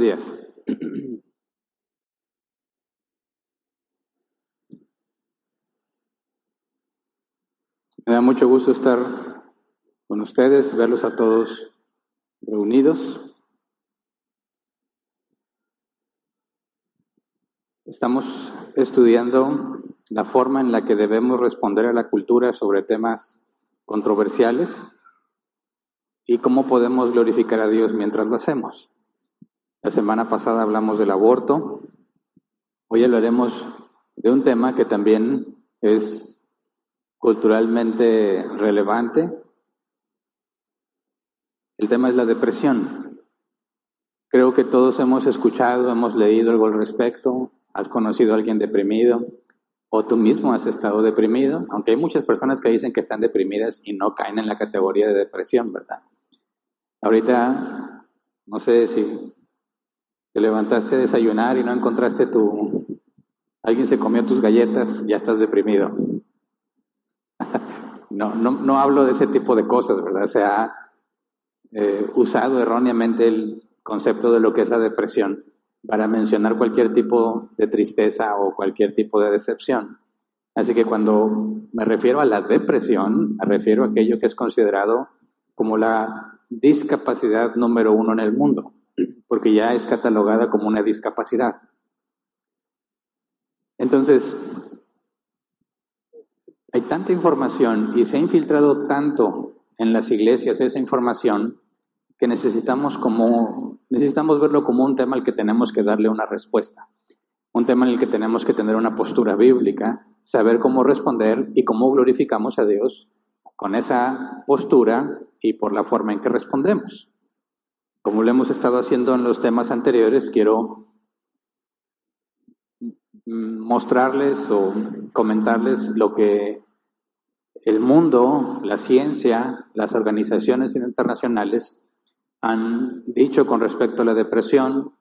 Días. Me da mucho gusto estar con ustedes, verlos a todos reunidos. Estamos estudiando la forma en la que debemos responder a la cultura sobre temas controversiales y cómo podemos glorificar a Dios mientras lo hacemos. La semana pasada hablamos del aborto, hoy hablaremos de un tema que también es culturalmente relevante. El tema es la depresión. Creo que todos hemos escuchado, hemos leído algo al respecto, has conocido a alguien deprimido o tú mismo has estado deprimido, aunque hay muchas personas que dicen que están deprimidas y no caen en la categoría de depresión, ¿verdad? Ahorita, no sé si te levantaste a desayunar y no encontraste tu... Alguien se comió tus galletas, ya estás deprimido. no, no, no hablo de ese tipo de cosas, ¿verdad? Se ha eh, usado erróneamente el concepto de lo que es la depresión para mencionar cualquier tipo de tristeza o cualquier tipo de decepción. Así que cuando me refiero a la depresión, me refiero a aquello que es considerado como la discapacidad número uno en el mundo, porque ya es catalogada como una discapacidad. Entonces, hay tanta información y se ha infiltrado tanto en las iglesias esa información que necesitamos como necesitamos verlo como un tema al que tenemos que darle una respuesta, un tema en el que tenemos que tener una postura bíblica, saber cómo responder y cómo glorificamos a Dios con esa postura y por la forma en que respondemos. Como lo hemos estado haciendo en los temas anteriores, quiero mostrarles o comentarles lo que el mundo, la ciencia, las organizaciones internacionales han dicho con respecto a la depresión,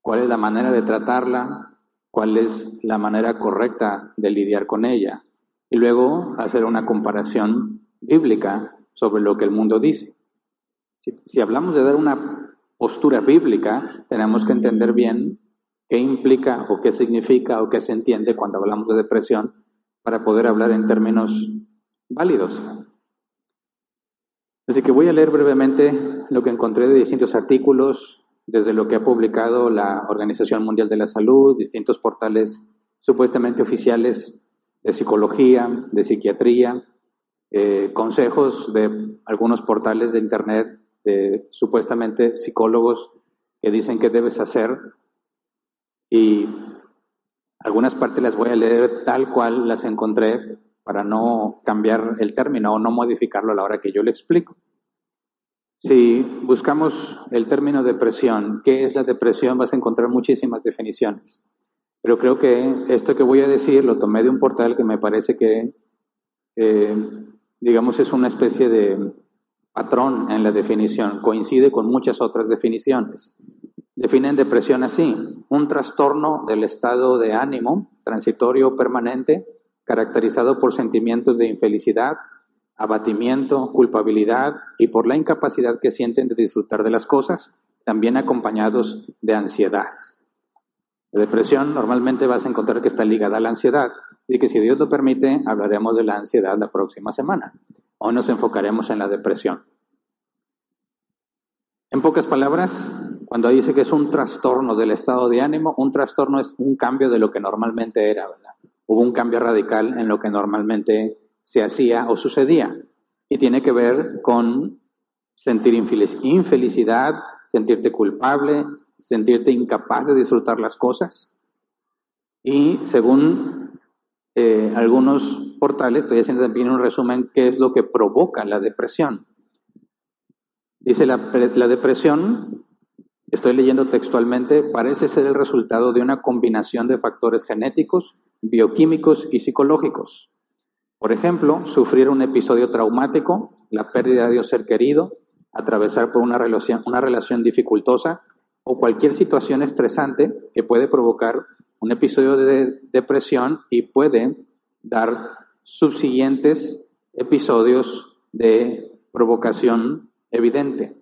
cuál es la manera de tratarla, cuál es la manera correcta de lidiar con ella, y luego hacer una comparación bíblica sobre lo que el mundo dice. Si, hablamos de dar una postura bíblica, tenemos que entender bien qué implica o qué significa o qué se entiende cuando hablamos de depresión para poder hablar en términos válidos. Así que voy a leer brevemente lo que encontré de distintos artículos, desde lo que ha publicado la Organización Mundial de la Salud, distintos portales supuestamente oficiales de psicología, de psiquiatría, eh, consejos de algunos portales de Internet de supuestamente psicólogos que dicen qué debes hacer y algunas partes las voy a leer tal cual las encontré para no cambiar el término o no modificarlo a la hora que yo le explico. Si buscamos el término depresión, ¿qué es la depresión? Vas a encontrar muchísimas definiciones. Pero creo que esto que voy a decir lo tomé de un portal que me parece que, eh, digamos, es una especie de patrón en la definición, coincide con muchas otras definiciones. Definen depresión así, un trastorno del estado de ánimo transitorio o permanente caracterizado por sentimientos de infelicidad, abatimiento, culpabilidad y por la incapacidad que sienten de disfrutar de las cosas, también acompañados de ansiedad. La depresión normalmente vas a encontrar que está ligada a la ansiedad y que si Dios lo permite hablaremos de la ansiedad la próxima semana. Hoy nos enfocaremos en la depresión. En pocas palabras, cuando dice que es un trastorno del estado de ánimo, un trastorno es un cambio de lo que normalmente era, ¿verdad? Hubo un cambio radical en lo que normalmente se hacía o sucedía. Y tiene que ver con sentir infelicidad, sentirte culpable, sentirte incapaz de disfrutar las cosas. Y según eh, algunos portales, estoy haciendo también un resumen, qué es lo que provoca la depresión. Dice la, depresión estoy leyendo textualmente, parece ser el resultado de una combinación de factores genéticos, bioquímicos y psicológicos. Por ejemplo, sufrir un episodio traumático, la pérdida de un ser querido, atravesar por una relación, una relación dificultosa o cualquier situación estresante que puede provocar un episodio de depresión y puede dar subsiguientes episodios de provocación evidente.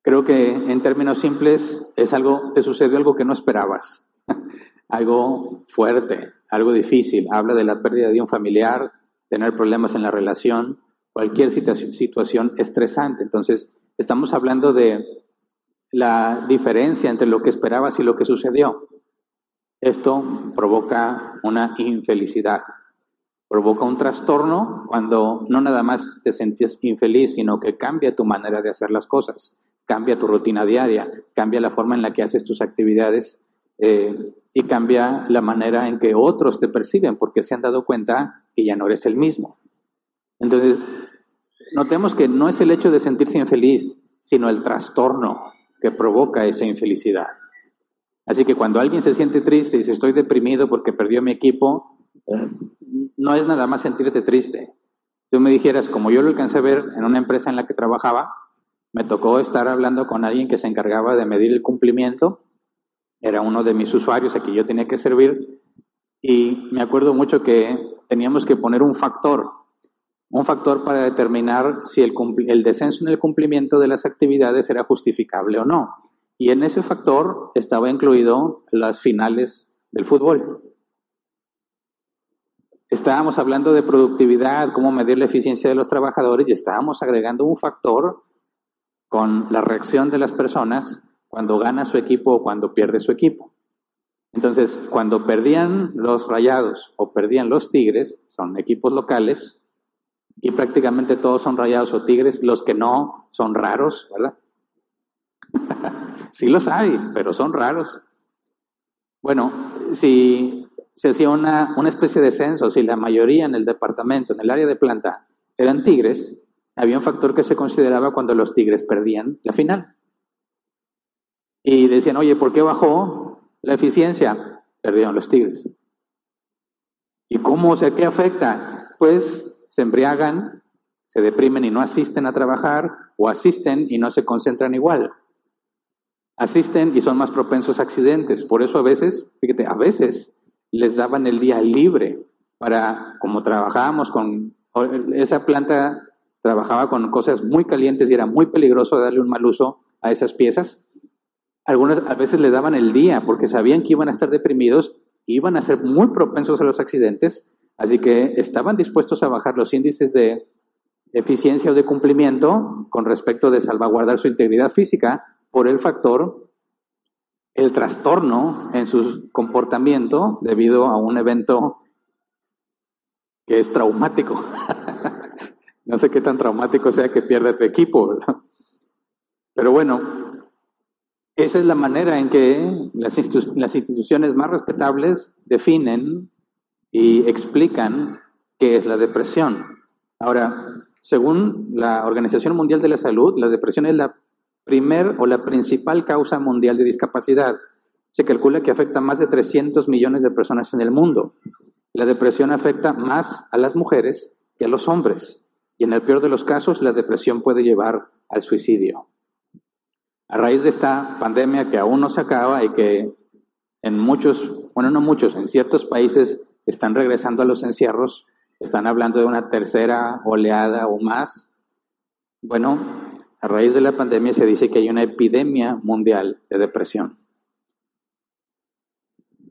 Creo que en términos simples es algo, te sucedió algo que no esperabas, algo fuerte, algo difícil. Habla de la pérdida de un familiar, tener problemas en la relación, cualquier situación estresante. Entonces, estamos hablando de la diferencia entre lo que esperabas y lo que sucedió. Esto provoca una infelicidad, provoca un trastorno cuando no nada más te sientes infeliz, sino que cambia tu manera de hacer las cosas, cambia tu rutina diaria, cambia la forma en la que haces tus actividades eh, y cambia la manera en que otros te perciben porque se han dado cuenta que ya no eres el mismo. Entonces, notemos que no es el hecho de sentirse infeliz, sino el trastorno que provoca esa infelicidad. Así que cuando alguien se siente triste y dice estoy deprimido porque perdió mi equipo, eh, no es nada más sentirte triste. Tú me dijeras, como yo lo alcancé a ver en una empresa en la que trabajaba, me tocó estar hablando con alguien que se encargaba de medir el cumplimiento, era uno de mis usuarios a quien yo tenía que servir, y me acuerdo mucho que teníamos que poner un factor, un factor para determinar si el, el descenso en el cumplimiento de las actividades era justificable o no. Y en ese factor estaba incluido las finales del fútbol. Estábamos hablando de productividad, cómo medir la eficiencia de los trabajadores y estábamos agregando un factor con la reacción de las personas cuando gana su equipo o cuando pierde su equipo. Entonces, cuando perdían los rayados o perdían los tigres, son equipos locales, y prácticamente todos son rayados o tigres, los que no son raros, ¿verdad? sí los hay, pero son raros. Bueno, si se hacía una, una especie de censo, si la mayoría en el departamento, en el área de planta, eran tigres, había un factor que se consideraba cuando los tigres perdían la final. Y decían, oye, ¿por qué bajó la eficiencia? Perdieron los tigres. ¿Y cómo, o sea, qué afecta? Pues se embriagan, se deprimen y no asisten a trabajar, o asisten y no se concentran igual. Asisten y son más propensos a accidentes. Por eso a veces, fíjate, a veces les daban el día libre para, como trabajábamos con, esa planta trabajaba con cosas muy calientes y era muy peligroso darle un mal uso a esas piezas. Algunas a veces le daban el día porque sabían que iban a estar deprimidos, iban a ser muy propensos a los accidentes Así que estaban dispuestos a bajar los índices de eficiencia o de cumplimiento con respecto de salvaguardar su integridad física por el factor, el trastorno en su comportamiento debido a un evento que es traumático. no sé qué tan traumático sea que pierda tu equipo, ¿verdad? Pero bueno, esa es la manera en que las, instituciones más respetables definen y explican qué es la depresión. Ahora, según la Organización Mundial de la Salud, la depresión es la primer o la principal causa mundial de discapacidad. Se calcula que afecta a más de 300 millones de personas en el mundo. La depresión afecta más a las mujeres que a los hombres. Y en el peor de los casos, la depresión puede llevar al suicidio. A raíz de esta pandemia que aún no se acaba y que en muchos, bueno, no muchos, en ciertos países están regresando a los encierros, están hablando de una tercera oleada o más. Bueno, a raíz de la pandemia se dice que hay una epidemia mundial de depresión.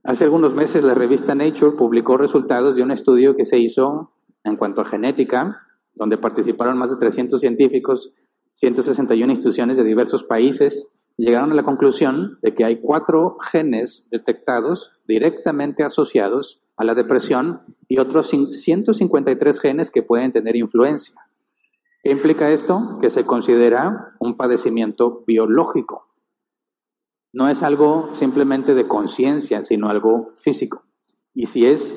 Hace algunos meses la revista Nature publicó resultados de un estudio que se hizo en cuanto a genética, donde participaron más de 300 científicos, 161 instituciones de diversos países, llegaron a la conclusión de que hay cuatro genes detectados directamente asociados a la depresión y otros 153 genes que pueden tener influencia. ¿Qué implica esto? Que se considera un padecimiento biológico. No es algo simplemente de conciencia, sino algo físico. Y si es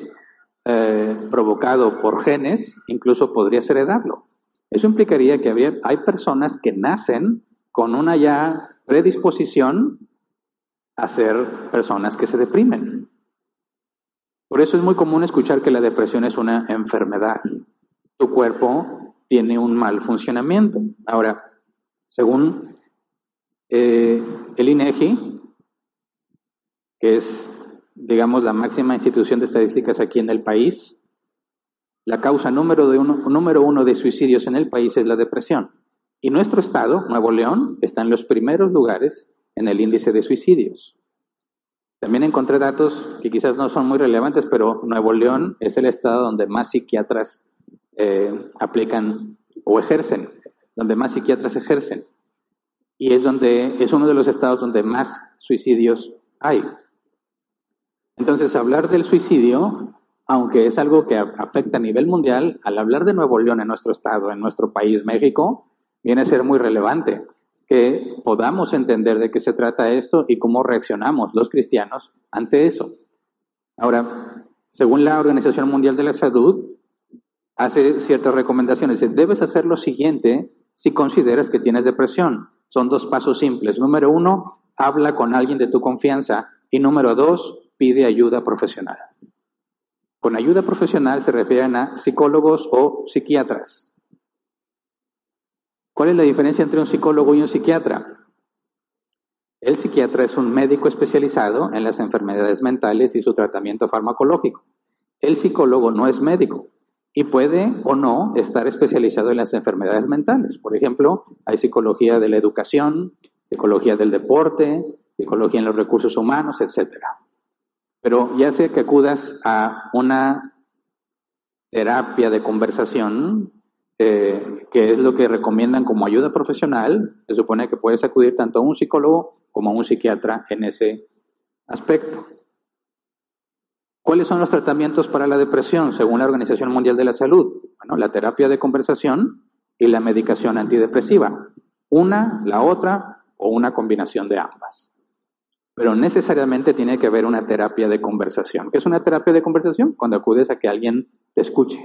eh, provocado por genes, incluso podrías heredarlo. Eso implicaría que hay personas que nacen con una ya predisposición a ser personas que se deprimen. Por eso es muy común escuchar que la depresión es una enfermedad. Tu cuerpo tiene un mal funcionamiento. Ahora, según eh, el INEGI, que es, digamos, la máxima institución de estadísticas aquí en el país, la causa número, uno, número uno de suicidios en el país es la depresión. Y nuestro estado, Nuevo León, está en los primeros lugares en el índice de suicidios. También encontré datos que quizás no son muy relevantes, pero Nuevo León es el estado donde más psiquiatras eh, aplican o ejercen, donde más psiquiatras ejercen. Y es, donde, es uno de los estados donde más suicidios hay. Entonces, hablar del suicidio, aunque es algo que afecta a nivel mundial, al hablar de Nuevo León en nuestro estado, en nuestro país, México, viene a ser muy relevante que podamos entender de qué se trata esto y cómo reaccionamos los cristianos ante eso. Ahora, según la Organización Mundial de la Salud, hace ciertas recomendaciones. Debes hacer lo siguiente si consideras que tienes depresión. Son dos pasos simples. Número uno, habla con alguien de tu confianza. Y número dos, pide ayuda profesional. Con ayuda profesional se refieren a psicólogos o psiquiatras. ¿Cuál es la diferencia entre un psicólogo y un psiquiatra? El psiquiatra es un médico especializado en las enfermedades mentales y su tratamiento farmacológico. El psicólogo no es médico y puede o no estar especializado en las enfermedades mentales. Por ejemplo, hay psicología de la educación, psicología del deporte, psicología en los recursos humanos, etc. Pero ya sea que acudas a una terapia de conversación, eh, que es lo que recomiendan como ayuda profesional, se supone que puedes acudir tanto a un psicólogo como a un psiquiatra en ese aspecto. ¿Cuáles son los tratamientos para la depresión según la Organización Mundial de la Salud? Bueno, la terapia de conversación y la medicación antidepresiva. Una, la otra o una combinación de ambas. Pero necesariamente tiene que haber una terapia de conversación. ¿Qué es una terapia de conversación? Cuando acudes a que alguien te escuche.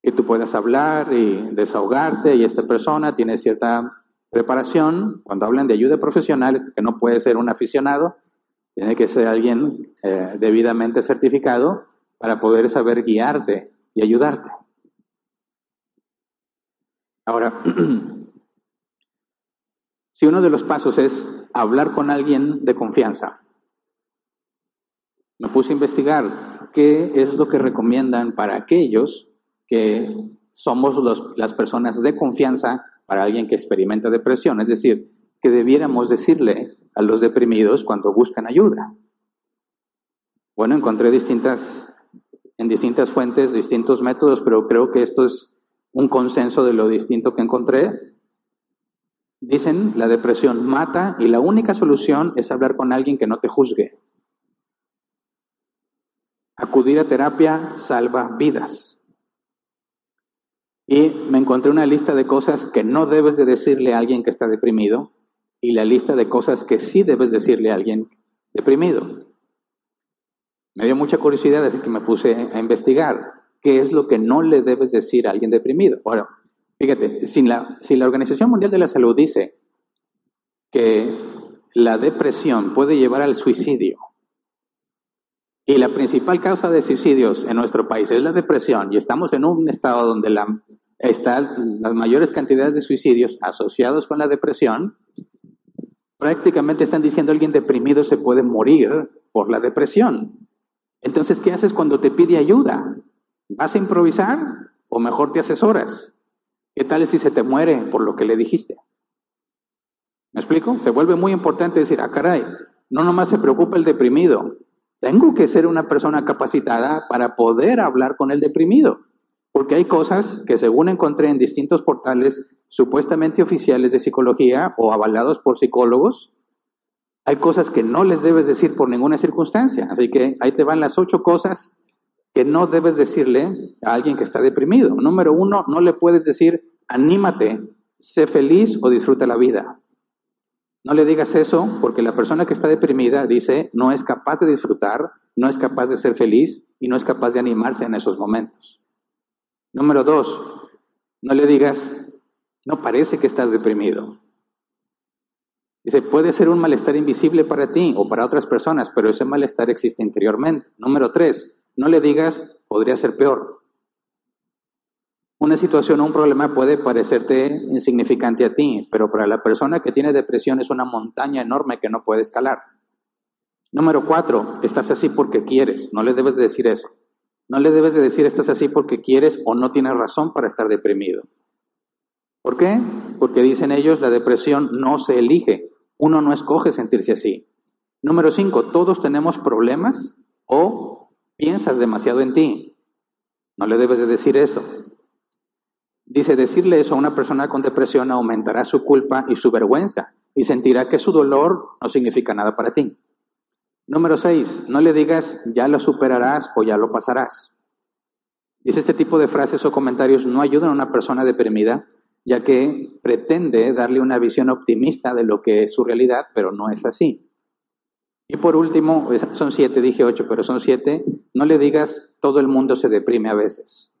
Que tú puedas hablar y desahogarte y esta persona tiene cierta preparación. Cuando hablan de ayuda profesional, que no puede ser un aficionado, tiene que ser alguien eh, debidamente certificado para poder saber guiarte y ayudarte. Ahora, si uno de los pasos es hablar con alguien de confianza, me puse a investigar qué es lo que recomiendan para aquellos que somos las personas de confianza para alguien que experimenta depresión. Es decir, que debiéramos decirle a los deprimidos cuando buscan ayuda. Bueno, encontré distintas, en distintas fuentes, distintos métodos, pero creo que esto es un consenso de lo distinto que encontré. Dicen, la depresión mata y la única solución es hablar con alguien que no te juzgue. Acudir a terapia salva vidas. Y me encontré una lista de cosas que no debes de decirle a alguien que está deprimido y la lista de cosas que sí debes decirle a alguien deprimido. Me dio mucha curiosidad, así que me puse a investigar qué es lo que no le debes decir a alguien deprimido. Bueno, fíjate, si la, si la Organización Mundial de la Salud dice que la depresión puede llevar al suicidio y la principal causa de suicidios en nuestro país es la depresión y estamos en un estado donde la, están las mayores cantidades de suicidios asociados con la depresión, prácticamente están diciendo alguien deprimido se puede morir por la depresión. Entonces, ¿qué haces cuando te pide ayuda? ¿Vas a improvisar o mejor te asesoras? ¿Qué tal si se te muere por lo que le dijiste? ¿Me explico? Se vuelve muy importante decir, ah, caray, no nomás se preocupa el deprimido, tengo que ser una persona capacitada para poder hablar con el deprimido. Porque hay cosas que según encontré en distintos portales supuestamente oficiales de psicología o avalados por psicólogos, hay cosas que no les debes decir por ninguna circunstancia. Así que ahí te van las ocho cosas que no debes decirle a alguien que está deprimido. Número uno, no le puedes decir, anímate, sé feliz o disfruta la vida. No le digas eso porque la persona que está deprimida dice no es capaz de disfrutar, no es capaz de ser feliz y no es capaz de animarse en esos momentos. Número dos, no le digas, no parece que estás deprimido. Dice, puede ser un malestar invisible para ti o para otras personas, pero ese malestar existe interiormente. Número tres, no le digas, podría ser peor. Una situación o un problema puede parecerte insignificante a ti, pero para la persona que tiene depresión es una montaña enorme que no puede escalar. Número cuatro, estás así porque quieres, no le debes de decir eso. No le debes de decir estás así porque quieres o no tienes razón para estar deprimido. ¿Por qué? Porque dicen ellos, la depresión no se elige. Uno no escoge sentirse así. Número cinco, todos tenemos problemas o piensas demasiado en ti. No le debes de decir eso. Dice, decirle eso a una persona con depresión aumentará su culpa y su vergüenza y sentirá que su dolor no significa nada para ti. Número seis, no le digas ya lo superarás o ya lo pasarás. Dice este tipo de frases o comentarios no ayudan a una persona deprimida, ya que pretende darle una visión optimista de lo que es su realidad, pero no es así. Y por último, son siete, dije ocho, pero son siete, no le digas todo el mundo se deprime a veces.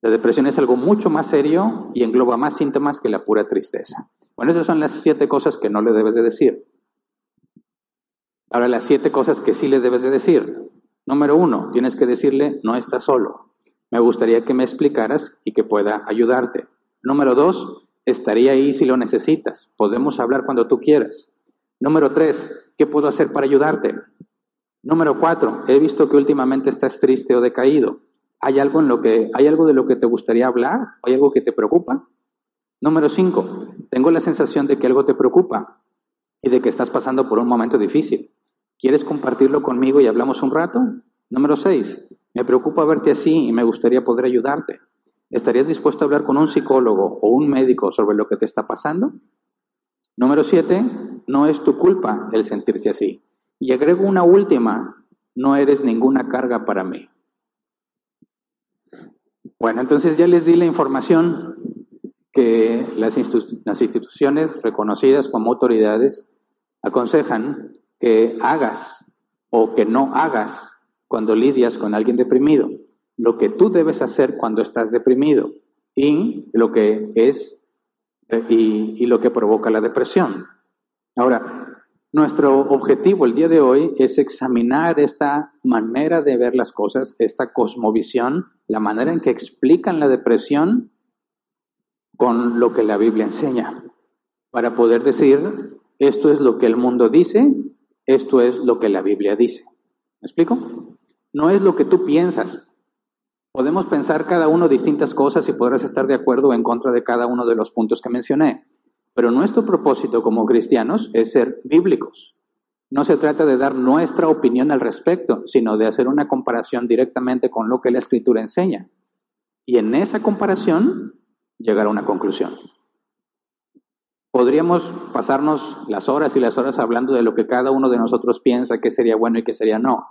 La depresión es algo mucho más serio y engloba más síntomas que la pura tristeza. Bueno, esas son las siete cosas que no le debes de decir. Ahora, las siete cosas que sí le debes de decir. Número uno, tienes que decirle, no estás solo. Me gustaría que me explicaras y que pueda ayudarte. Número dos, estaría ahí si lo necesitas. Podemos hablar cuando tú quieras. Número tres, ¿qué puedo hacer para ayudarte? Número cuatro, he visto que últimamente estás triste o decaído. ¿Hay algo, en lo que, ¿Hay algo de lo que te gustaría hablar? ¿Hay algo que te preocupa? Número cinco, tengo la sensación de que algo te preocupa y de que estás pasando por un momento difícil. ¿Quieres compartirlo conmigo y hablamos un rato? Número seis, me preocupa verte así y me gustaría poder ayudarte. ¿Estarías dispuesto a hablar con un psicólogo o un médico sobre lo que te está pasando? Número siete, no es tu culpa el sentirse así. Y agrego una última, no eres ninguna carga para mí. Bueno, entonces ya les di la información que las, instituciones reconocidas como autoridades aconsejan que hagas o que no hagas cuando lidias con alguien deprimido, lo que tú debes hacer cuando estás deprimido y lo que es y, y lo que provoca la depresión. Ahora, nuestro objetivo el día de hoy es examinar esta manera de ver las cosas, esta cosmovisión, la manera en que explican la depresión con lo que la Biblia enseña, para poder decir, esto es lo que el mundo dice esto es lo que la Biblia dice. ¿Me explico? No es lo que tú piensas. Podemos pensar cada uno distintas cosas y podrás estar de acuerdo o en contra de cada uno de los puntos que mencioné. Pero nuestro propósito como cristianos es ser bíblicos. No se trata de dar nuestra opinión al respecto, sino de hacer una comparación directamente con lo que la Escritura enseña. Y en esa comparación llegar a una conclusión. Podríamos pasarnos las horas y las horas hablando de lo que cada uno de nosotros piensa que sería bueno y que sería no.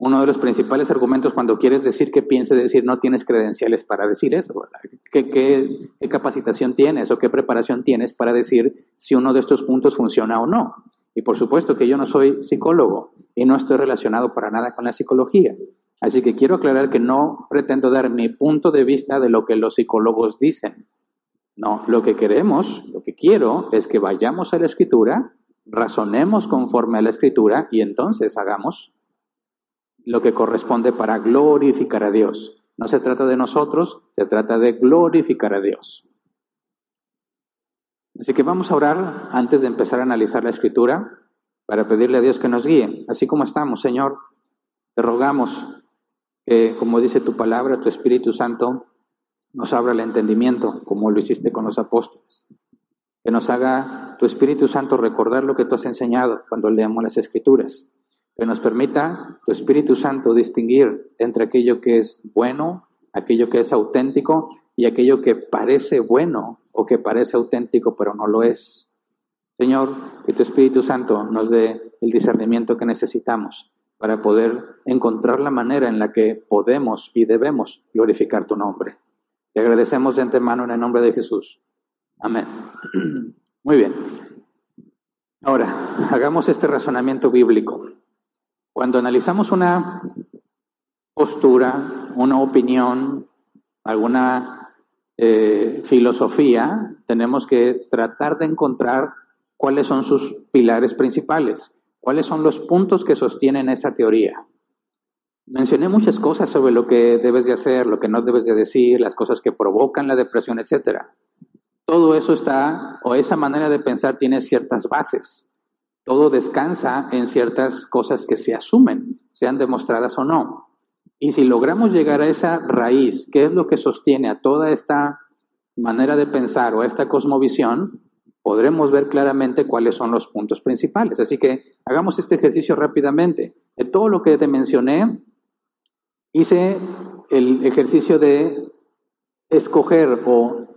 Uno de los principales argumentos cuando quieres decir que pienses, decir no tienes credenciales para decir eso. ¿Qué, qué, qué capacitación tienes o qué preparación tienes para decir si uno de estos puntos funciona o no? Y por supuesto que yo no soy psicólogo y no estoy relacionado para nada con la psicología. Así que quiero aclarar que no pretendo dar mi punto de vista de lo que los psicólogos dicen. No, lo que queremos, lo que quiero es que vayamos a la escritura, razonemos conforme a la escritura y entonces hagamos lo que corresponde para glorificar a Dios. No se trata de nosotros, se trata de glorificar a Dios. Así que vamos a orar antes de empezar a analizar la escritura para pedirle a Dios que nos guíe. Así como estamos, Señor, te rogamos que, como dice tu palabra, tu Espíritu Santo, nos abra el entendimiento, como lo hiciste con los apóstoles. Que nos haga tu Espíritu Santo recordar lo que tú has enseñado cuando leemos las Escrituras. Que nos permita tu Espíritu Santo distinguir entre aquello que es bueno, aquello que es auténtico y aquello que parece bueno o que parece auténtico pero no lo es. Señor, que tu Espíritu Santo nos dé el discernimiento que necesitamos para poder encontrar la manera en la que podemos y debemos glorificar tu nombre. Te agradecemos de antemano en el nombre de Jesús. Amén. Muy bien. Ahora, hagamos este razonamiento bíblico. Cuando analizamos una postura, una opinión, alguna eh, filosofía, tenemos que tratar de encontrar cuáles son sus pilares principales, cuáles son los puntos que sostienen esa teoría. Mencioné muchas cosas sobre lo que debes de hacer, lo que no debes de decir, las cosas que provocan la depresión, etc. Todo eso está, o esa manera de pensar tiene ciertas bases. Todo descansa en ciertas cosas que se asumen, sean demostradas o no. Y si logramos llegar a esa raíz, ¿qué es lo que sostiene a toda esta manera de pensar o a esta cosmovisión, podremos ver claramente cuáles son los puntos principales. Así que hagamos este ejercicio rápidamente. De todo lo que te mencioné, hice el ejercicio de escoger o,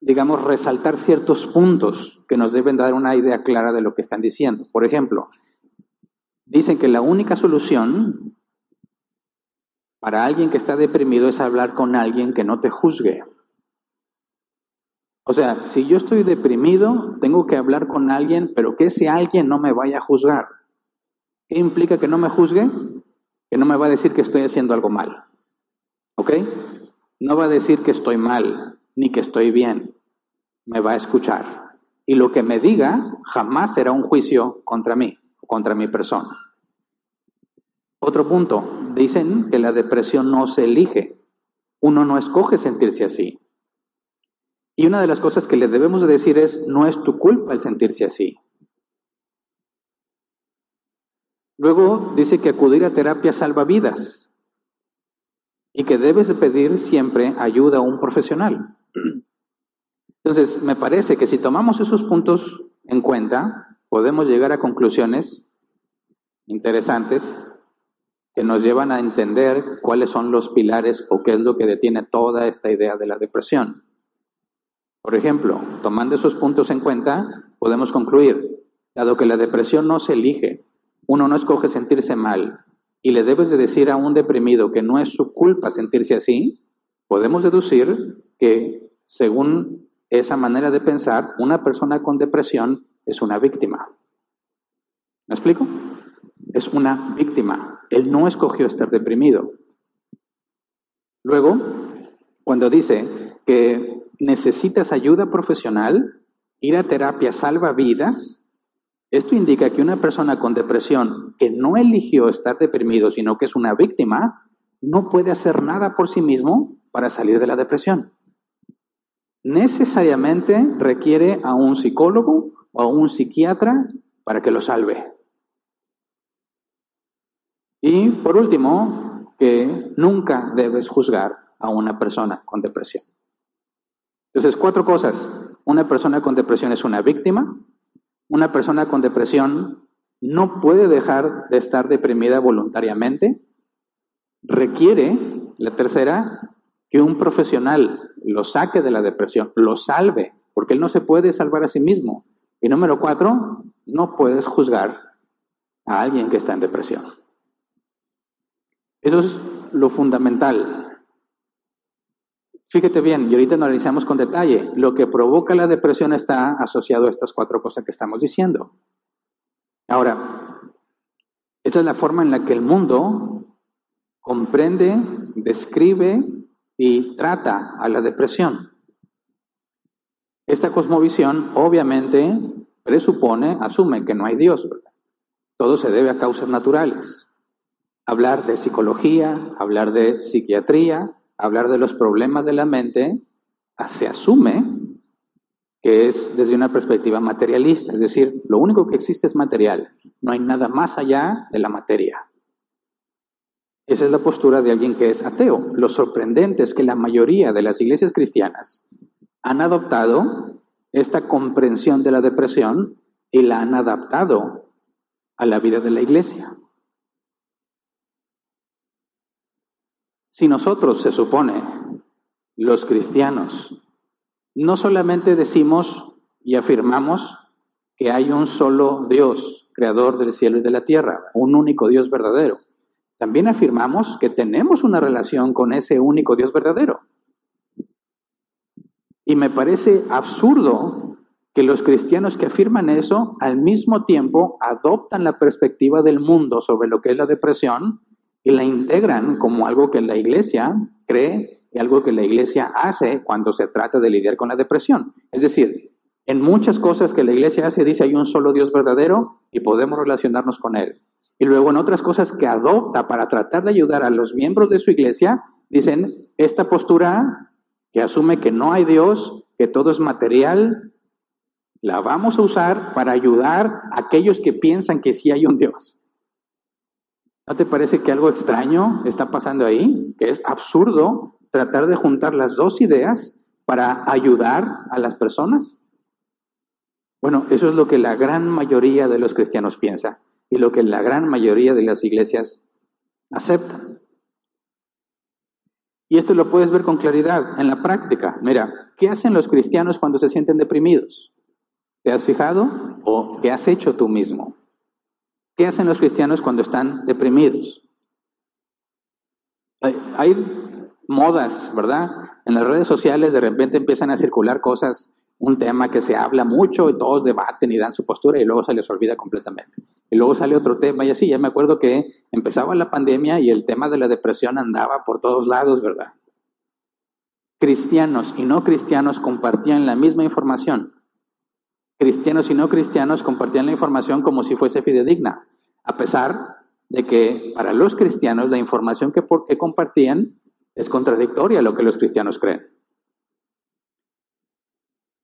digamos, resaltar ciertos puntos que nos deben dar una idea clara de lo que están diciendo. Por ejemplo, dicen que la única solución para alguien que está deprimido es hablar con alguien que no te juzgue. O sea, si yo estoy deprimido, tengo que hablar con alguien, pero que ese alguien no me vaya a juzgar. ¿Qué implica que no me juzgue? Que no me va a decir que estoy haciendo algo mal. ¿Ok? No va a decir que estoy mal, ni que estoy bien. Me va a escuchar. Y lo que me diga jamás será un juicio contra mí, contra mi persona. Otro punto, dicen que la depresión no se elige. Uno no escoge sentirse así. Y una de las cosas que le debemos de decir es, no es tu culpa el sentirse así. Luego dice que acudir a terapia salva vidas y que debes de pedir siempre ayuda a un profesional. Entonces, me parece que si tomamos esos puntos en cuenta, podemos llegar a conclusiones interesantes que nos llevan a entender cuáles son los pilares o qué es lo que detiene toda esta idea de la depresión. Por ejemplo, tomando esos puntos en cuenta, podemos concluir, dado que la depresión no se elige, uno no escoge sentirse mal y le debes de decir a un deprimido que no es su culpa sentirse así, podemos deducir que, según esa manera de pensar, una persona con depresión es una víctima. ¿Me explico? Es una víctima. Él no escogió estar deprimido. Luego, cuando dice que necesitas ayuda profesional, ir a terapia salva vidas, esto indica que una persona con depresión que no eligió estar deprimido, sino que es una víctima, no puede hacer nada por sí mismo para salir de la depresión. Necesariamente requiere a un psicólogo o a un psiquiatra para que lo salve. Y por último, que nunca debes juzgar a una persona con depresión. Entonces, cuatro cosas. Una persona con depresión es una víctima, una persona con depresión no puede dejar de estar deprimida voluntariamente. Requiere, la tercera, que un profesional lo saque de la depresión, lo salve, porque él no se puede salvar a sí mismo. Y número cuatro, no puedes juzgar a alguien que está en depresión. Eso es lo fundamental. Fíjate bien, y ahorita analizamos con detalle, lo que provoca la depresión está asociado a estas cuatro cosas que estamos diciendo. Ahora, esta es la forma en la que el mundo comprende, describe y trata a la depresión. Esta cosmovisión obviamente presupone, asume que no hay Dios, ¿verdad? Todo se debe a causas naturales. Hablar de psicología, hablar de psiquiatría, hablar de los problemas de la mente, se asume que es desde una perspectiva materialista, es decir, lo único que existe es material, no hay nada más allá de la materia. Esa es la postura de alguien que es ateo. Lo sorprendente es que la mayoría de las iglesias cristianas han adoptado esta comprensión de la depresión y la han adaptado a la vida de la iglesia. Si nosotros, se supone, los cristianos, no solamente decimos y afirmamos que hay un solo Dios, creador del cielo y de la tierra, un único Dios verdadero, también afirmamos que tenemos una relación con ese único Dios verdadero. Y me parece absurdo que los cristianos que afirman eso al mismo tiempo adoptan la perspectiva del mundo sobre lo que es la depresión y la integran como algo que la iglesia cree y algo que la iglesia hace cuando se trata de lidiar con la depresión. Es decir, en muchas cosas que la iglesia hace dice hay un solo Dios verdadero y podemos relacionarnos con Él. Y luego en otras cosas que adopta para tratar de ayudar a los miembros de su iglesia, dicen esta postura que asume que no hay Dios, que todo es material, la vamos a usar para ayudar a aquellos que piensan que sí hay un Dios. ¿No te parece que algo extraño está pasando ahí? Que es absurdo tratar de juntar las dos ideas para ayudar a las personas? Bueno, eso es lo que la gran mayoría de los cristianos piensa y lo que la gran mayoría de las iglesias aceptan. Y esto lo puedes ver con claridad en la práctica. Mira, ¿qué hacen los cristianos cuando se sienten deprimidos? ¿Te has fijado o qué has hecho tú mismo? ¿Qué hacen los cristianos cuando están deprimidos? Hay, modas, ¿verdad? En las redes sociales de repente empiezan a circular cosas, un tema que se habla mucho y todos debaten y dan su postura y luego se les olvida completamente. Y luego sale otro tema y así, ya me acuerdo que empezaba la pandemia y el tema de la depresión andaba por todos lados, ¿verdad? Cristianos y no cristianos compartían la misma información. Cristianos y no cristianos compartían la información como si fuese fidedigna, a pesar de que para los cristianos la información que, que compartían es contradictoria a lo que los cristianos creen.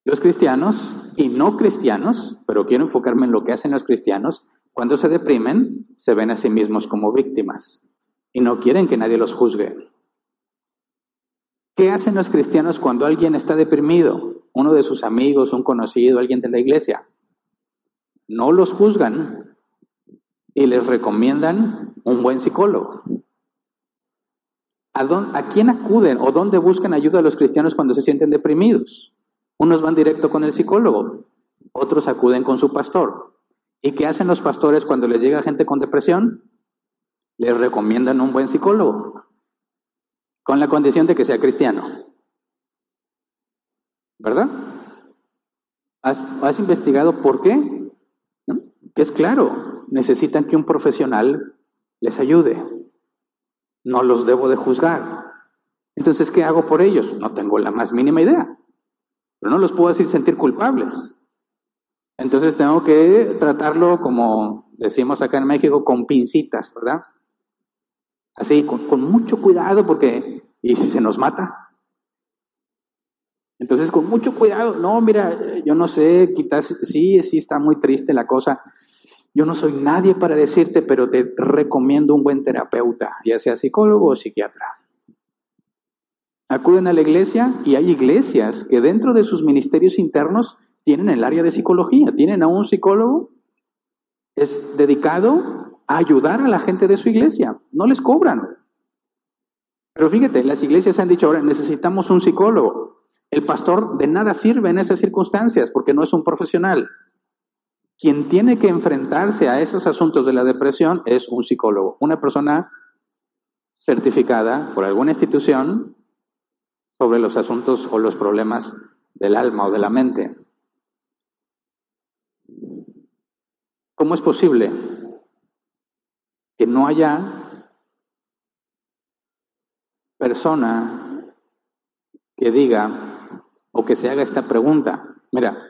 Los cristianos y no cristianos, pero quiero enfocarme en lo que hacen los cristianos, cuando se deprimen, se ven a sí mismos como víctimas y no quieren que nadie los juzgue. ¿Qué hacen los cristianos cuando alguien está deprimido? Uno de sus amigos, un conocido, alguien de la iglesia. No los juzgan y les recomiendan un buen psicólogo. ¿A, ¿A quién acuden o dónde buscan ayuda a los cristianos cuando se sienten deprimidos? Unos van directo con el psicólogo, otros acuden con su pastor. ¿Y qué hacen los pastores cuando les llega gente con depresión? Les recomiendan un buen psicólogo, con la condición de que sea cristiano. ¿Verdad? ¿Has, investigado por qué? Que es claro, necesitan que un profesional les ayude. No los debo de juzgar. Entonces, ¿qué hago por ellos? No tengo la más mínima idea. Pero no los puedo decir sentir culpables. Entonces tengo que tratarlo como decimos acá en México, con pincitas, ¿verdad? Así, con, mucho cuidado porque, ¿y si se nos mata? Entonces, con mucho cuidado, no, mira, yo no sé, quizás sí, sí está muy triste la cosa. Yo no soy nadie para decirte, pero te recomiendo un buen terapeuta, ya sea psicólogo o psiquiatra. Acuden a la iglesia y hay iglesias que dentro de sus ministerios internos tienen el área de psicología, tienen a un psicólogo, es dedicado a ayudar a la gente de su iglesia, no les cobran. Pero fíjate, las iglesias han dicho ahora, necesitamos un psicólogo. El pastor de nada sirve en esas circunstancias porque no es un profesional. Quien tiene que enfrentarse a esos asuntos de la depresión es un psicólogo, una persona certificada por alguna institución sobre los asuntos o los problemas del alma o de la mente. ¿Cómo es posible que no haya persona que diga o que se haga esta pregunta? Mira,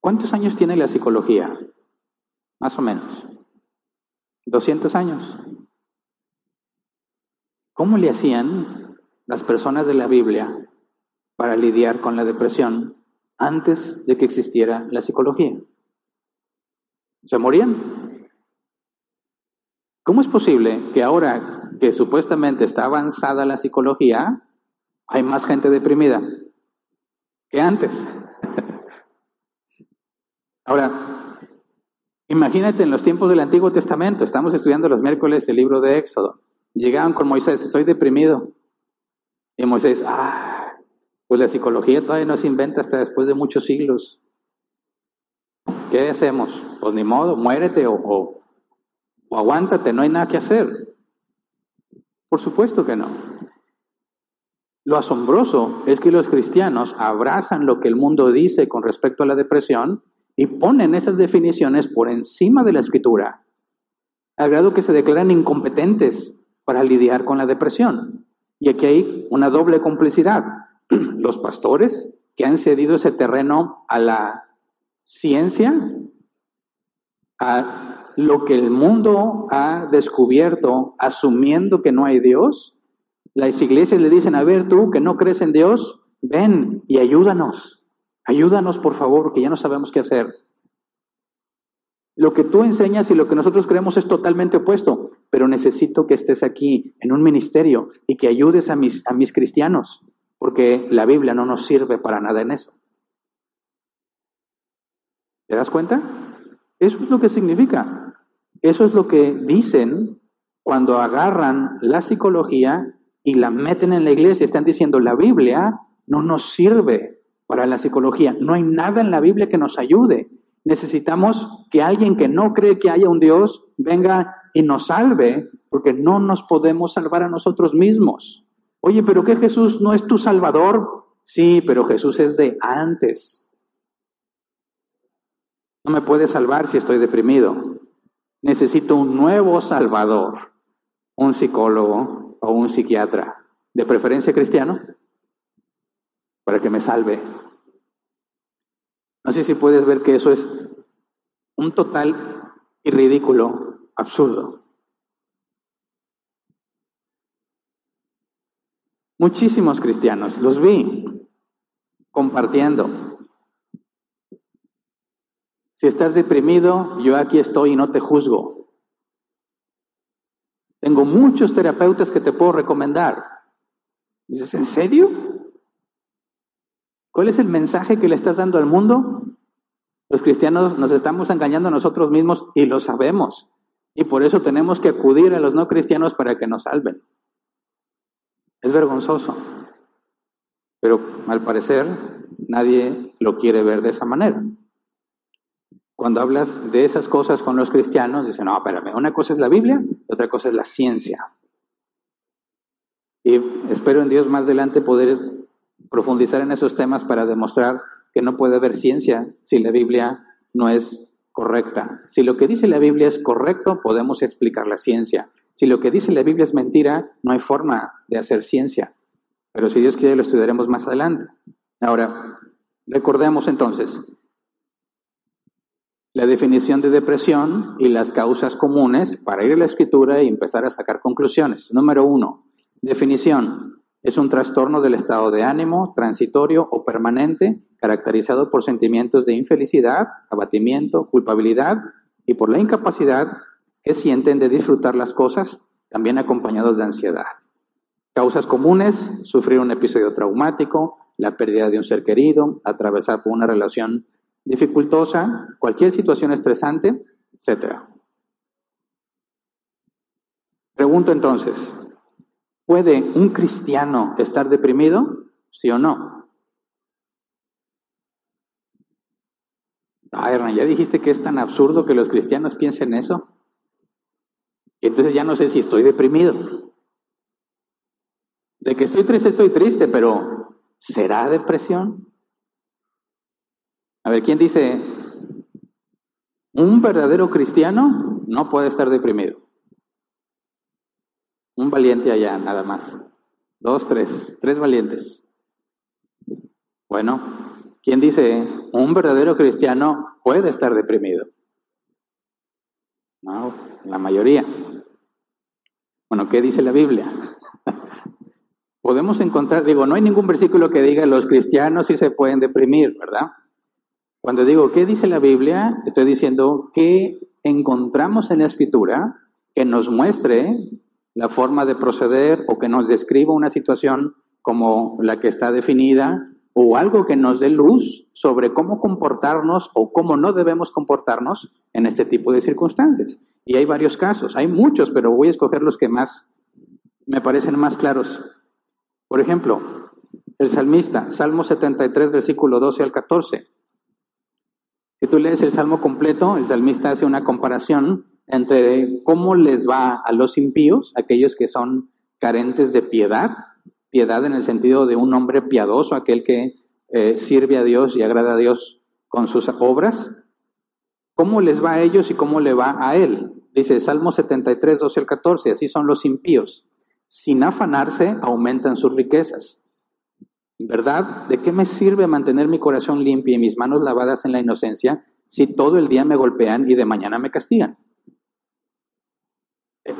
¿cuántos años tiene la psicología? Más o menos. 200 años. ¿Cómo le hacían las personas de la Biblia para lidiar con la depresión antes de que existiera la psicología? se morían. ¿Cómo es posible que ahora que supuestamente está avanzada la psicología, hay más gente deprimida que antes? Ahora, imagínate en los tiempos del Antiguo Testamento, estamos estudiando los miércoles el libro de Éxodo. Llegaban con Moisés, estoy deprimido. Y Moisés, ah, pues la psicología todavía no se inventa hasta después de muchos siglos. ¿Qué hacemos? Pues ni modo, muérete o, o, aguántate, no hay nada que hacer. Por supuesto que no. Lo asombroso es que los cristianos abrazan lo que el mundo dice con respecto a la depresión y ponen esas definiciones por encima de la escritura, al grado que se declaran incompetentes para lidiar con la depresión. Y aquí hay una doble complicidad. Los pastores que han cedido ese terreno a la ciencia a lo que el mundo ha descubierto asumiendo que no hay Dios, las iglesias le dicen, a ver tú que no crees en Dios, ven y ayúdanos, ayúdanos por favor, que ya no sabemos qué hacer. Lo que tú enseñas y lo que nosotros creemos es totalmente opuesto, pero necesito que estés aquí en un ministerio y que ayudes a mis, a mis cristianos. porque la Biblia no nos sirve para nada en eso. ¿Te das cuenta? Eso es lo que significa. Eso es lo que dicen cuando agarran la psicología y la meten en la iglesia. Están diciendo, la Biblia no nos sirve para la psicología. No hay nada en la Biblia que nos ayude. Necesitamos que alguien que no cree que haya un Dios venga y nos salve, porque no nos podemos salvar a nosotros mismos. Oye, pero ¿qué Jesús no es tu Salvador? Sí, pero Jesús es de antes. No me puede salvar si estoy deprimido. Necesito un nuevo Salvador, un psicólogo o un psiquiatra, de preferencia cristiano, para que me salve. No sé si puedes ver que eso es un total y ridículo absurdo. Muchísimos cristianos, los vi compartiendo. Si estás deprimido, yo aquí estoy y no te juzgo. Tengo muchos terapeutas que te puedo recomendar. Dices, ¿en serio? ¿Cuál es el mensaje que le estás dando al mundo? Los cristianos nos estamos engañando a nosotros mismos y lo sabemos. Y por eso tenemos que acudir a los no cristianos para que nos salven. Es vergonzoso. Pero al parecer nadie lo quiere ver de esa manera. Cuando hablas de esas cosas con los cristianos, dicen, no, espérame, una cosa es la Biblia y otra cosa es la ciencia. Y espero en Dios más adelante poder profundizar en esos temas para demostrar que no puede haber ciencia si la Biblia no es correcta. Si lo que dice la Biblia es correcto, podemos explicar la ciencia. Si lo que dice la Biblia es mentira, no hay forma de hacer ciencia. Pero si Dios quiere, lo estudiaremos más adelante. Ahora, recordemos entonces la definición de depresión y las causas comunes para ir a la escritura y empezar a sacar conclusiones. Número uno, definición. Es un trastorno del estado de ánimo, transitorio o permanente, caracterizado por sentimientos de infelicidad, abatimiento, culpabilidad y por la incapacidad que sienten de disfrutar las cosas, también acompañados de ansiedad. Causas comunes, sufrir un episodio traumático, la pérdida de un ser querido, atravesar una relación dificultosa, cualquier situación estresante, etc. Pregunto entonces, ¿Puede un cristiano estar deprimido? ¿Sí o no? Ah, Hernán, ya dijiste que es tan absurdo que los cristianos piensen eso. Entonces ya no sé si estoy deprimido. De que estoy triste, estoy triste, pero ¿será depresión? A ver, ¿quién dice? Un verdadero cristiano no puede estar deprimido. Un valiente allá, nada más. Dos, tres, tres valientes. Bueno, ¿quién dice un verdadero cristiano puede estar deprimido? No, la mayoría. Bueno, ¿qué dice la Biblia? Podemos encontrar, digo, no hay ningún versículo que diga los cristianos sí se pueden deprimir, ¿verdad? Cuando digo, ¿qué dice la Biblia? Estoy diciendo que encontramos en la escritura que nos muestre la forma de proceder o que nos describa una situación como la que está definida o algo que nos dé luz sobre cómo comportarnos o cómo no debemos comportarnos en este tipo de circunstancias. Y hay varios casos, hay muchos, pero voy a escoger los que más me parecen más claros. Por ejemplo, el salmista, Salmo 73, versículo 12 al 14. Si tú lees el salmo completo, el salmista hace una comparación entre cómo les va a los impíos, aquellos que son carentes de piedad, piedad en el sentido de un hombre piadoso, aquel que eh, sirve a Dios y agrada a Dios con sus obras, cómo les va a ellos y cómo le va a él. Dice Salmo 73, 12 al 14, así son los impíos. Sin afanarse, aumentan sus riquezas. ¿Verdad? ¿De qué me sirve mantener mi corazón limpio y mis manos lavadas en la inocencia si todo el día me golpean y de mañana me castigan?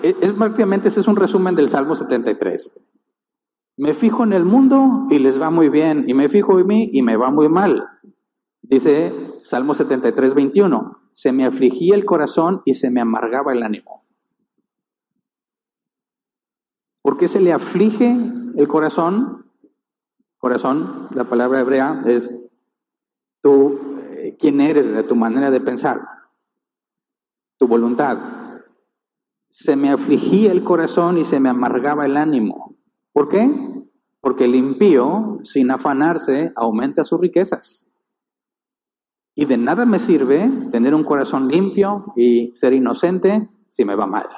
E, es, prácticamente ese es un resumen del Salmo 73. Me fijo en el mundo y les va muy bien, y me fijo en mí y me va muy mal. Dice Salmo 73, 21, se me afligía el corazón y se me amargaba el ánimo. ¿Por qué se le aflige el corazón? Corazón, la palabra hebrea es tú, eh, quién eres, tu manera de pensar, tu voluntad. Se me afligía el corazón y se me amargaba el ánimo. ¿Por qué? Porque el impío, sin afanarse, aumenta sus riquezas. Y de nada me sirve tener un corazón limpio y ser inocente si me va mal.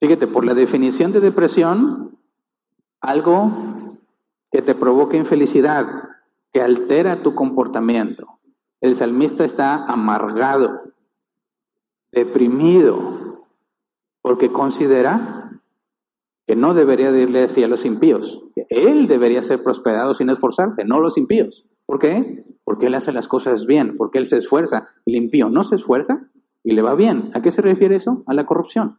Fíjate, por la definición de depresión, algo que te provoca infelicidad, que altera tu comportamiento. El salmista está amargado, deprimido, porque considera que no debería irle así a los impíos, que él debería ser prosperado sin esforzarse, no los impíos. ¿Por qué? Porque él hace las cosas bien, porque él se esfuerza. El impío no se esfuerza y le va bien. ¿A qué se refiere eso? A la corrupción.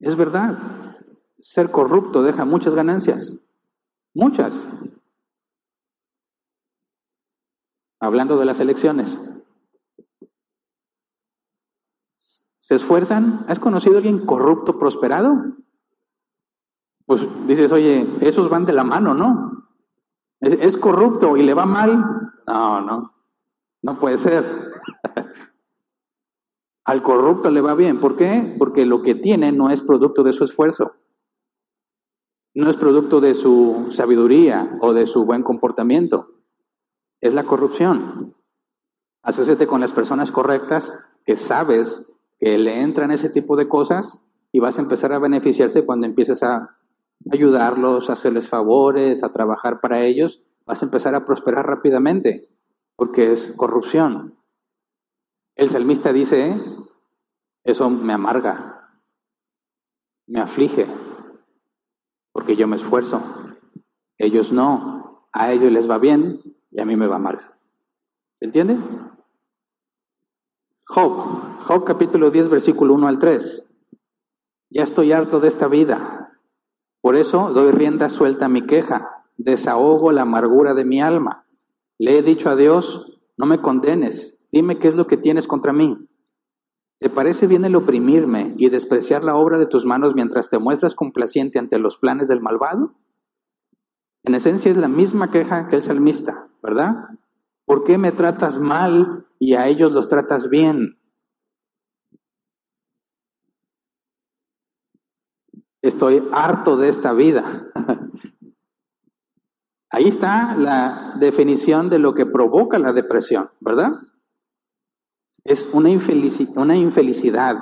Es verdad. Ser corrupto deja muchas ganancias. Muchas. Hablando de las elecciones. ¿Se esfuerzan? ¿Has conocido a alguien corrupto prosperado? Pues dices, oye, esos van de la mano, ¿no? ¿Es, corrupto y le va mal? No, no, no puede ser. Al corrupto le va bien. ¿Por qué? Porque lo que tiene no es producto de su esfuerzo. No es producto de su sabiduría o de su buen comportamiento. Es la corrupción. Asociate con las personas correctas que sabes que le entran ese tipo de cosas y vas a empezar a beneficiarse cuando empieces a ayudarlos, a hacerles favores, a trabajar para ellos. Vas a empezar a prosperar rápidamente porque es corrupción. El salmista dice, eso me amarga, me aflige, porque yo me esfuerzo. Ellos no, a ellos les va bien y a mí me va mal. ¿Se entiende? Job, Job capítulo 10, versículo 1 al 3. Ya estoy harto de esta vida, por eso doy rienda suelta a mi queja, desahogo la amargura de mi alma. Le he dicho a Dios, no me condenes, Dime qué es lo que tienes contra mí. ¿Te parece bien el oprimirme y despreciar la obra de tus manos mientras te muestras complaciente ante los planes del malvado? En esencia es la misma queja que el salmista, ¿verdad? ¿Por qué me tratas mal y a ellos los tratas bien? Estoy harto de esta vida. Ahí está la definición de lo que provoca la depresión, ¿verdad? Es una, una infelicidad.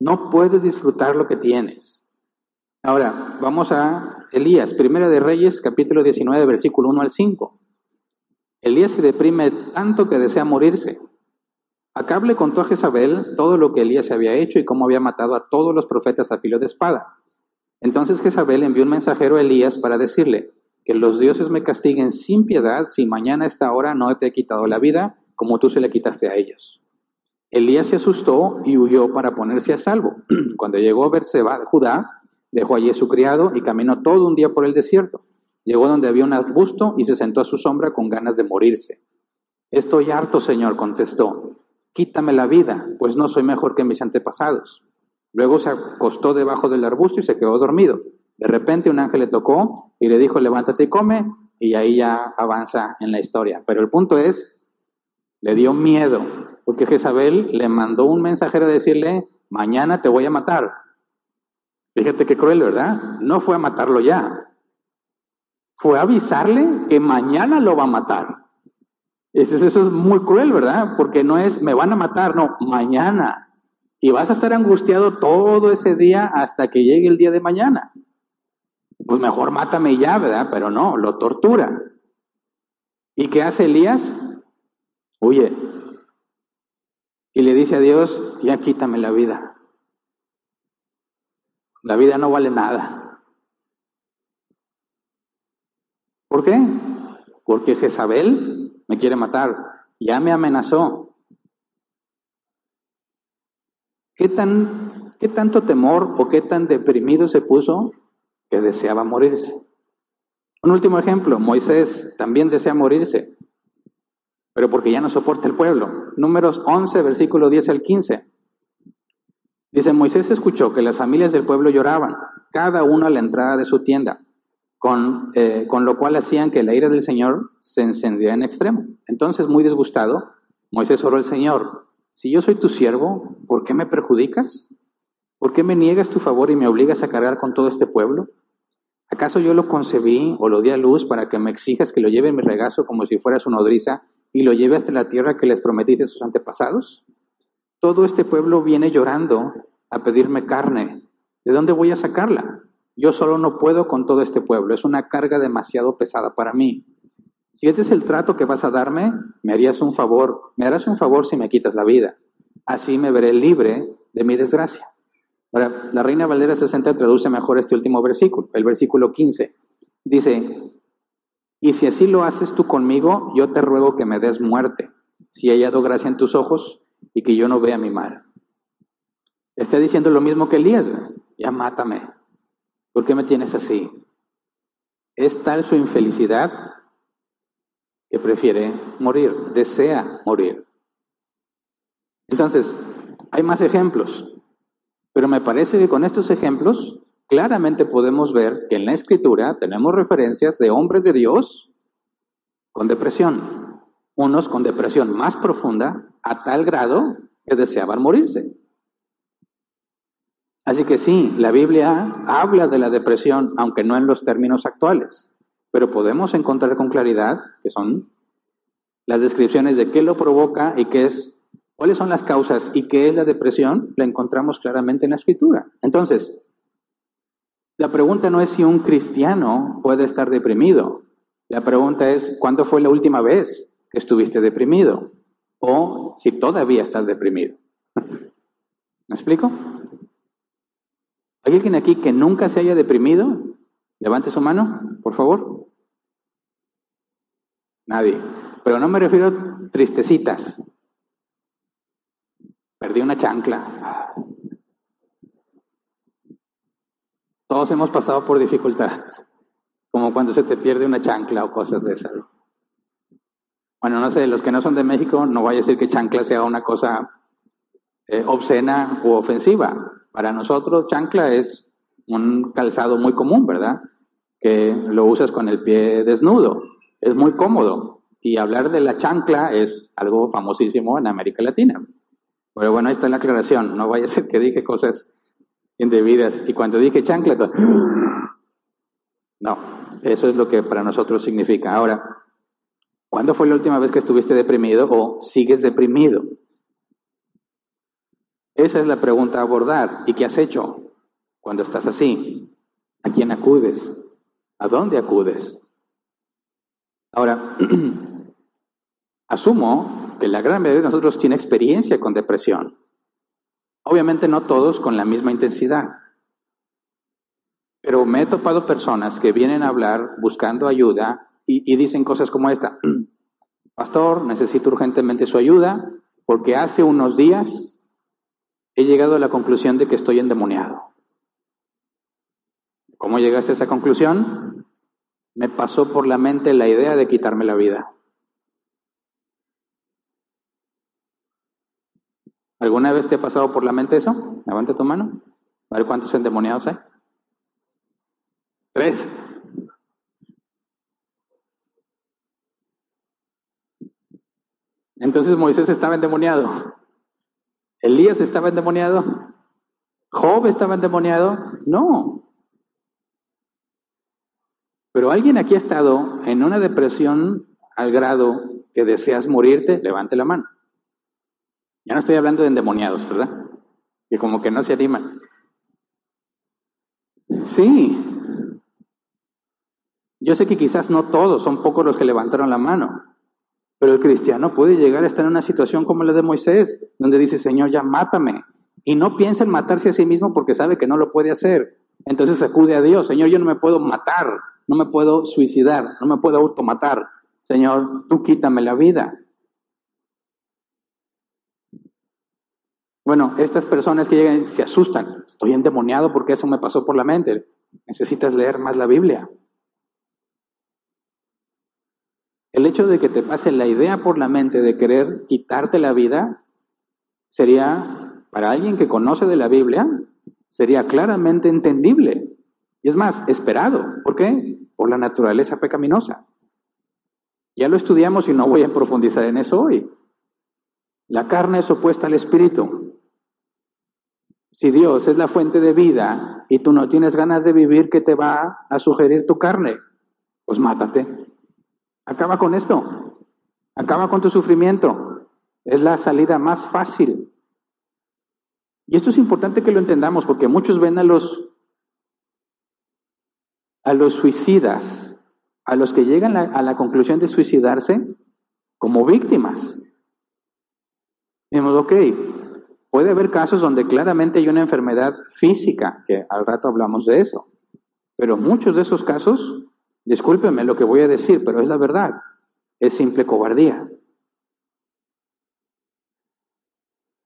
No puedes disfrutar lo que tienes. Ahora, vamos a Elías, Primera de Reyes, capítulo 19, versículo 1 al 5. Elías se deprime tanto que desea morirse. Acá le contó a Jezabel todo lo que Elías había hecho y cómo había matado a todos los profetas a filo de espada. Entonces Jezabel envió un mensajero a Elías para decirle, que los dioses me castiguen sin piedad si mañana a esta hora no te he quitado la vida como tú se le quitaste a ellos. Elías se asustó y huyó para ponerse a salvo. Cuando llegó a Berseba, Judá, dejó allí a su criado y caminó todo un día por el desierto. Llegó donde había un arbusto y se sentó a su sombra con ganas de morirse. Estoy harto, Señor, contestó. Quítame la vida, pues no soy mejor que mis antepasados. Luego se acostó debajo del arbusto y se quedó dormido. De repente un ángel le tocó y le dijo, levántate y come, y ahí ya avanza en la historia. Pero el punto es, le dio miedo, porque Jezabel le mandó un mensajero a decirle, mañana te voy a matar. Fíjate qué cruel, ¿verdad? No fue a matarlo ya. Fue avisarle que mañana lo va a matar. Eso, eso es muy cruel, ¿verdad? Porque no es, me van a matar, no, mañana. Y vas a estar angustiado todo ese día hasta que llegue el día de mañana. Pues mejor mátame ya, ¿verdad? Pero no, lo tortura. ¿Y qué hace Elías? Huye, y le dice a Dios, ya quítame la vida. La vida no vale nada. ¿Por qué? Porque Jezabel me quiere matar, ya me amenazó. ¿Qué, tan, ¿Qué tanto temor o qué tan deprimido se puso que deseaba morirse? Un último ejemplo, Moisés también desea morirse pero porque ya no soporta el pueblo. Números 11, versículo 10 al 15. Dice, Moisés escuchó que las familias del pueblo lloraban, cada uno a la entrada de su tienda, con, eh, con lo cual hacían que la ira del Señor se encendiera en extremo. Entonces, muy disgustado, Moisés oró al Señor, si yo soy tu siervo, ¿por qué me perjudicas? ¿Por qué me niegas tu favor y me obligas a cargar con todo este pueblo? ¿Acaso yo lo concebí o lo di a luz para que me exijas que lo lleve en mi regazo como si fuera su nodriza y lo lleve hasta la tierra que les prometiste a sus antepasados? Todo este pueblo viene llorando a pedirme carne. ¿De dónde voy a sacarla? Yo solo no puedo con todo este pueblo. Es una carga demasiado pesada para mí. Si este es el trato que vas a darme, me harías un favor. Me harás un favor si me quitas la vida. Así me veré libre de mi desgracia. La Reina Valera 60 traduce mejor este último versículo, el versículo 15. Dice, y si así lo haces tú conmigo, yo te ruego que me des muerte, si he hallado gracia en tus ojos y que yo no vea mi mal. Está diciendo lo mismo que Elías, ya mátame. ¿Por qué me tienes así? Es tal su infelicidad que prefiere morir, desea morir. Entonces, hay más ejemplos. Pero me parece que con estos ejemplos claramente podemos ver que en la escritura tenemos referencias de hombres de Dios con depresión, unos con depresión más profunda a tal grado que deseaban morirse. Así que sí, la Biblia habla de la depresión, aunque no en los términos actuales, pero podemos encontrar con claridad que son las descripciones de qué lo provoca y qué es ¿Cuáles son las causas y qué es la depresión? La encontramos claramente en la escritura. Entonces, la pregunta no es si un cristiano puede estar deprimido. La pregunta es, ¿cuándo fue la última vez que estuviste deprimido? O si todavía estás deprimido. ¿Me explico? ¿Hay alguien aquí que nunca se haya deprimido? Levante su mano, por favor. Nadie. Pero no me refiero a tristecitas, Perdí una chancla. Todos hemos pasado por dificultades, como cuando se te pierde una chancla o cosas de esas. Bueno, no sé, los que no son de México, no vaya a decir que chancla sea una cosa eh, obscena u ofensiva. Para nosotros, chancla es un calzado muy común, ¿verdad? Que lo usas con el pie desnudo. Es muy cómodo. Y hablar de la chancla es algo famosísimo en América Latina. Pero bueno, ahí está la aclaración. No vaya a ser que dije cosas indebidas. Y cuando dije chancla, no, eso es lo que para nosotros significa. Ahora, ¿cuándo fue la última vez que estuviste deprimido o sigues deprimido? Esa es la pregunta a abordar. ¿Y qué has hecho cuando estás así? ¿A quién acudes? ¿A dónde acudes? Ahora, asumo que la gran mayoría de nosotros tiene experiencia con depresión. Obviamente no todos con la misma intensidad. Pero me he topado personas que vienen a hablar buscando ayuda y, dicen cosas como esta. Pastor, necesito urgentemente su ayuda porque hace unos días he llegado a la conclusión de que estoy endemoniado. ¿Cómo llegaste a esa conclusión? Me pasó por la mente la idea de quitarme la vida. ¿Alguna vez te ha pasado por la mente eso? Levanta tu mano. A ver cuántos endemoniados hay. Tres. Entonces Moisés estaba endemoniado. Elías estaba endemoniado. Job estaba endemoniado. No. Pero alguien aquí ha estado en una depresión al grado que deseas morirte, levante la mano. Ya no estoy hablando de endemoniados, ¿verdad? Que como que no se animan. Sí. Yo sé que quizás no todos, son pocos los que levantaron la mano. Pero el cristiano puede llegar a estar en una situación como la de Moisés, donde dice, Señor, ya mátame. Y no piensa en matarse a sí mismo porque sabe que no lo puede hacer. Entonces acude a Dios, Señor, yo no me puedo matar, no me puedo suicidar, no me puedo automatar. Señor, tú quítame la vida. Bueno, estas personas que llegan se asustan. Estoy endemoniado porque eso me pasó por la mente. Necesitas leer más la Biblia. El hecho de que te pase la idea por la mente de querer quitarte la vida sería, para alguien que conoce de la Biblia, sería claramente entendible. Y es más, esperado. ¿Por qué? Por la naturaleza pecaminosa. Ya lo estudiamos y no voy a profundizar en eso hoy. La carne es opuesta al espíritu. Si Dios es la fuente de vida y tú no tienes ganas de vivir, ¿qué te va a sugerir tu carne? Pues mátate. Acaba con esto. Acaba con tu sufrimiento. Es la salida más fácil. Y esto es importante que lo entendamos porque muchos ven a los a los suicidas, a los que llegan a la conclusión de suicidarse como víctimas. Decimos, ok, puede haber casos donde claramente hay una enfermedad física, que al rato hablamos de eso, pero muchos de esos casos, discúlpenme lo que voy a decir, pero es la verdad, es simple cobardía.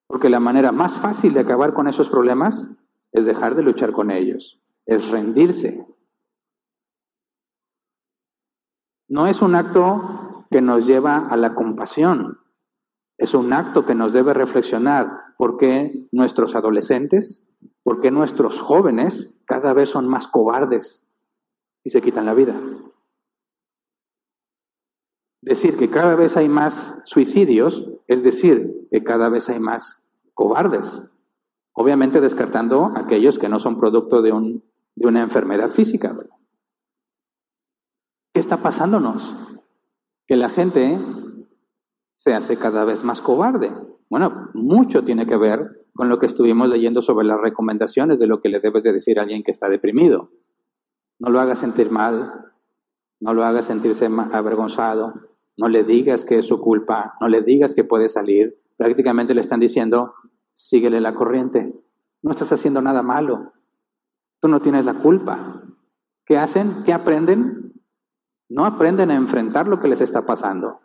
Porque la manera más fácil de acabar con esos problemas es dejar de luchar con ellos, es rendirse. No es un acto que nos lleva a la compasión, es un acto que nos debe reflexionar por qué nuestros adolescentes, por qué nuestros jóvenes cada vez son más cobardes y se quitan la vida. Decir que cada vez hay más suicidios es decir que cada vez hay más cobardes. Obviamente descartando aquellos que no son producto de, un, de una enfermedad física. ¿Qué está pasándonos? Que la gente se hace cada vez más cobarde. Bueno, mucho tiene que ver con lo que estuvimos leyendo sobre las recomendaciones de lo que le debes de decir a alguien que está deprimido. No lo hagas sentir mal, no lo hagas sentirse avergonzado, no le digas que es su culpa, no le digas que puede salir. Prácticamente le están diciendo, síguele la corriente, no estás haciendo nada malo, tú no tienes la culpa. ¿Qué hacen? ¿Qué aprenden? No aprenden a enfrentar lo que les está pasando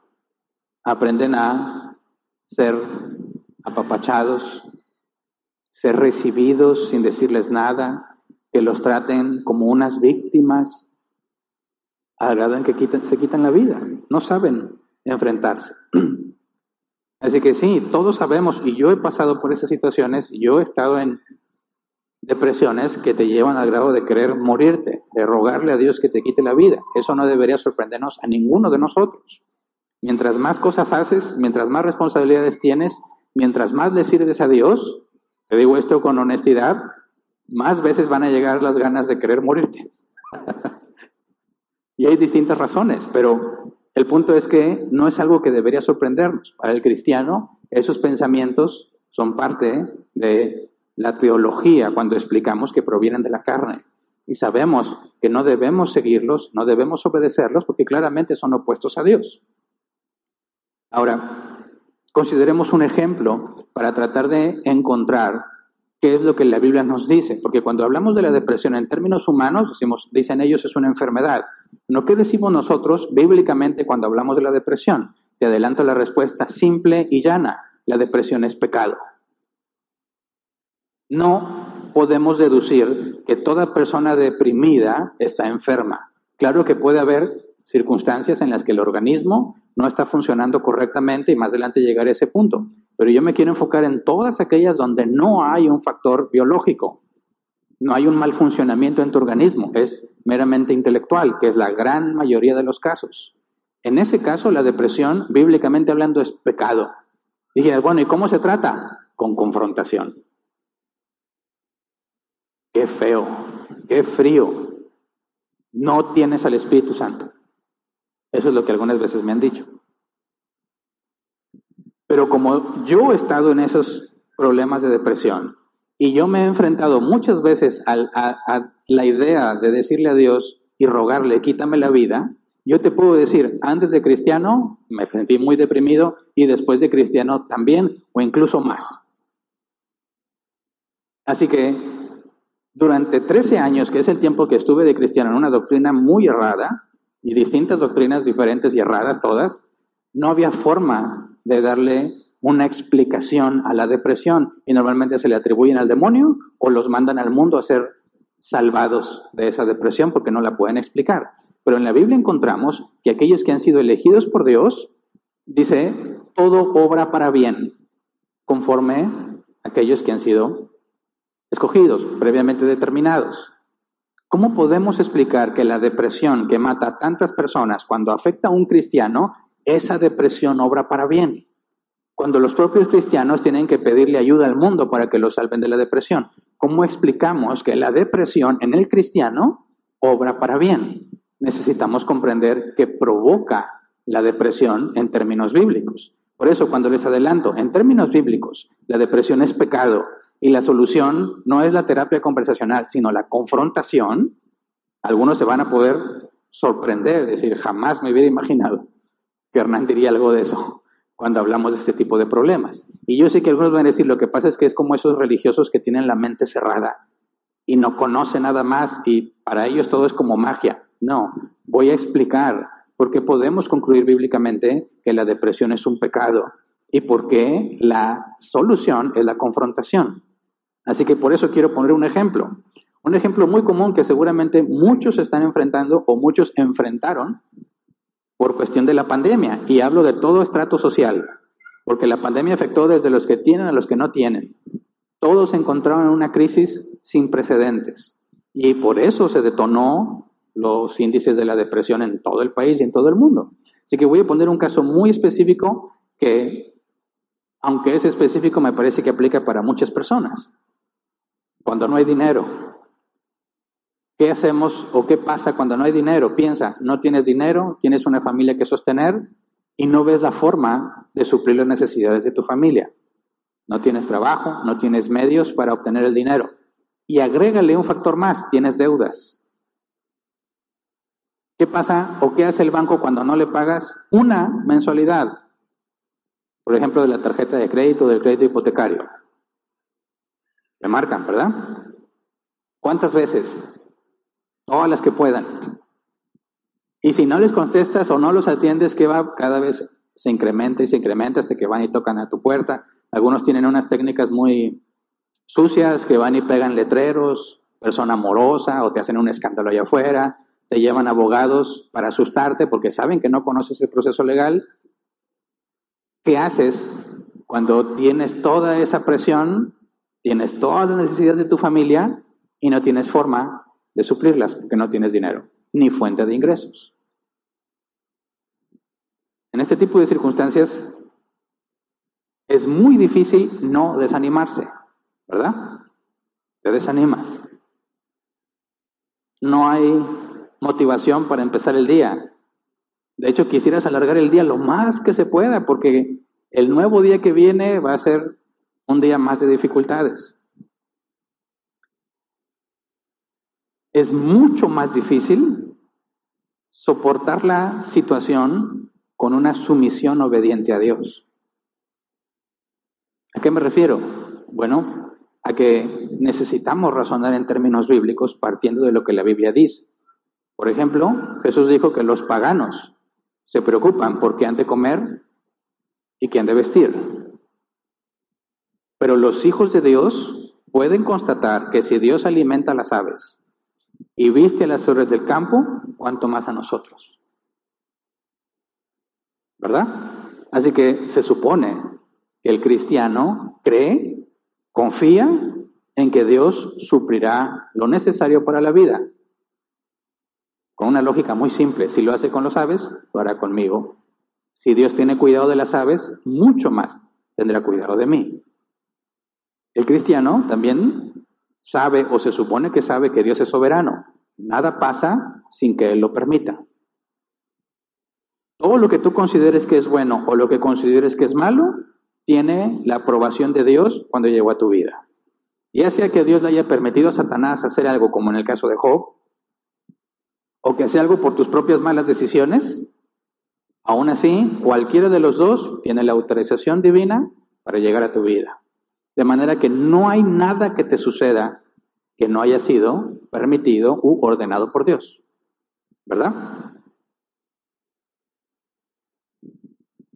aprenden a ser apapachados, ser recibidos sin decirles nada, que los traten como unas víctimas, al grado en que se quitan la vida, no saben enfrentarse. Así que sí, todos sabemos, y yo he pasado por esas situaciones, yo he estado en depresiones que te llevan al grado de querer morirte, de rogarle a Dios que te quite la vida. Eso no debería sorprendernos a ninguno de nosotros. Mientras más cosas haces, mientras más responsabilidades tienes, mientras más le sirves a Dios, te digo esto con honestidad, más veces van a llegar las ganas de querer morirte. y hay distintas razones, pero el punto es que no es algo que debería sorprendernos. Para el cristiano, esos pensamientos son parte de la teología cuando explicamos que provienen de la carne. Y sabemos que no debemos seguirlos, no debemos obedecerlos, porque claramente son opuestos a Dios. Ahora, consideremos un ejemplo para tratar de encontrar qué es lo que la Biblia nos dice, porque cuando hablamos de la depresión en términos humanos, decimos, dicen ellos es una enfermedad. ¿No qué decimos nosotros bíblicamente cuando hablamos de la depresión? Te adelanto la respuesta simple y llana, la depresión es pecado. No podemos deducir que toda persona deprimida está enferma. Claro que puede haber circunstancias en las que el organismo no está funcionando correctamente y más adelante llegar a ese punto. Pero yo me quiero enfocar en todas aquellas donde no hay un factor biológico, no hay un mal funcionamiento en tu organismo, es meramente intelectual, que es la gran mayoría de los casos. En ese caso, la depresión, bíblicamente hablando, es pecado. Dije, bueno, ¿y cómo se trata? Con confrontación. Qué feo, qué frío. No tienes al Espíritu Santo. Eso es lo que algunas veces me han dicho. Pero como yo he estado en esos problemas de depresión y yo me he enfrentado muchas veces a, a, la idea de decirle a Dios y rogarle, quítame la vida, yo te puedo decir, antes de cristiano me sentí muy deprimido y después de cristiano también, o incluso más. Así que durante 13 años, que es el tiempo que estuve de cristiano en una doctrina muy errada, y distintas doctrinas diferentes y erradas todas, no había forma de darle una explicación a la depresión y normalmente se le atribuyen al demonio o los mandan al mundo a ser salvados de esa depresión porque no la pueden explicar. Pero en la Biblia encontramos que aquellos que han sido elegidos por Dios, dice, todo obra para bien, conforme aquellos que han sido escogidos, previamente determinados ¿Cómo podemos explicar que la depresión que mata a tantas personas, cuando afecta a un cristiano, esa depresión obra para bien? Cuando los propios cristianos tienen que pedirle ayuda al mundo para que lo salven de la depresión. ¿Cómo explicamos que la depresión en el cristiano obra para bien? Necesitamos comprender que provoca la depresión en términos bíblicos. Por eso, cuando les adelanto, en términos bíblicos, la depresión es pecado y la solución no es la terapia conversacional, sino la confrontación, algunos se van a poder sorprender, decir, jamás me hubiera imaginado que Hernán diría algo de eso cuando hablamos de este tipo de problemas. Y yo sé que algunos van a decir, lo que pasa es que es como esos religiosos que tienen la mente cerrada y no conocen nada más y para ellos todo es como magia. No, voy a explicar porque podemos concluir bíblicamente que la depresión es un pecado y por qué la solución es la confrontación. Así que por eso quiero poner un ejemplo. Un ejemplo muy común que seguramente muchos están enfrentando o muchos enfrentaron por cuestión de la pandemia. Y hablo de todo estrato social, porque la pandemia afectó desde los que tienen a los que no tienen. Todos se encontraron en una crisis sin precedentes. Y por eso se detonó los índices de la depresión en todo el país y en todo el mundo. Así que voy a poner un caso muy específico que, aunque es específico, me parece que aplica para muchas personas. Cuando no hay dinero, ¿qué hacemos o qué pasa cuando no hay dinero? Piensa, no tienes dinero, tienes una familia que sostener y no ves la forma de suplir las necesidades de tu familia. No tienes trabajo, no tienes medios para obtener el dinero. Y agrégale un factor más, tienes deudas. ¿Qué pasa o qué hace el banco cuando no le pagas una mensualidad? Por ejemplo, de la tarjeta de crédito, del crédito hipotecario. Le marcan, ¿verdad? ¿Cuántas veces? Todas las que puedan. Y si no les contestas o no los atiendes, ¿qué va? Cada vez se incrementa y se incrementa hasta que van y tocan a tu puerta. Algunos tienen unas técnicas muy sucias que van y pegan letreros, persona amorosa, o te hacen un escándalo allá afuera, te llevan abogados para asustarte porque saben que no conoces el proceso legal. ¿Qué haces cuando tienes toda esa presión, tienes todas las necesidades de tu familia y no tienes forma de suplirlas porque no tienes dinero ni fuente de ingresos? En este tipo de circunstancias es muy difícil no desanimarse, ¿verdad? Te desanimas. No hay motivación para empezar el día. De hecho, quisieras alargar el día lo más que se pueda, porque el nuevo día que viene va a ser un día más de dificultades. Es mucho más difícil soportar la situación con una sumisión obediente a Dios. ¿A qué me refiero? Bueno, a que necesitamos razonar en términos bíblicos partiendo de lo que la Biblia dice. Por ejemplo, Jesús dijo que los paganos se preocupan por qué han de comer y qué han de vestir. Pero los hijos de Dios pueden constatar que si Dios alimenta a las aves y viste a las flores del campo, cuanto más a nosotros. ¿Verdad? Así que se supone que el cristiano cree, confía en que Dios suplirá lo necesario para la vida. Una lógica muy simple, si lo hace con los aves, lo hará conmigo. Si Dios tiene cuidado de las aves, mucho más tendrá cuidado de mí. El cristiano también sabe o se supone que sabe que Dios es soberano. Nada pasa sin que Él lo permita. Todo lo que tú consideres que es bueno o lo que consideres que es malo, tiene la aprobación de Dios cuando llegó a tu vida. Ya sea que Dios le haya permitido a Satanás hacer algo, como en el caso de Job, o que sea algo por tus propias malas decisiones, aún así, cualquiera de los dos tiene la autorización divina para llegar a tu vida. De manera que no hay nada que te suceda que no haya sido permitido u ordenado por Dios. ¿Verdad?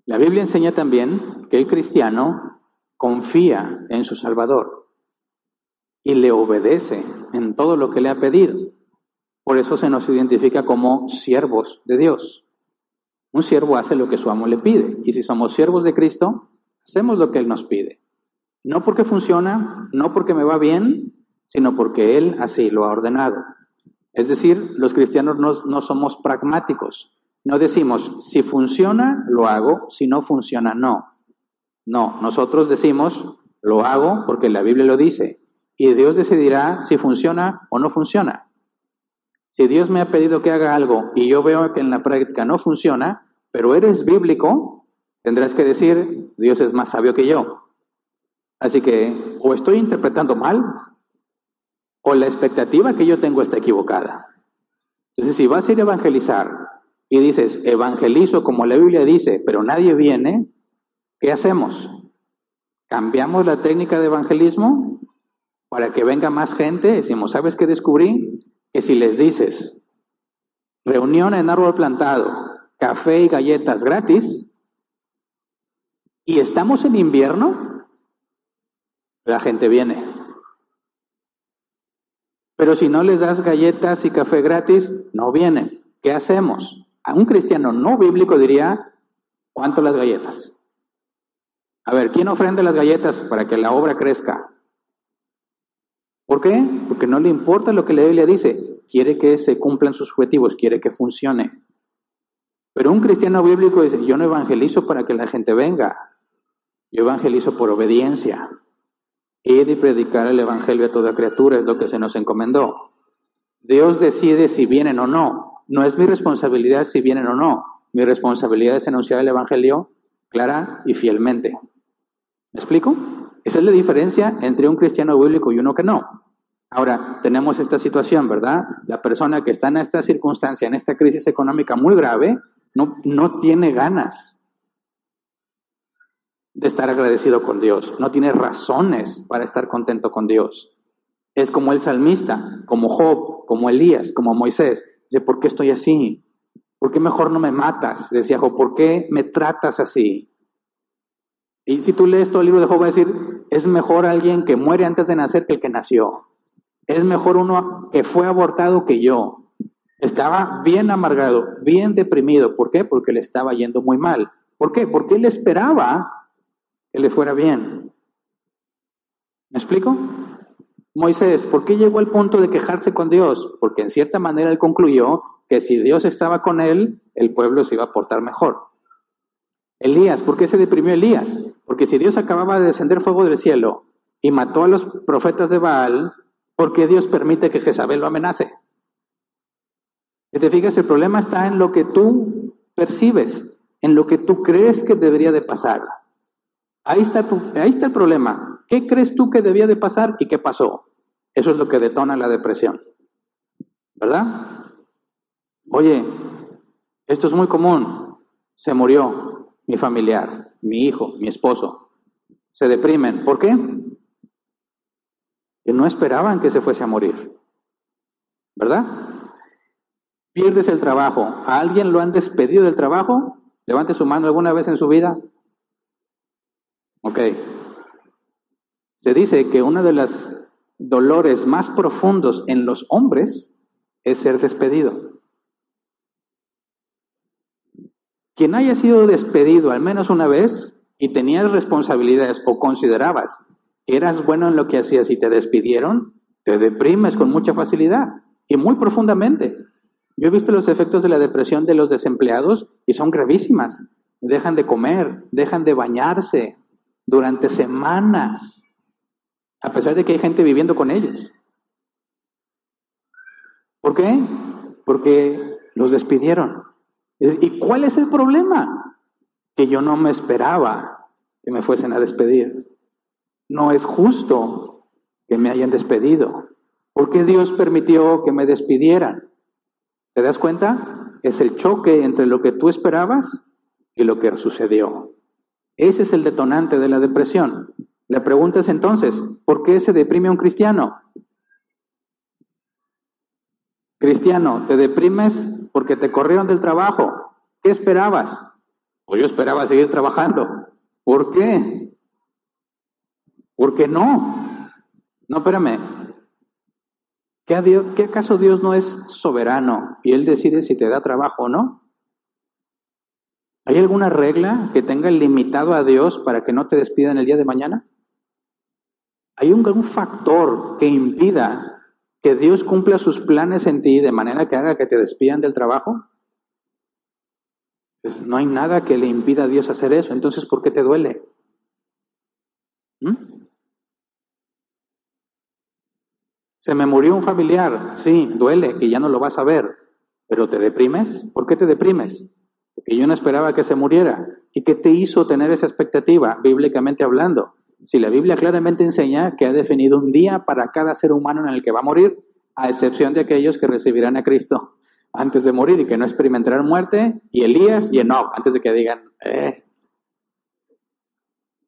La Biblia enseña también que el cristiano confía en su Salvador y le obedece en todo lo que le ha pedido. Por eso se nos identifica como siervos de Dios. Un siervo hace lo que su amo le pide. Y si somos siervos de Cristo, hacemos lo que Él nos pide. No porque funciona, no porque me va bien, sino porque Él así lo ha ordenado. Es decir, los cristianos no, no somos pragmáticos. No decimos, si funciona, lo hago, si no funciona, no. No, nosotros decimos, lo hago porque la Biblia lo dice. Y Dios decidirá si funciona o no funciona. Si Dios me ha pedido que haga algo y yo veo que en la práctica no funciona, pero eres bíblico, tendrás que decir, Dios es más sabio que yo. Así que o estoy interpretando mal o la expectativa que yo tengo está equivocada. Entonces, si vas a ir a evangelizar y dices, evangelizo como la Biblia dice, pero nadie viene, ¿qué hacemos? ¿Cambiamos la técnica de evangelismo para que venga más gente? Decimos, ¿sabes qué descubrí? Que si les dices, reunión en árbol plantado, café y galletas gratis, y estamos en invierno, la gente viene. Pero si no les das galletas y café gratis, no vienen. ¿Qué hacemos? A un cristiano no bíblico diría, ¿cuánto las galletas? A ver, ¿quién ofrenda las galletas para que la obra crezca? ¿Por qué? Porque no le importa lo que la Biblia dice. Quiere que se cumplan sus objetivos, quiere que funcione. Pero un cristiano bíblico dice, yo no evangelizo para que la gente venga. Yo evangelizo por obediencia. He de predicar el Evangelio a toda criatura, es lo que se nos encomendó. Dios decide si vienen o no. No es mi responsabilidad si vienen o no. Mi responsabilidad es anunciar el Evangelio clara y fielmente. ¿Me explico? Esa es la diferencia entre un cristiano bíblico y uno que no. Ahora, tenemos esta situación, ¿verdad? La persona que está en esta circunstancia, en esta crisis económica muy grave, no, no tiene ganas de estar agradecido con Dios, no tiene razones para estar contento con Dios. Es como el salmista, como Job, como Elías, como Moisés. Dice, ¿por qué estoy así? ¿Por qué mejor no me matas? Decía Job, ¿por qué me tratas así? Y si tú lees todo el libro de Job, va a decir, es mejor alguien que muere antes de nacer que el que nació. Es mejor uno que fue abortado que yo. Estaba bien amargado, bien deprimido. ¿Por qué? Porque le estaba yendo muy mal. ¿Por qué? Porque él esperaba que le fuera bien. ¿Me explico? Moisés, ¿por qué llegó al punto de quejarse con Dios? Porque en cierta manera él concluyó que si Dios estaba con él, el pueblo se iba a portar mejor. Elías, ¿por qué se deprimió Elías? Porque si Dios acababa de descender fuego del cielo y mató a los profetas de Baal, ¿por qué Dios permite que Jezabel lo amenace? Y te fijas, el problema está en lo que tú percibes, en lo que tú crees que debería de pasar. Ahí está, ahí está el problema. ¿Qué crees tú que debía de pasar y qué pasó? Eso es lo que detona la depresión. ¿Verdad? Oye, esto es muy común. Se murió mi familiar, mi hijo, mi esposo. Se deprimen. ¿Por qué? Que no esperaban que se fuese a morir. ¿Verdad? Pierdes el trabajo. ¿A alguien lo han despedido del trabajo? Levante su mano alguna vez en su vida. Ok. Se dice que uno de los dolores más profundos en los hombres es ser despedido. Quien haya sido despedido al menos una vez y tenías responsabilidades o considerabas que eras bueno en lo que hacías y te despidieron, te deprimes con mucha facilidad y muy profundamente. Yo he visto los efectos de la depresión de los desempleados y son gravísimas. Dejan de comer, dejan de bañarse, durante semanas, a pesar de que hay gente viviendo con ellos. ¿Por qué? Porque los despidieron. ¿Y cuál es el problema? Que yo no me esperaba que me fuesen a despedir. No es justo que me hayan despedido. ¿Por qué Dios permitió que me despidieran? ¿Te das cuenta? Es el choque entre lo que tú esperabas y lo que sucedió. Ese es el detonante de la depresión. La pregunta es entonces, ¿por qué se deprime un cristiano? Cristiano, ¿te deprimes porque te corrieron del trabajo? ¿Qué esperabas? Pues yo esperaba seguir trabajando. ¿Por qué? ¿Por qué no? No, espérame. ¿Qué, ¿Qué acaso Dios no es soberano y Él decide si te da trabajo o no? ¿Hay alguna regla que tenga limitado a Dios para que no te despidan el día de mañana? ¿Hay un, factor que impida que Dios cumpla sus planes en ti de manera que haga que te despidan del trabajo? Pues no hay nada que le impida a Dios hacer eso. Entonces, ¿por qué te duele? ¿Mm? Se me murió un familiar. Sí, duele, que ya no lo vas a ver. Pero ¿te deprimes? ¿Por qué te deprimes? Porque yo no esperaba que se muriera. ¿Y qué te hizo tener esa expectativa, bíblicamente hablando? Si la Biblia claramente enseña que ha definido un día para cada ser humano en el que va a morir, a excepción de aquellos que recibirán a Cristo antes de morir y que no experimentarán muerte, y Elías y Enoch, antes de que digan, eh,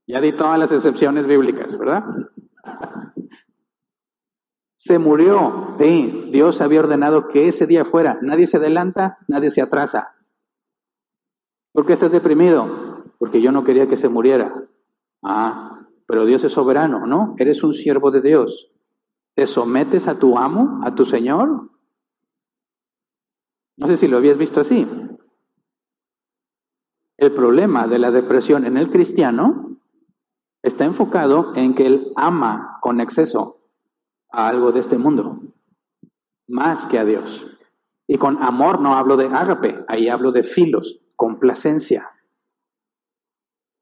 ya di todas las excepciones bíblicas, ¿verdad? Se murió, sí, Dios había ordenado que ese día fuera, nadie se adelanta, nadie se atrasa. ¿Por qué estás deprimido? Porque yo no quería que se muriera. Ah, pero Dios es soberano, ¿no? Eres un siervo de Dios. ¿Te sometes a tu amo, a tu Señor? No sé si lo habías visto así. El problema de la depresión en el cristiano está enfocado en que él ama con exceso a algo de este mundo, más que a Dios. Y con amor no hablo de ágape, ahí hablo de filos, complacencia.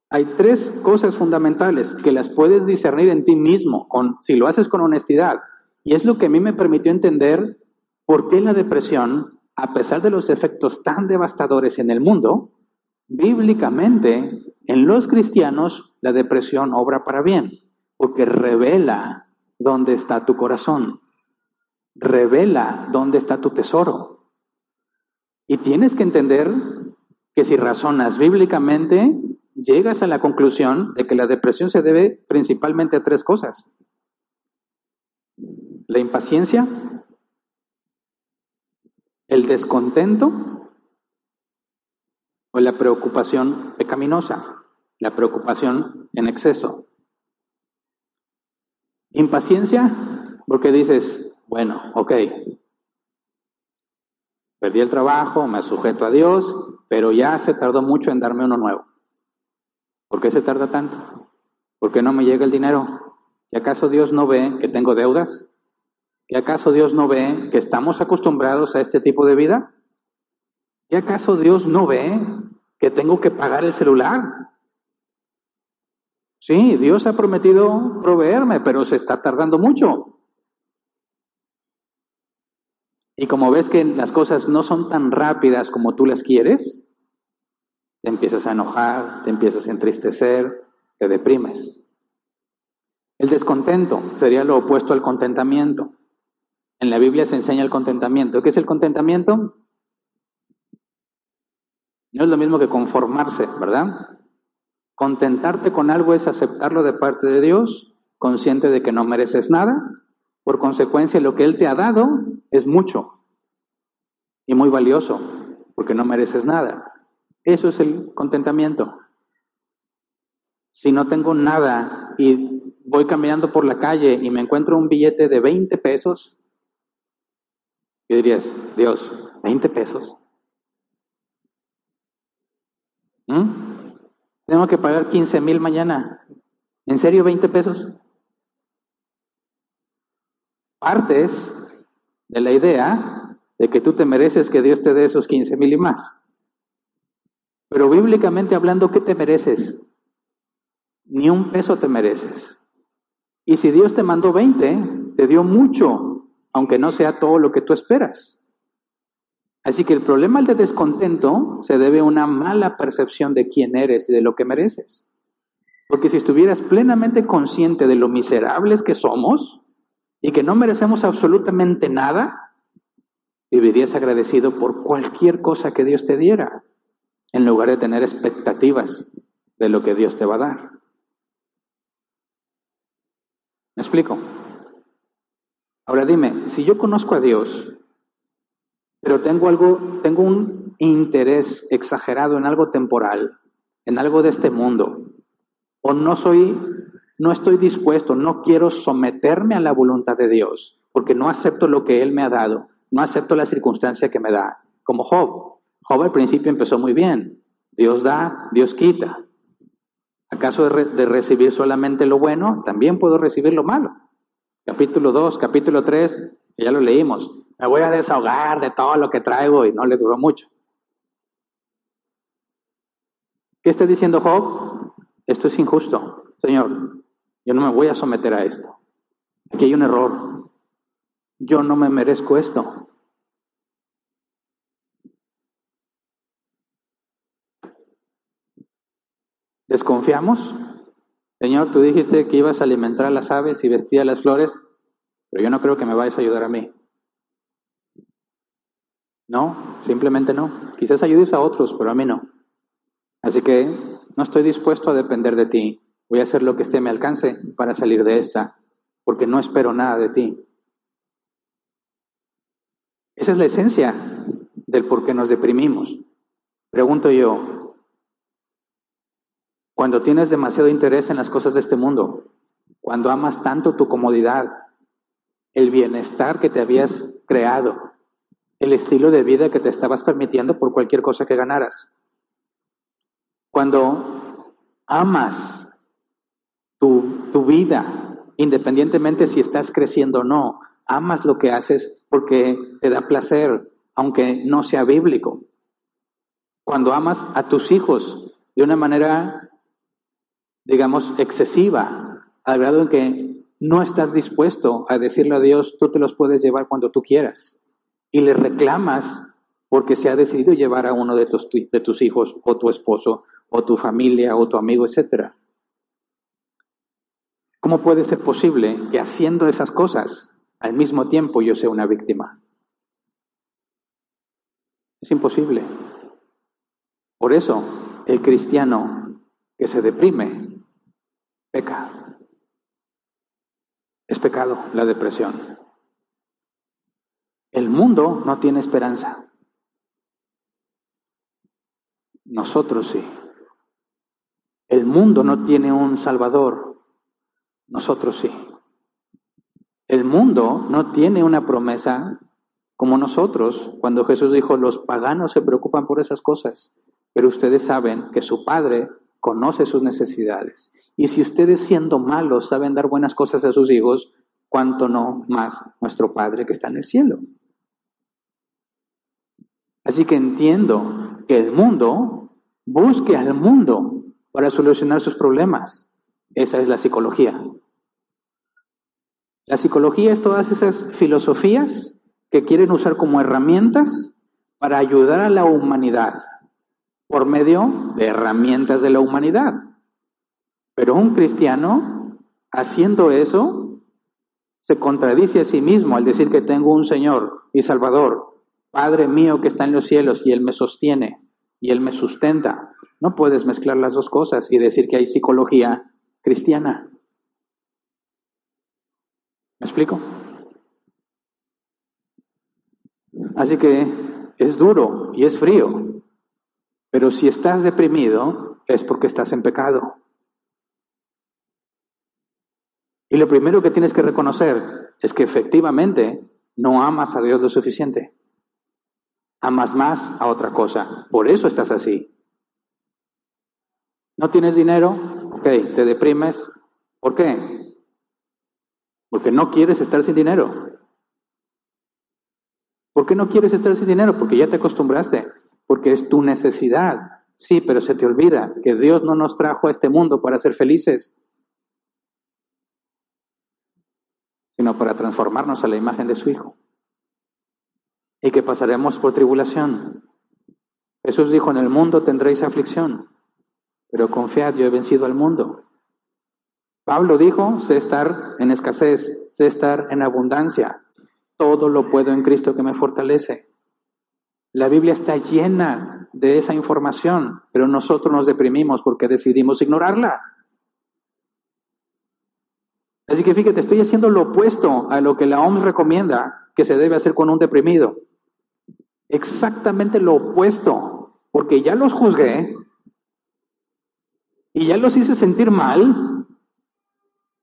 Hay tres cosas fundamentales que las puedes discernir en ti mismo, con, si lo haces con honestidad. Y es lo que a mí me permitió entender por qué la depresión, a pesar de los efectos tan devastadores en el mundo, bíblicamente en los cristianos la depresión obra para bien, porque revela dónde está tu corazón, revela dónde está tu tesoro. Y tienes que entender que si razonas bíblicamente, llegas a la conclusión de que la depresión se debe principalmente a tres cosas. La impaciencia, el descontento o la preocupación pecaminosa, la preocupación en exceso. Impaciencia, porque dices, bueno, ok, perdí el trabajo, me sujeto a Dios, pero ya se tardó mucho en darme uno nuevo. ¿Por qué se tarda tanto? ¿Por qué no me llega el dinero? ¿Y acaso Dios no ve que tengo deudas? ¿Y acaso Dios no ve que estamos acostumbrados a este tipo de vida? ¿Y acaso Dios no ve que tengo que pagar el celular? Sí, Dios ha prometido proveerme, pero se está tardando mucho. Y como ves que las cosas no son tan rápidas como tú las quieres, te empiezas a enojar, te empiezas a entristecer, te deprimes. El descontento sería lo opuesto al contentamiento. En la Biblia se enseña el contentamiento. ¿Qué es el contentamiento? No es lo mismo que conformarse, ¿verdad? Contentarte con algo es aceptarlo de parte de Dios, consciente de que no mereces nada. Por consecuencia, lo que Él te ha dado es mucho y muy valioso, porque no mereces nada. Eso es el contentamiento. Si no tengo nada y voy caminando por la calle y me encuentro un billete de 20 pesos, ¿qué dirías? Dios, 20 pesos. ¿Mm? Tengo que pagar 15 mil mañana. ¿En serio 20 pesos? Partes de la idea de que tú te mereces que Dios te dé esos 15 mil y más. Pero bíblicamente hablando, ¿qué te mereces? Ni un peso te mereces. Y si Dios te mandó 20, te dio mucho, aunque no sea todo lo que tú esperas. Así que el problema de descontento se debe a una mala percepción de quién eres y de lo que mereces. Porque si estuvieras plenamente consciente de lo miserables que somos y que no merecemos absolutamente nada, vivirías agradecido por cualquier cosa que Dios te diera en lugar de tener expectativas de lo que Dios te va a dar. ¿Me explico? Ahora dime, si yo conozco a Dios, pero tengo algo, tengo un interés exagerado en algo temporal, en algo de este mundo, o no soy, no estoy dispuesto, no quiero someterme a la voluntad de Dios, porque no acepto lo que Él me ha dado, no acepto la circunstancia que me da, como Job. Job al principio empezó muy bien. Dios da, Dios quita. ¿Acaso de, recibir solamente lo bueno? También puedo recibir lo malo. Capítulo 2, capítulo 3, ya lo leímos. Me voy a desahogar de todo lo que traigo y no le duró mucho. ¿Qué está diciendo Job? Esto es injusto. Señor, yo no me voy a someter a esto. Aquí hay un error. Yo no me merezco esto. ¿Desconfiamos? Señor, tú dijiste que ibas a alimentar a las aves y vestir las flores, pero yo no creo que me vayas a ayudar a mí. No, simplemente no. Quizás ayudes a otros, pero a mí no. Así que no estoy dispuesto a depender de ti. Voy a hacer lo que esté a mi alcance para salir de esta, porque no espero nada de ti. Esa es la esencia del por qué nos deprimimos. Pregunto yo, cuando tienes demasiado interés en las cosas de este mundo, cuando amas tanto tu comodidad, el bienestar que te habías creado, el estilo de vida que te estabas permitiendo por cualquier cosa que ganaras, cuando amas tu, tu vida, independientemente si estás creciendo o no, amas lo que haces porque te da placer, aunque no sea bíblico. Cuando amas a tus hijos de una manera, digamos, excesiva, al grado en que no estás dispuesto a decirle a Dios, tú te los puedes llevar cuando tú quieras, y le reclamas porque se ha decidido llevar a uno de tus, de tus hijos o tu esposo o tu familia o tu amigo, etcétera. ¿Cómo puede ser posible que haciendo esas cosas al mismo tiempo yo sea una víctima? Es imposible. Por eso, el cristiano que se deprime, Es pecado la depresión. El mundo no tiene esperanza. Nosotros sí. El mundo no tiene un Salvador, nosotros sí. El mundo no tiene una promesa como nosotros, cuando Jesús dijo, los paganos se preocupan por esas cosas, pero ustedes saben que su Padre conoce sus necesidades. Y si ustedes siendo malos saben dar buenas cosas a sus hijos, cuánto no más nuestro Padre que está en el cielo. Así que entiendo que el mundo busque al mundo para solucionar sus problemas. Esa es la psicología. La psicología es todas esas filosofías que quieren usar como herramientas para ayudar a la humanidad por medio de herramientas de la humanidad. Pero un cristiano, haciendo eso, se contradice a sí mismo al decir que tengo un Señor y Salvador, Padre mío que está en los cielos y Él me sostiene y Él me sustenta. No puedes mezclar las dos cosas y decir que hay psicología cristiana. ¿Me explico? Así que es duro y es frío, pero si estás deprimido es porque estás en pecado. Y lo primero que tienes que reconocer es que efectivamente no amas a Dios lo suficiente. Amas más a otra cosa. Por eso estás así. ¿No tienes dinero? Ok, te deprimes. ¿Por qué? Porque no quieres estar sin dinero. ¿Por qué no quieres estar sin dinero? Porque ya te acostumbraste. Porque es tu necesidad. Sí, pero se te olvida que Dios no nos trajo a este mundo para ser felices, sino para transformarnos a la imagen de su Hijo. Y que pasaremos por tribulación. Jesús dijo, en el mundo tendréis aflicción, pero confiad, yo he vencido al mundo. Pablo dijo, sé estar en escasez, sé estar en abundancia. Todo lo puedo en Cristo que me fortalece. La Biblia está llena de esa información, pero nosotros nos deprimimos porque decidimos ignorarla. Así que fíjate, estoy haciendo lo opuesto a lo que la OMS recomienda que se debe hacer con un deprimido. Exactamente lo opuesto, porque ya los juzgué, y ya los hice sentir mal,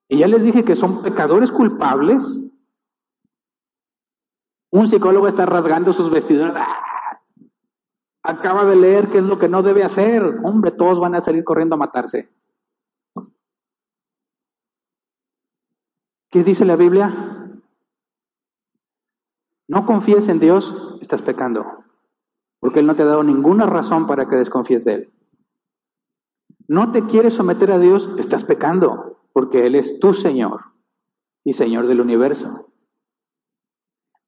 y ya les dije que son pecadores culpables. Un psicólogo está rasgando sus vestiduras. Acaba de leer qué es lo que no debe hacer. Hombre, todos van a salir corriendo a matarse. ¿Qué dice la Biblia? no confíes en Dios, estás pecando. Porque Él no te ha dado ninguna razón para que desconfíes de Él. No te quieres someter a Dios, estás pecando. Porque Él es tu Señor y Señor del universo.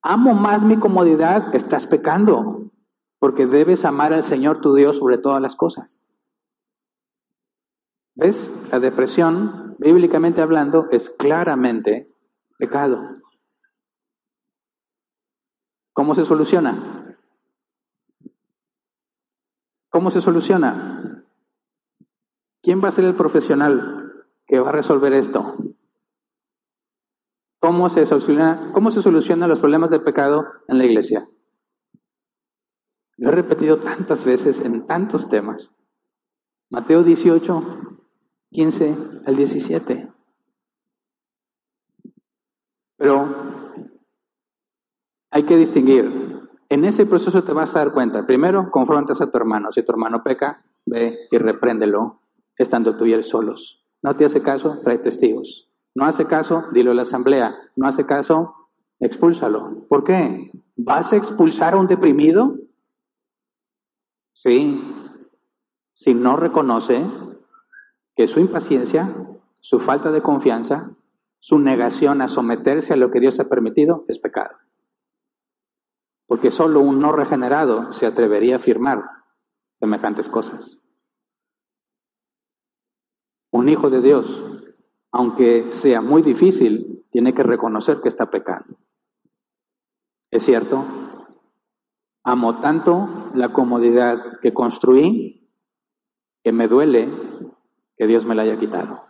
Amo más mi comodidad, estás pecando. Porque debes amar al Señor tu Dios sobre todas las cosas. ¿Ves? La depresión, bíblicamente hablando, es claramente pecado. ¿Cómo se soluciona? ¿Cómo se soluciona? ¿Quién va a ser el profesional que va a resolver esto? ¿Cómo se soluciona, cómo se solucionan los problemas del pecado en la iglesia? Lo he repetido tantas veces en tantos temas. Mateo 18, 15 al 17. Pero hay que distinguir. En ese proceso te vas a dar cuenta. Primero, confrontas a tu hermano. Si tu hermano peca, ve y repréndelo, estando tú y él solos. No te hace caso, trae testigos. No hace caso, dilo a la asamblea. No hace caso, expúlsalo. ¿Por qué? ¿Vas a expulsar a un deprimido? Sí. Si no reconoce que su impaciencia, su falta de confianza, su negación a someterse a lo que Dios ha permitido es pecado porque solo un no regenerado se atrevería a afirmar semejantes cosas. Un hijo de Dios, aunque sea muy difícil, tiene que reconocer que está pecando. ¿Es cierto? Amo tanto la comodidad que construí que me duele que Dios me la haya quitado.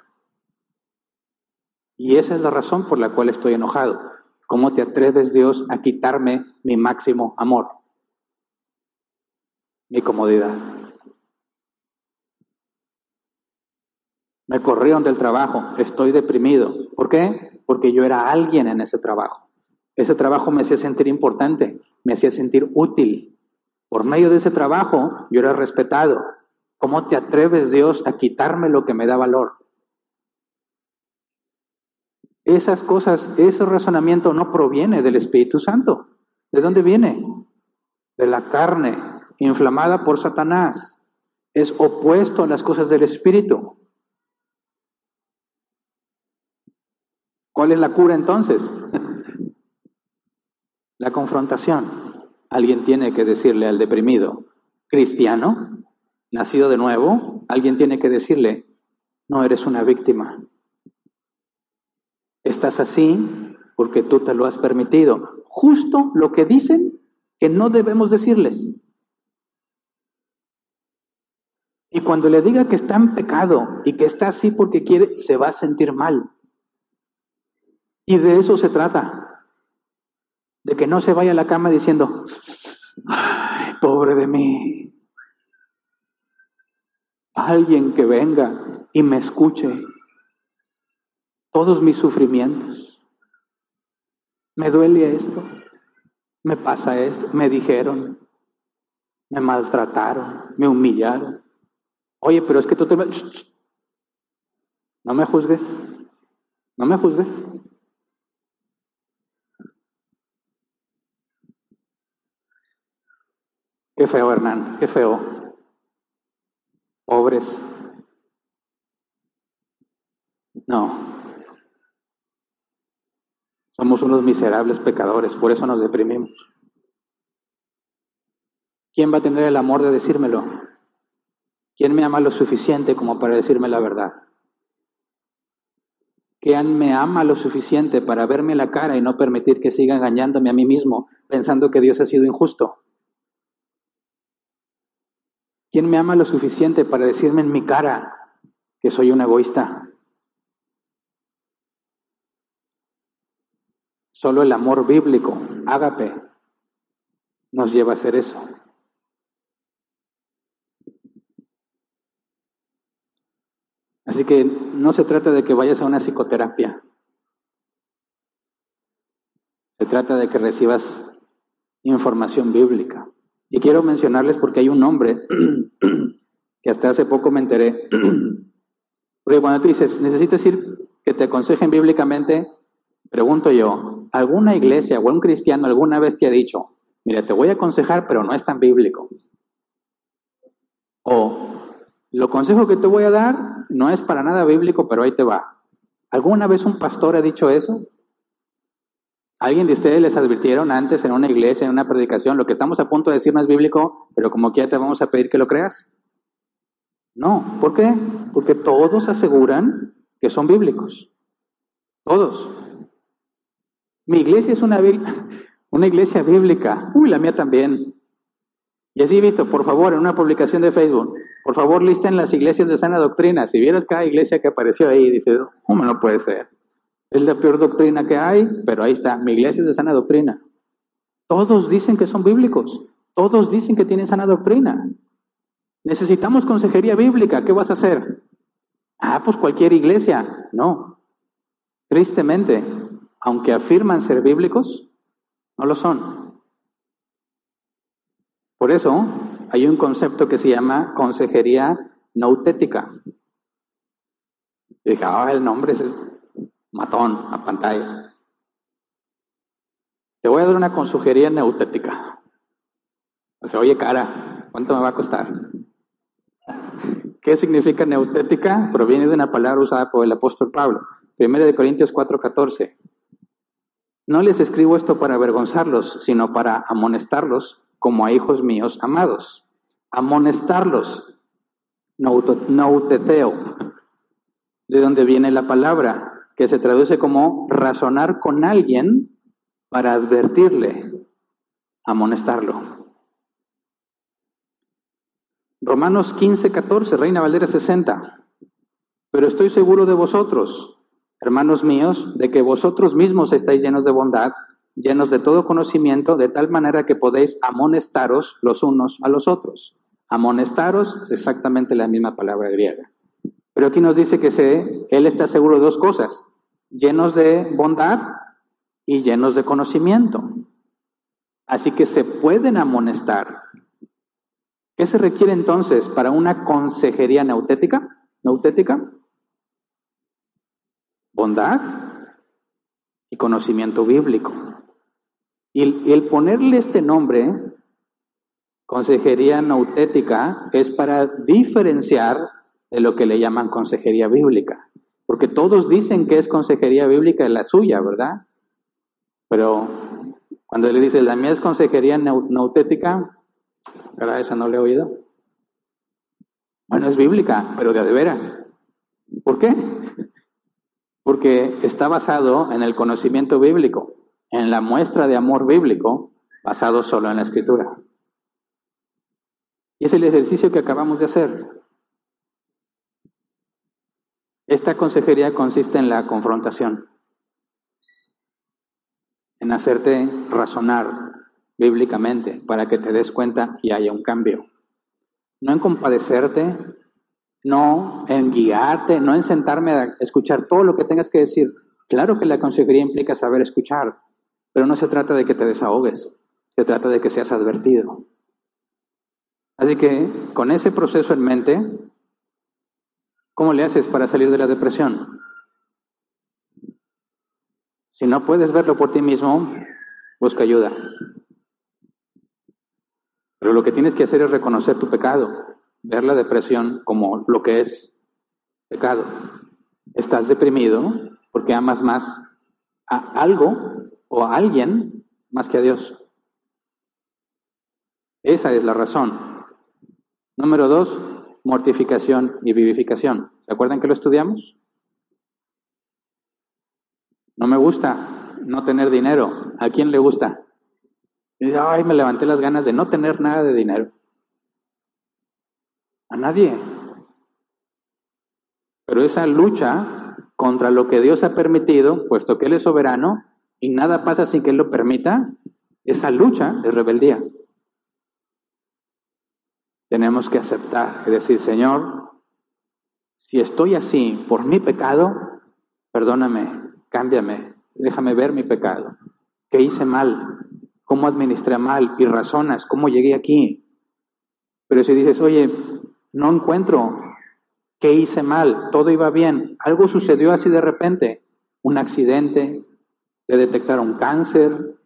Y esa es la razón por la cual estoy enojado. ¿Cómo te atreves, Dios, a quitarme mi máximo amor? Mi comodidad. Me corrieron del trabajo, estoy deprimido. ¿Por qué? Porque yo era alguien en ese trabajo. Ese trabajo me hacía sentir importante, me hacía sentir útil. Por medio de ese trabajo yo era respetado. ¿Cómo te atreves, Dios, a quitarme lo que me da valor? Esas cosas, ese razonamiento no proviene del Espíritu Santo. ¿De dónde viene? De la carne, inflamada por Satanás. Es opuesto a las cosas del Espíritu. ¿Cuál es la cura entonces? la confrontación. Alguien tiene que decirle al deprimido, cristiano, nacido de nuevo, alguien tiene que decirle, no eres una víctima, Estás así porque tú te lo has permitido. Justo lo que dicen que no debemos decirles. Y cuando le diga que está en pecado y que está así porque quiere, se va a sentir mal. Y de eso se trata. De que no se vaya a la cama diciendo, ay, pobre de mí. Alguien que venga y me escuche todos mis sufrimientos. Me duele esto, me pasa esto, me dijeron, me maltrataron, me humillaron. Oye, pero es que tú te... No me juzgues, no me juzgues. Qué feo, Hernán, qué feo. Pobres. No, somos unos miserables pecadores, por eso nos deprimimos. ¿Quién va a tener el amor de decírmelo? ¿Quién me ama lo suficiente como para decirme la verdad? ¿Quién me ama lo suficiente para verme la cara y no permitir que siga engañándome a mí mismo pensando que Dios ha sido injusto? ¿Quién me ama lo suficiente para decirme en mi cara que soy un egoísta? Solo el amor bíblico, ágape, nos lleva a hacer eso. Así que no se trata de que vayas a una psicoterapia. Se trata de que recibas información bíblica. Y quiero mencionarles porque hay un nombre que hasta hace poco me enteré. Porque cuando tú dices, necesitas ir que te aconsejen bíblicamente, pregunto yo, alguna iglesia o un cristiano alguna vez te ha dicho, mira, te voy a aconsejar, pero no es tan bíblico. O, lo consejo que te voy a dar no es para nada bíblico, pero ahí te va. ¿Alguna vez un pastor ha dicho eso? ¿Alguien de ustedes les advirtieron antes en una iglesia, en una predicación, lo que estamos a punto de decir no es bíblico, pero como que ya te vamos a pedir que lo creas? No, ¿por qué? Porque todos aseguran que son bíblicos. Todos. Mi iglesia es una, una iglesia bíblica. Uy, la mía también. Y así visto, por favor, en una publicación de Facebook, por favor listen las iglesias de sana doctrina. Si vieras cada iglesia que apareció ahí, dices, ¿cómo no puede ser? Es la peor doctrina que hay, pero ahí está, mi iglesia es de sana doctrina. Todos dicen que son bíblicos, todos dicen que tienen sana doctrina. Necesitamos consejería bíblica, ¿qué vas a hacer? Ah, pues cualquier iglesia. No. Tristemente, aunque afirman ser bíblicos, no lo son. Por eso hay un concepto que se llama consejería nautética. Dije, ah, el nombre es matón a pantalla. Te voy a dar una consejería nautética. O sea, oye, cara, ¿cuánto me va a costar? ¿Qué significa neutética? Proviene de una palabra usada por el apóstol Pablo. Primero de Corintios 4:14. No les escribo esto para avergonzarlos, sino para amonestarlos como a hijos míos amados. Amonestarlos, nauteteo, de donde viene la palabra, que se traduce como razonar con alguien para advertirle, amonestarlo. Romanos 15, 14, Reina Valera 60. Pero estoy seguro de vosotros, hermanos míos, de que vosotros mismos estáis llenos de bondad, llenos de todo conocimiento, de tal manera que podéis amonestaros los unos a los otros. Amonestaros es exactamente la misma palabra griega. Pero aquí nos dice que se, él está seguro de dos cosas, llenos de bondad y llenos de conocimiento. Así que se pueden amonestar, ¿Qué se requiere entonces para una consejería nautética? ¿Nautética? Bondad y conocimiento bíblico. Y el, ponerle este nombre, consejería nautética, es para diferenciar de lo que le llaman consejería bíblica. Porque todos dicen que es consejería bíblica la suya, ¿verdad? Pero cuando le dice la mía es consejería nautética, ¿Verdad? Esa no le he oído. Bueno, es bíblica, pero de, de veras. ¿Por qué? Porque está basado en el conocimiento bíblico, en la muestra de amor bíblico, basado solo en la escritura. Y es el ejercicio que acabamos de hacer. Esta consejería consiste en la confrontación, en hacerte razonar bíblicamente para que te des cuenta y haya un cambio. No en compadecerte, no en guiarte, no en sentarme a escuchar todo lo que tengas que decir. Claro que la consejería implica saber escuchar, pero no se trata de que te desahogues, se trata de que seas advertido. Así que con ese proceso en mente, ¿cómo le haces para salir de la depresión? Si no puedes verlo por ti mismo, busca ayuda. Pero lo que tienes que hacer es reconocer tu pecado, ver la depresión como lo que es pecado. Estás deprimido porque amas más a algo o a alguien más que a Dios. Esa es la razón. Número dos, mortificación y vivificación. ¿Se acuerdan que lo estudiamos? No me gusta no tener dinero. ¿A quién le gusta? Dice, ay, me levanté las ganas de no tener nada de dinero. A nadie. Pero esa lucha contra lo que Dios ha permitido, puesto que Él es soberano y nada pasa sin que Él lo permita, esa lucha es rebeldía. Tenemos que aceptar y decir, Señor, si estoy así por mi pecado, perdóname, cámbiame, déjame ver mi pecado. ¿Qué hice mal? cómo administré mal y razonas cómo llegué aquí. Pero si dices, oye, no encuentro qué hice mal, todo iba bien, algo sucedió así de repente, un accidente, te detectaron cáncer,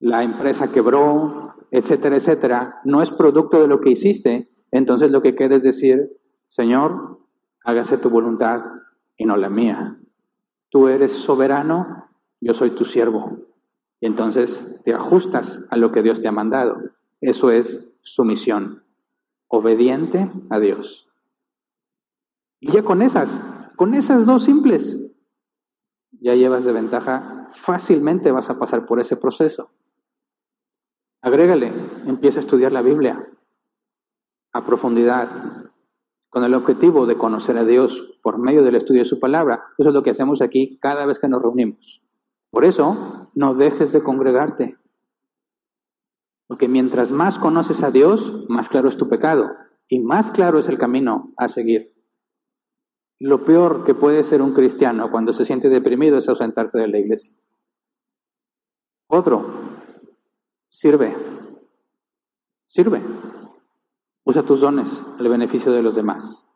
la empresa quebró, etcétera, etcétera, no es producto de lo que hiciste, entonces lo que queda es decir, Señor, hágase tu voluntad y no la mía. Tú eres soberano, yo soy tu siervo. Y entonces te ajustas a lo que Dios te ha mandado. Eso es sumisión, obediente a Dios. Y ya con esas, con esas dos simples, ya llevas de ventaja, fácilmente vas a pasar por ese proceso. Agrégale, empieza a estudiar la Biblia a profundidad, con el objetivo de conocer a Dios por medio del estudio de su palabra. Eso es lo que hacemos aquí cada vez que nos reunimos. Por eso, no dejes de congregarte. Porque mientras más conoces a Dios, más claro es tu pecado y más claro es el camino a seguir. Lo peor que puede ser un cristiano cuando se siente deprimido es ausentarse de la iglesia. Otro, sirve. Sirve. Usa tus dones al beneficio de los demás.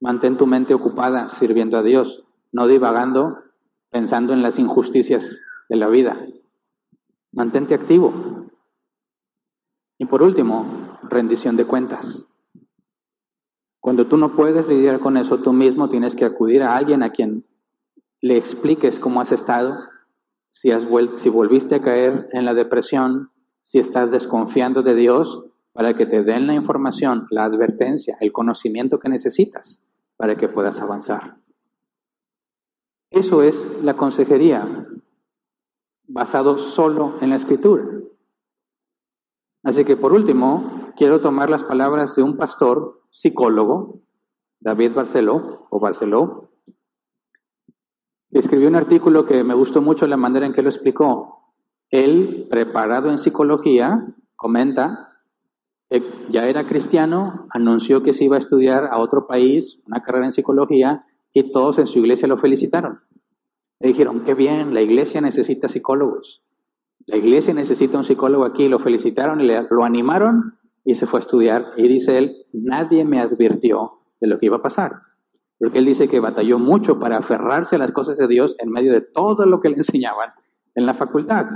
Mantén tu mente ocupada sirviendo a Dios, no divagando pensando en las injusticias de la vida. Mantente activo. Y por último, rendición de cuentas. Cuando tú no puedes lidiar con eso tú mismo, tienes que acudir a alguien a quien le expliques cómo has estado, si, has si volviste a caer en la depresión, si estás desconfiando de Dios, para que te den la información, la advertencia, el conocimiento que necesitas para que puedas avanzar. Eso es la consejería basado solo en la escritura. Así que por último, quiero tomar las palabras de un pastor psicólogo, David Barceló, o Barceló, que escribió un artículo que me gustó mucho la manera en que lo explicó. Él, preparado en psicología, comenta que ya era cristiano, anunció que se iba a estudiar a otro país, una carrera en psicología, y todos en su iglesia lo felicitaron. Le dijeron, qué bien, la iglesia necesita psicólogos. La iglesia necesita un psicólogo aquí. Lo felicitaron y lo animaron y se fue a estudiar. Y dice él, nadie me advirtió de lo que iba a pasar. Porque él dice que batalló mucho para aferrarse a las cosas de Dios en medio de todo lo que le enseñaban en la facultad.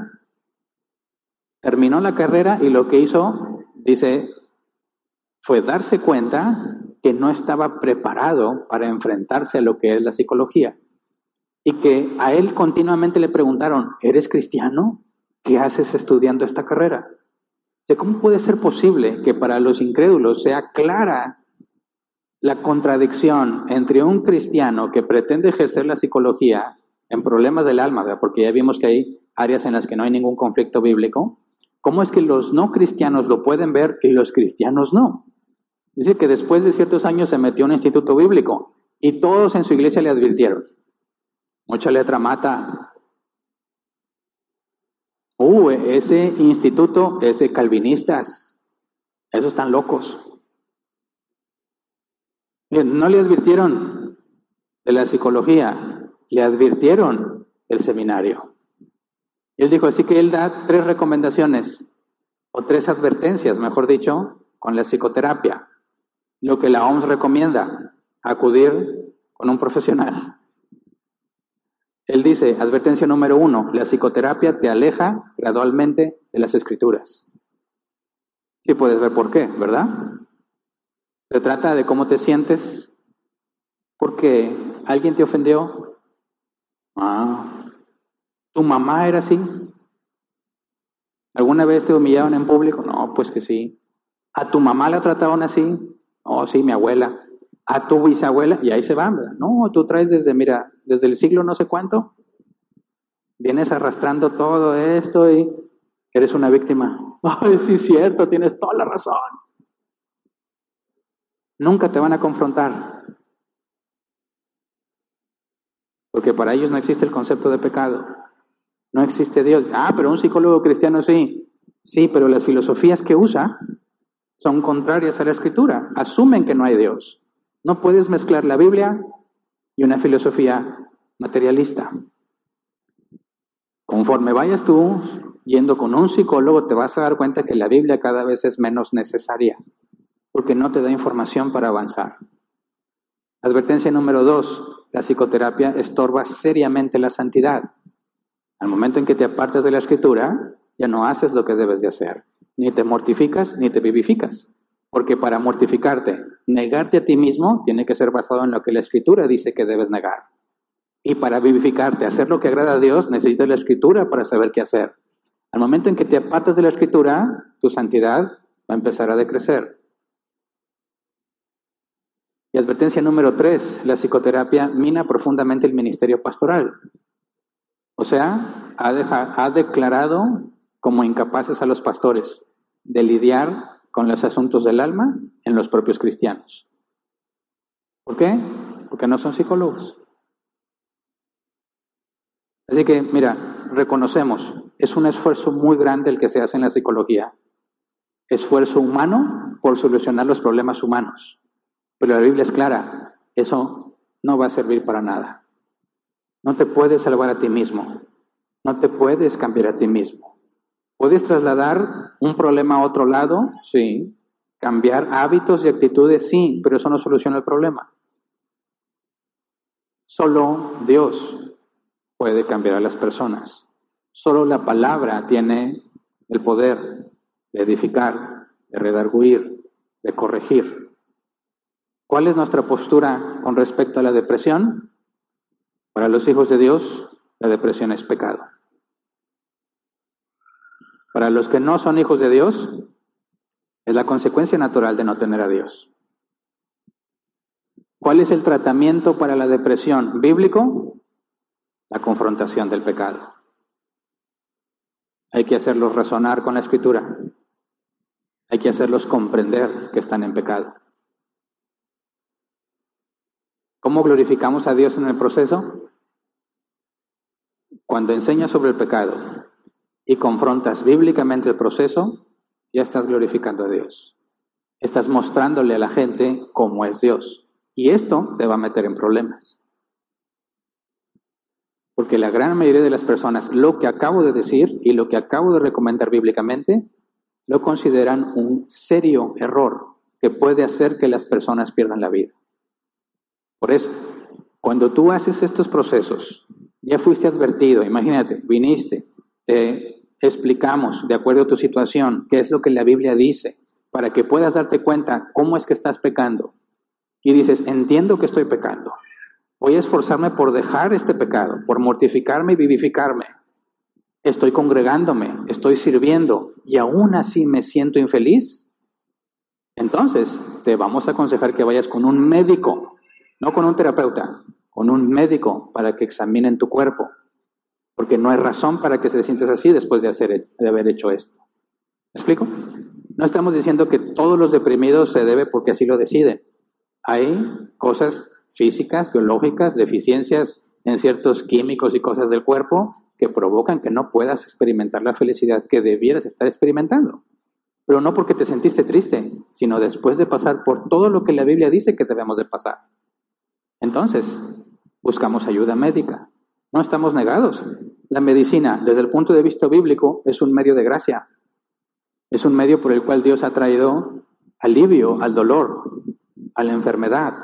Terminó la carrera y lo que hizo, dice, fue darse cuenta que no estaba preparado para enfrentarse a lo que es la psicología. Y que a él continuamente le preguntaron, ¿eres cristiano? ¿Qué haces estudiando esta carrera? ¿Cómo puede ser posible que para los incrédulos sea clara la contradicción entre un cristiano que pretende ejercer la psicología en problemas del alma, porque ya vimos que hay áreas en las que no hay ningún conflicto bíblico, ¿cómo es que los no cristianos lo pueden ver y los cristianos no? Dice que después de ciertos años se metió a un instituto bíblico y todos en su iglesia le advirtieron, mucha letra mata, Uh, ese instituto es de calvinistas. Esos están locos. No le advirtieron de la psicología, le advirtieron del seminario. Él dijo así que él da tres recomendaciones, o tres advertencias, mejor dicho, con la psicoterapia. Lo que la OMS recomienda, acudir con un profesional. Él dice, advertencia número uno, la psicoterapia te aleja gradualmente de las escrituras. Sí puedes ver por qué, ¿verdad? Se trata de cómo te sientes porque alguien te ofendió. Ah, ¿tu mamá era así? ¿Alguna vez te humillaron en público? No, pues que sí. ¿A tu mamá la trataron así? Oh, sí, mi abuela a tu bisabuela y ahí se va, ¿verdad? No, tú traes desde, mira, desde el siglo no sé cuánto, vienes arrastrando todo esto y eres una víctima. Ay, sí, cierto, tienes toda la razón. Nunca te van a confrontar. Porque para ellos no existe el concepto de pecado. No existe Dios. Ah, pero un psicólogo cristiano sí. Sí, pero las filosofías que usa son contrarias a la escritura. Asumen que no hay Dios. No puedes mezclar la Biblia y una filosofía materialista. Conforme vayas tú yendo con un psicólogo, te vas a dar cuenta que la Biblia cada vez es menos necesaria, porque no te da información para avanzar. Advertencia número dos, la psicoterapia estorba seriamente la santidad. Al momento en que te apartas de la escritura, ya no haces lo que debes de hacer. Ni te mortificas ni te vivificas. Porque para mortificarte, negarte a ti mismo tiene que ser basado en lo que la escritura dice que debes negar. Y para vivificarte, hacer lo que agrada a Dios, necesitas la escritura para saber qué hacer. Al momento en que te apartas de la escritura, tu santidad va a empezar a decrecer. Y advertencia número tres, la psicoterapia mina profundamente el ministerio pastoral. O sea, ha, ha declarado como incapaces a los pastores de lidiar con los asuntos del alma en los propios cristianos. ¿Por qué? Porque no son psicólogos. Así que, mira, reconocemos, es un esfuerzo muy grande el que se hace en la psicología. Esfuerzo humano por solucionar los problemas humanos. Pero la Biblia es clara, eso no va a servir para nada. No te puedes salvar a ti mismo, no te puedes cambiar a ti mismo. ¿Puedes trasladar un problema a otro lado? Sí. ¿Cambiar hábitos y actitudes? Sí, pero eso no soluciona el problema. Solo Dios puede cambiar a las personas. Solo la palabra tiene el poder de edificar, de redarguir, de corregir. ¿Cuál es nuestra postura con respecto a la depresión? Para los hijos de Dios, la depresión es pecado. Para los que no son hijos de Dios, es la consecuencia natural de no tener a Dios. ¿Cuál es el tratamiento para la depresión bíblico? La confrontación del pecado. Hay que hacerlos razonar con la escritura. Hay que hacerlos comprender que están en pecado. ¿Cómo glorificamos a Dios en el proceso? Cuando enseñas sobre el pecado y confrontas bíblicamente el proceso, ya estás glorificando a Dios. Estás mostrándole a la gente cómo es Dios. Y esto te va a meter en problemas. Porque la gran mayoría de las personas, lo que acabo de decir y lo que acabo de recomendar bíblicamente, lo consideran un serio error que puede hacer que las personas pierdan la vida. Por eso, cuando tú haces estos procesos, ya fuiste advertido, imagínate, viniste, te explicamos de acuerdo a tu situación qué es lo que la Biblia dice, para que puedas darte cuenta cómo es que estás pecando. Y dices, entiendo que estoy pecando. Voy a esforzarme por dejar este pecado, por mortificarme y vivificarme. Estoy congregándome, estoy sirviendo y aún así me siento infeliz. Entonces, te vamos a aconsejar que vayas con un médico no con un terapeuta, con un médico para que examinen tu cuerpo. Porque no hay razón para que se sientas así después de, hacer, haber hecho esto. ¿Me explico? No estamos diciendo que todos los deprimidos se debe porque así lo deciden. Hay cosas físicas, biológicas, deficiencias en ciertos químicos y cosas del cuerpo que provocan que no puedas experimentar la felicidad que debieras estar experimentando. Pero no porque te sentiste triste, sino después de pasar por todo lo que la Biblia dice que debemos de pasar. Entonces, buscamos ayuda médica. No estamos negados. La medicina, desde el punto de vista bíblico, es un medio de gracia. Es un medio por el cual Dios ha traído alivio al dolor, a la enfermedad,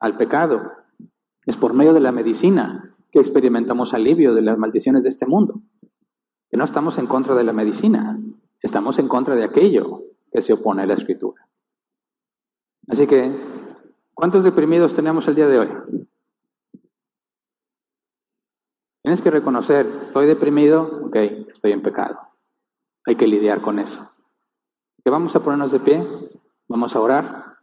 al pecado. Es por medio de la medicina que experimentamos alivio de las maldiciones de este mundo. Que no estamos en contra de la medicina, estamos en contra de aquello que se opone a la escritura. Así que ¿Cuántos deprimidos tenemos el día de hoy? Tienes que reconocer, estoy deprimido, ok, estoy en pecado. Hay que lidiar con eso. Que vamos a ponernos de pie, vamos a orar.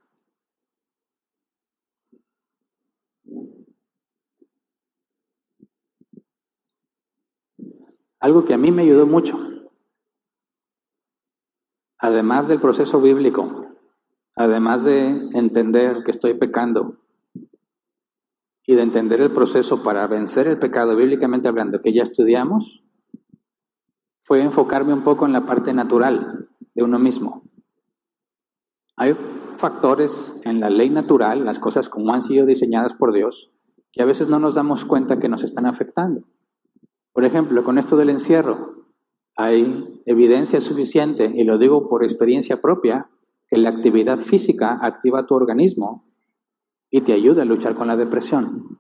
Algo que a mí me ayudó mucho, además del proceso bíblico, además de entender que estoy pecando y de entender el proceso para vencer el pecado, bíblicamente hablando, que ya estudiamos, fue enfocarme un poco en la parte natural de uno mismo. Hay factores en la ley natural, las cosas como han sido diseñadas por Dios, que a veces no nos damos cuenta que nos están afectando. Por ejemplo, con esto del encierro, hay evidencia suficiente, y lo digo por experiencia propia, que la actividad física activa tu organismo y te ayuda a luchar con la depresión.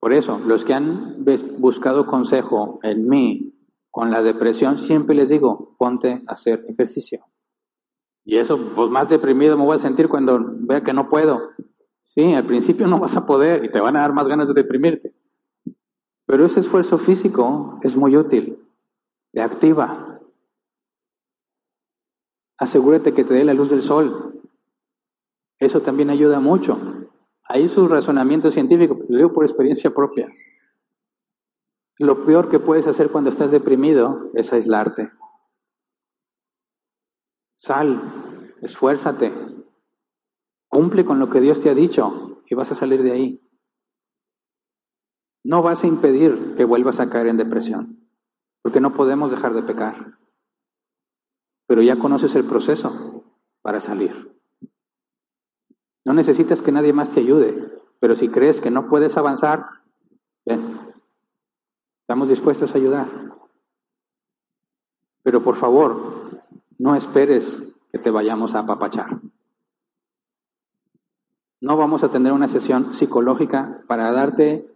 Por eso, los que han buscado consejo en mí con la depresión, siempre les digo, ponte a hacer ejercicio. Y eso, pues más deprimido me voy a sentir cuando vea que no puedo. Sí, al principio no vas a poder y te van a dar más ganas de deprimirte. Pero ese esfuerzo físico es muy útil, te activa. Asegúrate que te dé la luz del sol. Eso también ayuda mucho. Ahí su razonamiento científico, lo digo por experiencia propia. Lo peor que puedes hacer cuando estás deprimido es aislarte. Sal, esfuérzate, cumple con lo que Dios te ha dicho y vas a salir de ahí. No vas a impedir que vuelvas a caer en depresión, porque no podemos dejar de pecar. Pero ya conoces el proceso para salir. No necesitas que nadie más te ayude, pero si crees que no puedes avanzar, ven, estamos dispuestos a ayudar. Pero por favor, no esperes que te vayamos a apapachar. No vamos a tener una sesión psicológica para darte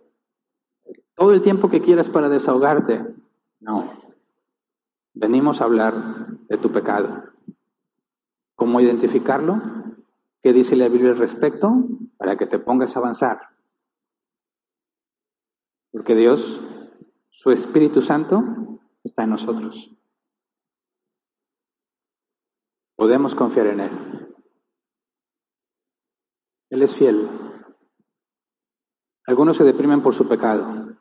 todo el tiempo que quieras para desahogarte. No. Venimos a hablar de tu pecado. ¿Cómo identificarlo? ¿Qué dice la Biblia al respecto? Para que te pongas a avanzar. Porque Dios, su Espíritu Santo, está en nosotros. Podemos confiar en Él. Él es fiel. Algunos se deprimen por su pecado.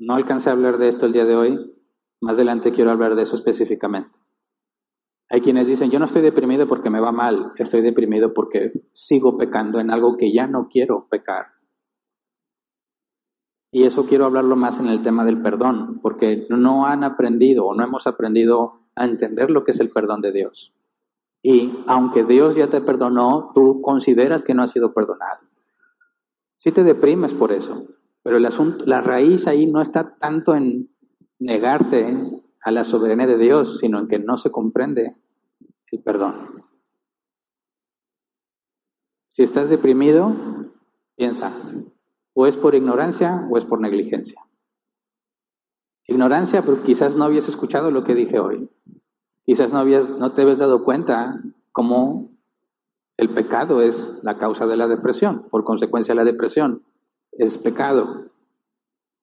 No alcancé a hablar de esto el día de hoy. Más adelante quiero hablar de eso específicamente. Hay quienes dicen, yo no estoy deprimido porque me va mal, estoy deprimido porque sigo pecando en algo que ya no quiero pecar. Y eso quiero hablarlo más en el tema del perdón, porque no han aprendido o no hemos aprendido a entender lo que es el perdón de Dios. Y aunque Dios ya te perdonó, tú consideras que no has sido perdonado. Sí te deprimes por eso, pero el asunto, la raíz ahí no está tanto en negarte a la soberanía de Dios, sino en que no se comprende el perdón. Si estás deprimido, piensa, o es por ignorancia o es por negligencia. Ignorancia porque quizás no habías escuchado lo que dije hoy. Quizás no, habías, no te habías dado cuenta cómo el pecado es la causa de la depresión. Por consecuencia, la depresión es pecado.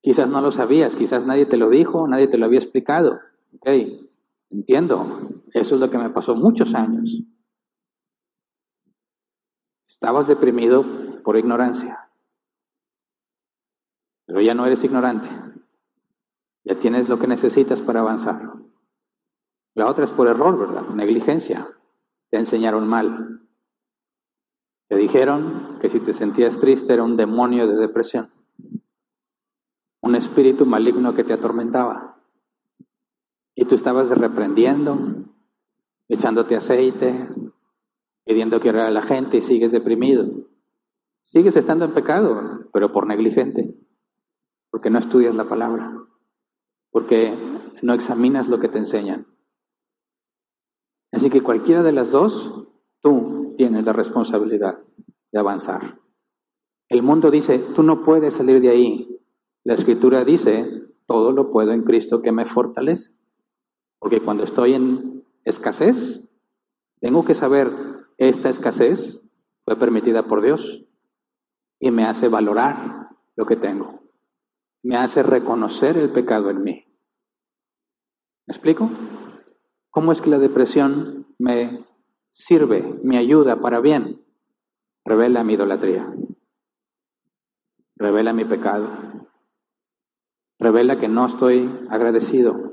Quizás no lo sabías, quizás nadie te lo dijo, nadie te lo había explicado. Ok, entiendo. Eso es lo que me pasó muchos años. Estabas deprimido por ignorancia. Pero ya no eres ignorante. Ya tienes lo que necesitas para avanzar. La otra es por error, ¿verdad? Negligencia. Te enseñaron mal. Te dijeron que si te sentías triste era un demonio de depresión. Un espíritu maligno que te atormentaba. Y tú estabas reprendiendo, echándote aceite, pidiendo que a la gente y sigues deprimido. Sigues estando en pecado, pero por negligente, porque no estudias la palabra, porque no examinas lo que te enseñan. Así que cualquiera de las dos, tú tienes la responsabilidad de avanzar. El mundo dice, tú no puedes salir de ahí. La escritura dice, todo lo puedo en Cristo que me fortalece. Porque cuando estoy en escasez, tengo que saber, esta escasez fue permitida por Dios y me hace valorar lo que tengo. Me hace reconocer el pecado en mí. ¿Me explico? ¿Cómo es que la depresión me sirve, me ayuda para bien? Revela mi idolatría. Revela mi pecado. Revela que no estoy agradecido,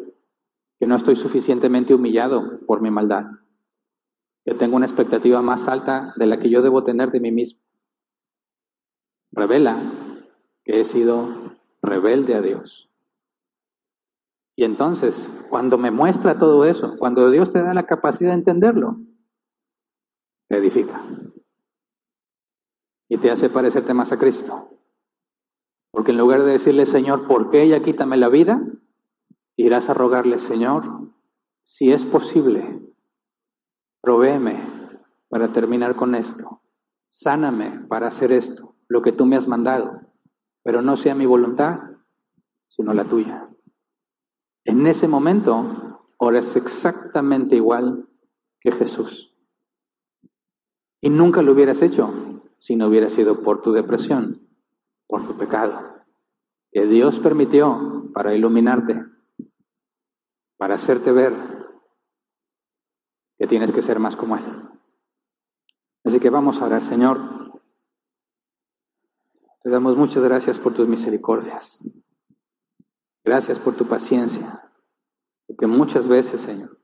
que no estoy suficientemente humillado por mi maldad, que tengo una expectativa más alta de la que yo debo tener de mí mismo. Revela que he sido rebelde a Dios, y entonces, cuando me muestra todo eso, cuando Dios te da la capacidad de entenderlo, te edifica. Y te hace parecerte más a Cristo. Porque en lugar de decirle, Señor, ¿por qué ella quítame la vida? Irás a rogarle, Señor, si es posible, provéeme para terminar con esto. Sáname para hacer esto, lo que tú me has mandado. pero no sea mi voluntad, sino la tuya. En ese momento, oras exactamente igual que Jesús. Y nunca lo hubieras hecho si no hubiera sido por tu depresión, por tu pecado, que Dios permitió para iluminarte, para hacerte ver que tienes que ser más como Él. Así que vamos a orar, Señor. Te damos muchas gracias por tus misericordias. Gracias por tu paciencia. Porque muchas veces, Señor,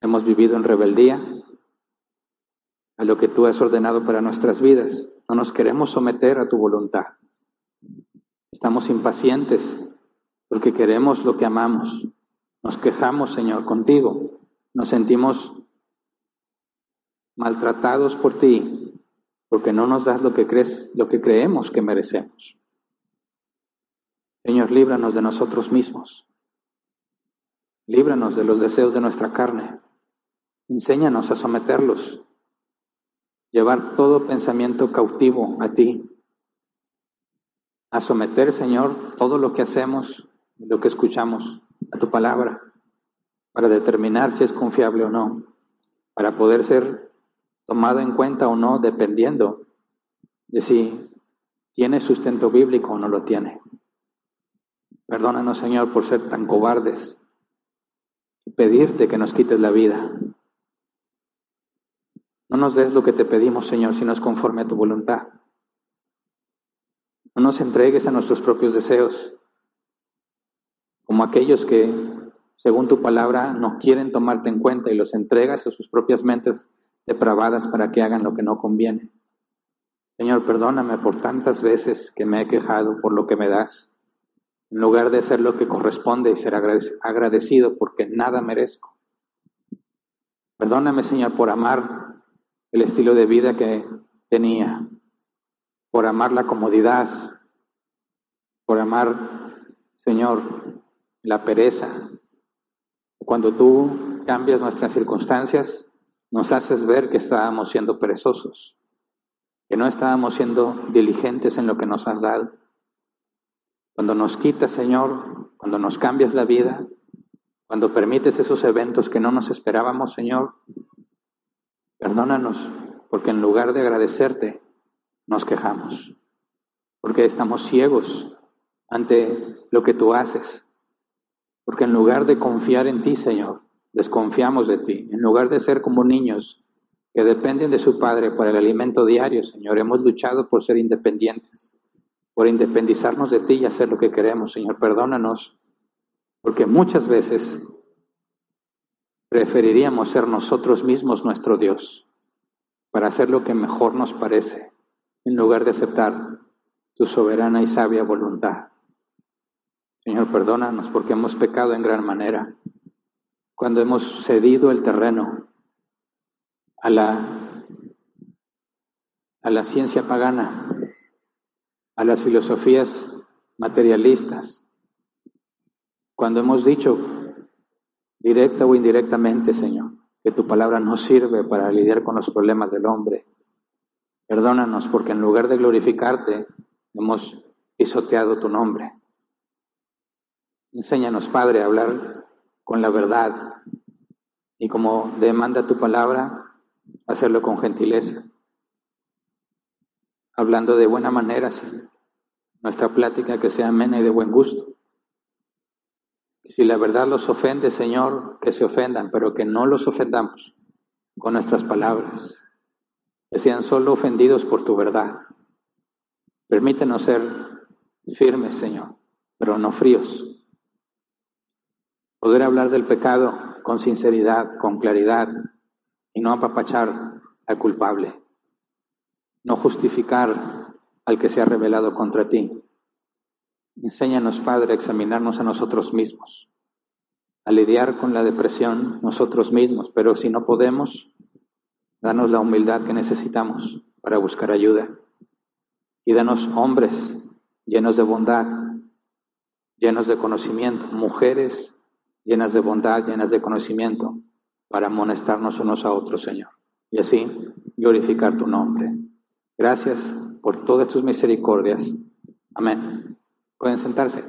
hemos vivido en rebeldía a lo que tú has ordenado para nuestras vidas. No nos queremos someter a tu voluntad. Estamos impacientes porque queremos lo que amamos. Nos quejamos, Señor, contigo. Nos sentimos maltratados por ti porque no nos das lo que crees, lo que creemos que merecemos. Señor, líbranos de nosotros mismos. Líbranos de los deseos de nuestra carne. Enséñanos a someterlos. Llevar todo pensamiento cautivo a ti. A someter, Señor, todo lo que hacemos lo que escuchamos a tu palabra para determinar si es confiable o no, para poder ser tomado en cuenta o no, dependiendo de si tiene sustento bíblico o no lo tiene. Perdónanos, Señor, por ser tan cobardes y pedirte que nos quites la vida. No nos des lo que te pedimos, Señor, si no es conforme a tu voluntad. No nos entregues a nuestros propios deseos, como aquellos que, según tu palabra, no quieren tomarte en cuenta y los entregas a sus propias mentes depravadas para que hagan lo que no conviene. Señor, perdóname por tantas veces que me he quejado por lo que me das, en lugar de hacer lo que corresponde y ser agradecido porque nada merezco. Perdóname, Señor, por amar el estilo de vida que tenía, por amar la comodidad, por amar, Señor, la pereza. Cuando tú cambias nuestras circunstancias, nos haces ver que estábamos siendo perezosos, que no estábamos siendo diligentes en lo que nos has dado. Cuando nos quitas, Señor, cuando nos cambias la vida, cuando permites esos eventos que no nos esperábamos, Señor, perdónanos, porque en lugar de agradecerte, nos quejamos, porque estamos ciegos ante lo que tú haces, porque en lugar de confiar en ti, Señor, desconfiamos de ti. En lugar de ser como niños que dependen de su padre para el alimento diario, Señor, hemos luchado por ser independientes, por independizarnos de ti y hacer lo que queremos. Señor, perdónanos, porque muchas veces preferiríamos ser nosotros mismos nuestro Dios para hacer lo que mejor nos parece, en lugar de aceptar tu soberana y sabia voluntad. Señor, perdónanos porque hemos pecado en gran manera cuando hemos cedido el terreno a la, a la ciencia pagana, a las filosofías materialistas, cuando hemos dicho directa o indirectamente, Señor, que tu palabra no sirve para lidiar con los problemas del hombre. Perdónanos porque en lugar de glorificarte, hemos pisoteado tu nombre. Enséñanos, Padre, a hablar con la verdad y como demanda tu palabra, hacerlo con gentileza, hablando de buena manera, nuestra plática que sea amena y de buen gusto. Si la verdad los ofende, Señor, que se ofendan, pero que no los ofendamos con nuestras palabras, que sean solo ofendidos por tu verdad. Permítenos ser firmes, Señor, pero no fríos Poder hablar del pecado con sinceridad, con claridad, y no apapachar al culpable. No justificar al que se ha rebelado contra ti. Enséñanos, Padre, a examinarnos a nosotros mismos, a lidiar con la depresión nosotros mismos, pero si no podemos, danos la humildad que necesitamos para buscar ayuda. Y danos hombres llenos de bondad, llenos de conocimiento, mujeres llenas de bondad, llenas de conocimiento, para amonestarnos unos a otros, Señor, y así glorificar tu nombre. Gracias por todas tus misericordias. Amén. Pueden sentarse.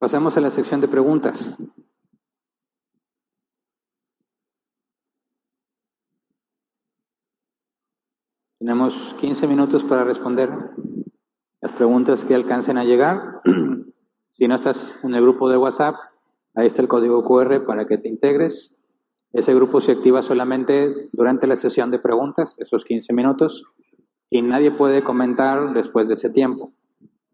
Pasamos a la sección de preguntas. Tenemos 15 minutos para responder las preguntas que alcancen a llegar. si no estás en el grupo de WhatsApp, ahí está el código QR para que te integres. Ese grupo se activa solamente durante la sesión de preguntas, esos 15 minutos, y nadie puede comentar después de ese tiempo.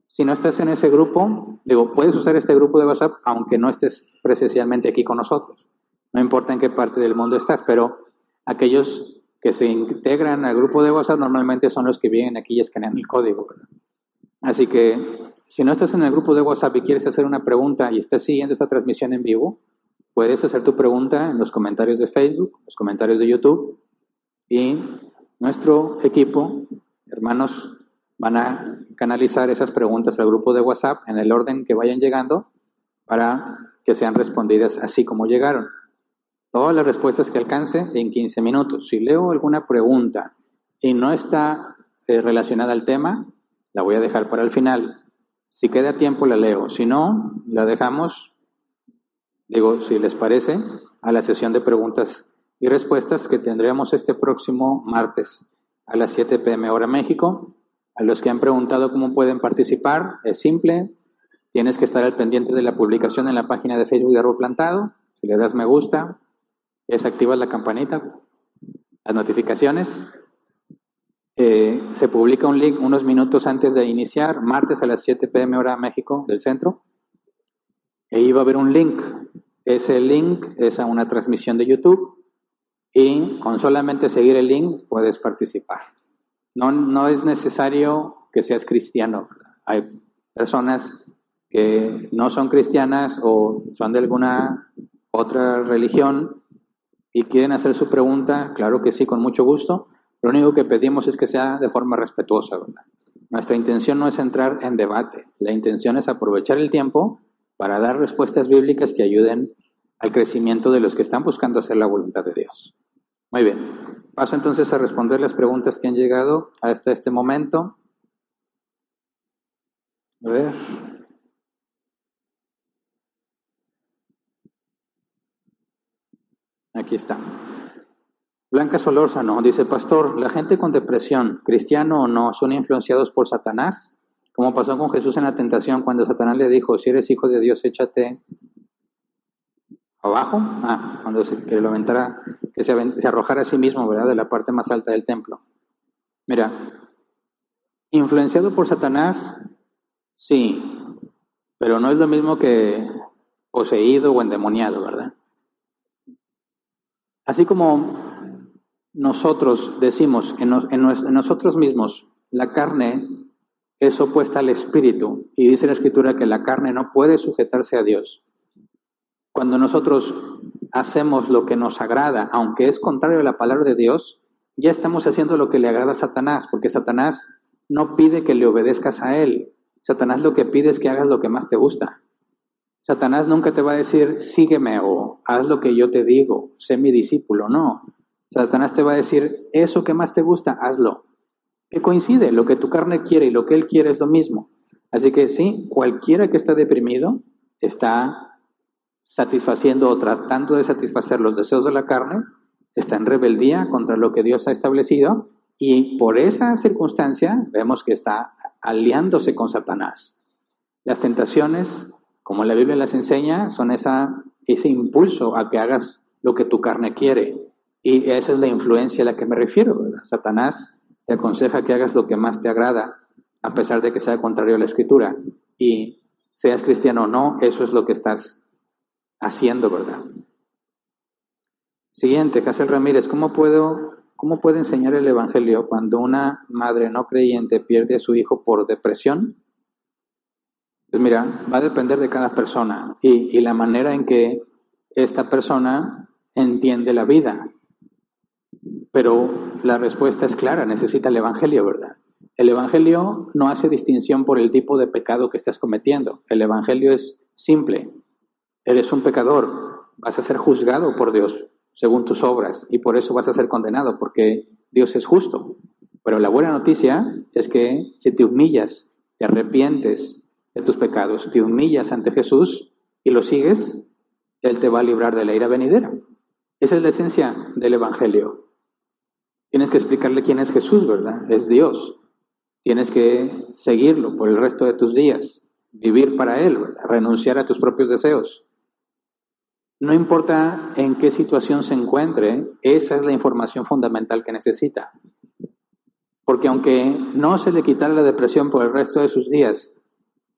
Si no estás en ese grupo, digo, puedes usar este grupo de WhatsApp aunque no estés presencialmente aquí con nosotros. No importa en qué parte del mundo estás, pero aquellos que se integran al grupo de WhatsApp normalmente son los que vienen aquí y escanean el código. Así que si no estás en el grupo de WhatsApp y quieres hacer una pregunta y estás siguiendo esta transmisión en vivo, puedes hacer tu pregunta en los comentarios de Facebook, los comentarios de YouTube y nuestro equipo, hermanos van a canalizar esas preguntas al grupo de WhatsApp en el orden que vayan llegando para que sean respondidas así como llegaron. Todas las respuestas que alcance en 15 minutos. Si leo alguna pregunta y no está eh, relacionada al tema, la voy a dejar para el final. Si queda tiempo, la leo. Si no, la dejamos, digo, si les parece, a la sesión de preguntas y respuestas que tendremos este próximo martes a las 7 pm hora México a los que han preguntado cómo pueden participar, es simple. Tienes que estar al pendiente de la publicación en la página de Facebook de Árbol Plantado. Si le das me gusta, es activas la campanita, las notificaciones. Eh, se publica un link unos minutos antes de iniciar, martes a las 7 pm hora México del centro. E iba a haber un link. Ese link es a una transmisión de YouTube y con solamente seguir el link puedes participar. No, no es necesario que seas cristiano. Hay personas que no son cristianas o son de alguna otra religión y quieren hacer su pregunta, claro que sí, con mucho gusto. Lo único que pedimos es que sea de forma respetuosa, ¿verdad? Nuestra intención no es entrar en debate, la intención es aprovechar el tiempo para dar respuestas bíblicas que ayuden al crecimiento de los que están buscando hacer la voluntad de Dios. Muy bien. Paso entonces a responder las preguntas que han llegado hasta este momento. A ver. Aquí está. Blanca Solórzano dice, Pastor, ¿la gente con depresión, cristiano o no, son influenciados por Satanás? Como pasó con Jesús en la tentación cuando Satanás le dijo, si eres hijo de Dios, échate abajo, ah, cuando se, que lo aventara, que se, arrojara a sí mismo, ¿verdad? De la parte más alta del templo. Mira, influenciado por Satanás, sí, pero no es lo mismo que poseído o endemoniado, ¿verdad? Así como nosotros decimos en, nosotros mismos, la carne es opuesta al espíritu, y dice la escritura que la carne no puede sujetarse a Dios. Cuando nosotros hacemos lo que nos agrada, aunque es contrario a la palabra de Dios, ya estamos haciendo lo que le agrada a Satanás, porque Satanás no pide que le obedezcas a él. Satanás lo que pide es que hagas lo que más te gusta. Satanás nunca te va a decir, sígueme o haz lo que yo te digo, sé mi discípulo. No. Satanás te va a decir, eso que más te gusta, hazlo. Que coincide, lo que tu carne quiere y lo que él quiere es lo mismo. Así que sí, cualquiera que está deprimido está satisfaciendo o tratando de satisfacer los deseos de la carne, está en rebeldía contra lo que Dios ha establecido y por esa circunstancia vemos que está aliándose con Satanás. Las tentaciones, como la Biblia las enseña, son esa, ese impulso a que hagas lo que tu carne quiere. Y esa es la influencia a la que me refiero. Satanás te aconseja que hagas lo que más te agrada, a pesar de que sea contrario a la escritura. Y seas cristiano o no, eso es lo que estás haciendo, ¿verdad? Siguiente, Casel Ramírez, ¿cómo puedo, cómo puede enseñar el Evangelio cuando una madre no creyente pierde a su hijo por depresión? Pues mira, va a depender de cada persona y, y la manera en que esta persona entiende la vida. Pero la respuesta es clara, necesita el Evangelio, ¿verdad? El Evangelio no hace distinción por el tipo de pecado que estás cometiendo. El Evangelio es simple Eres un pecador, vas a ser juzgado por Dios según tus obras y por eso vas a ser condenado porque Dios es justo. Pero la buena noticia es que si te humillas, te arrepientes de tus pecados, te humillas ante Jesús y lo sigues, Él te va a librar de la ira venidera. Esa es la esencia del Evangelio. Tienes que explicarle quién es Jesús, ¿verdad? Es Dios. Tienes que seguirlo por el resto de tus días, vivir para Él, renunciar a tus propios deseos. No importa en qué situación se encuentre, esa es la información fundamental que necesita. Porque aunque no se le quitara la depresión por el resto de sus días,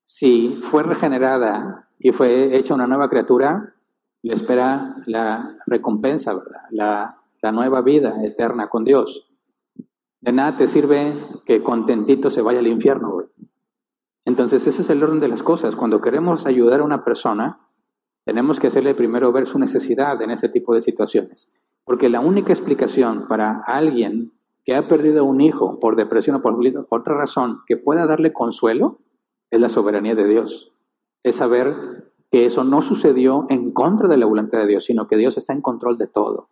si fue regenerada y fue hecha una nueva criatura, le espera la recompensa. La, la nueva vida eterna con Dios. De nada te sirve que contentito se vaya al infierno. Entonces ese es el orden de las cosas. Cuando queremos ayudar a una persona, tenemos que hacerle primero ver su necesidad en ese tipo de situaciones. Porque la única explicación para alguien que ha perdido un hijo por depresión o por otra razón que pueda darle consuelo es la soberanía de Dios. Es saber que eso no sucedió en contra de la voluntad de Dios, sino que Dios está en control de todo.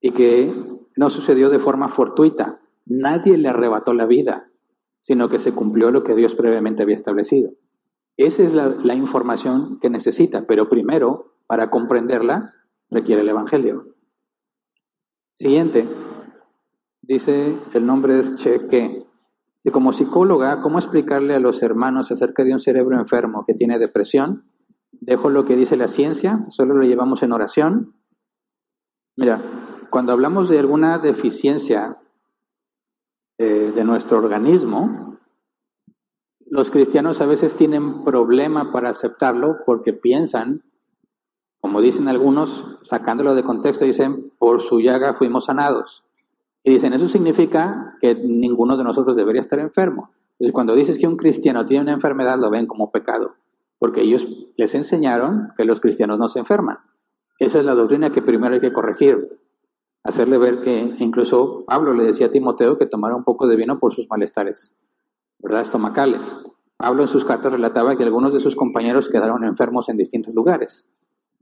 Y que no sucedió de forma fortuita. Nadie le arrebató la vida, sino que se cumplió lo que Dios previamente había establecido. Esa es la, información que necesita, pero primero, para comprenderla, requiere el Evangelio. Siguiente, dice, el nombre es Cheque. Y como psicóloga, ¿cómo explicarle a los hermanos acerca de un cerebro enfermo que tiene depresión? Dejo lo que dice la ciencia, solo lo llevamos en oración. Mira, cuando hablamos de alguna deficiencia eh, de nuestro organismo, los cristianos a veces tienen problema para aceptarlo porque piensan, como dicen algunos, sacándolo de contexto, dicen, por su llaga fuimos sanados. Y dicen, eso significa que ninguno de nosotros debería estar enfermo. Entonces, cuando dices que un cristiano tiene una enfermedad, lo ven como pecado, porque ellos les enseñaron que los cristianos no se enferman. Esa es la doctrina que primero hay que corregir. Hacerle ver que incluso Pablo le decía a Timoteo que tomara un poco de vino por sus malestares ¿verdad? estomacales. Pablo en sus cartas relataba que algunos de sus compañeros quedaron enfermos en distintos lugares.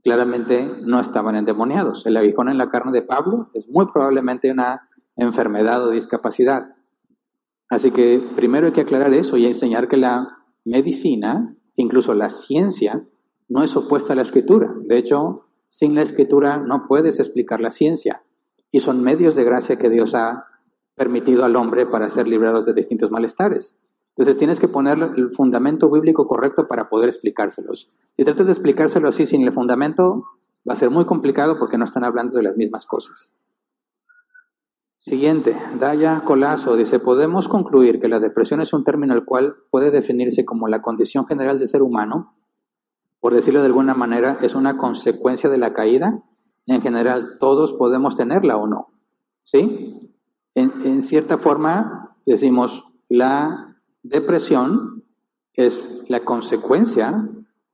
Claramente no estaban endemoniados. El aguijón en la carne de Pablo es muy probablemente una enfermedad o discapacidad. Así que primero hay que aclarar eso y enseñar que la medicina, incluso la ciencia, no es opuesta a la escritura. De hecho, sin la escritura no puedes explicar la ciencia. Y son medios de gracia que Dios ha permitido al hombre para ser librados de distintos malestares. Entonces tienes que poner el fundamento bíblico correcto para poder explicárselos. Si tratas de explicárselo así sin el fundamento, va a ser muy complicado porque no están hablando de las mismas cosas. Siguiente, Daya Colazo dice, podemos concluir que la depresión es un término el cual puede definirse como la condición general del ser humano, por decirlo de alguna manera, es una consecuencia de la caída. En general, todos podemos tenerla o no. ¿Sí? En, en cierta forma, decimos, la depresión es la consecuencia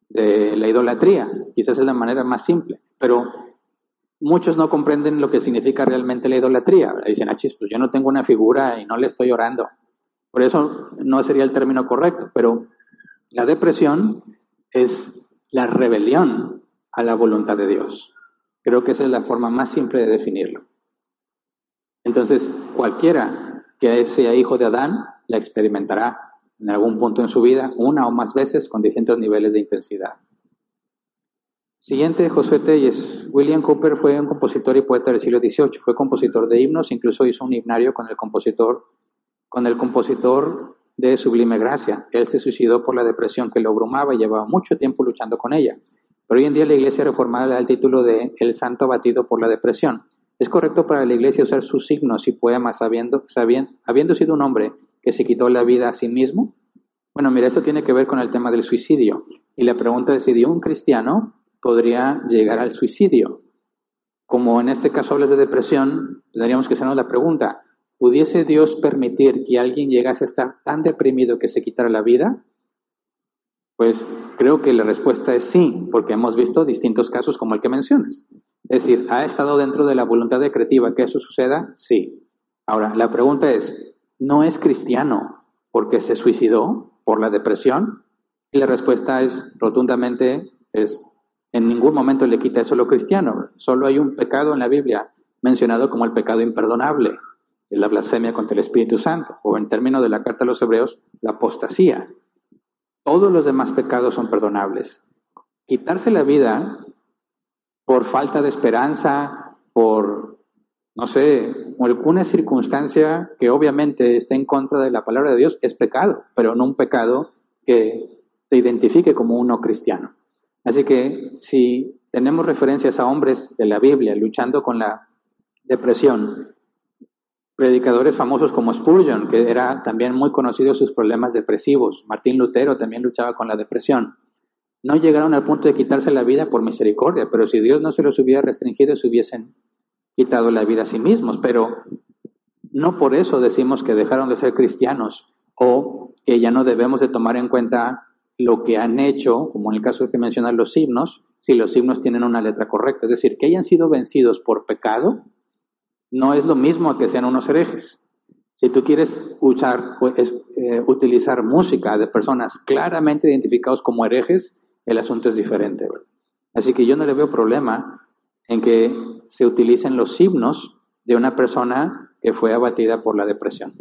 de la idolatría. Quizás es la manera más simple, pero muchos no comprenden lo que significa realmente la idolatría. Dicen, ah, chis, pues yo no tengo una figura y no le estoy orando. Por eso no sería el término correcto, pero la depresión es la rebelión a la voluntad de Dios. Creo que esa es la forma más simple de definirlo. Entonces, cualquiera que sea hijo de Adán la experimentará en algún punto en su vida, una o más veces, con distintos niveles de intensidad. Siguiente, Josué Telles. William Cooper fue un compositor y poeta del siglo XVIII. Fue compositor de himnos, incluso hizo un himnario con el compositor, con el compositor de Sublime Gracia. Él se suicidó por la depresión que lo abrumaba y llevaba mucho tiempo luchando con ella. Pero hoy en día la Iglesia reformada le da el título de El Santo abatido por la depresión. Es correcto para la Iglesia usar sus signos y poemas habiendo, habiendo sido un hombre que se quitó la vida a sí mismo? Bueno, mira, esto tiene que ver con el tema del suicidio. Y la pregunta es si un cristiano podría llegar al suicidio. Como en este caso hablas de depresión, tendríamos que hacernos la pregunta, ¿pudiese Dios permitir que alguien llegase a estar tan deprimido que se quitara la vida? Pues creo que la respuesta es sí, porque hemos visto distintos casos como el que mencionas. Es decir, ¿ha estado dentro de la voluntad decretiva que eso suceda? Sí. Ahora, la pregunta es, no es cristiano porque se suicidó por la depresión? Y la respuesta es rotundamente es en ningún momento le quita eso a lo cristiano. Solo hay un pecado en la Biblia mencionado como el pecado imperdonable, es la blasfemia contra el Espíritu Santo, o en términos de la carta a los hebreos, la apostasía. Todos los demás pecados son perdonables. Quitarse la vida por falta de esperanza, por, no sé, alguna circunstancia que obviamente esté en contra de la palabra de Dios, es pecado, pero no un pecado que te identifique como uno cristiano. Así que si tenemos referencias a hombres de la Biblia luchando con la depresión, predicadores famosos como Spurgeon, que era también muy conocido sus problemas depresivos, Martín Lutero también luchaba con la depresión, no llegaron al punto de quitarse la vida por misericordia, pero si Dios no se los hubiera restringido, se hubiesen quitado la vida a sí mismos, pero no por eso decimos que dejaron de ser cristianos o que ya no debemos de tomar en cuenta lo que han hecho, como en el caso que mencionan los himnos, si los himnos tienen una letra correcta. Es decir, que hayan sido vencidos por pecado no es lo mismo que sean unos herejes. Si tú quieres usar, pues, eh, utilizar música de personas claramente identificados como herejes, el asunto es diferente. Así que yo no le veo problema en que se utilicen los himnos de una persona que fue abatida por la depresión.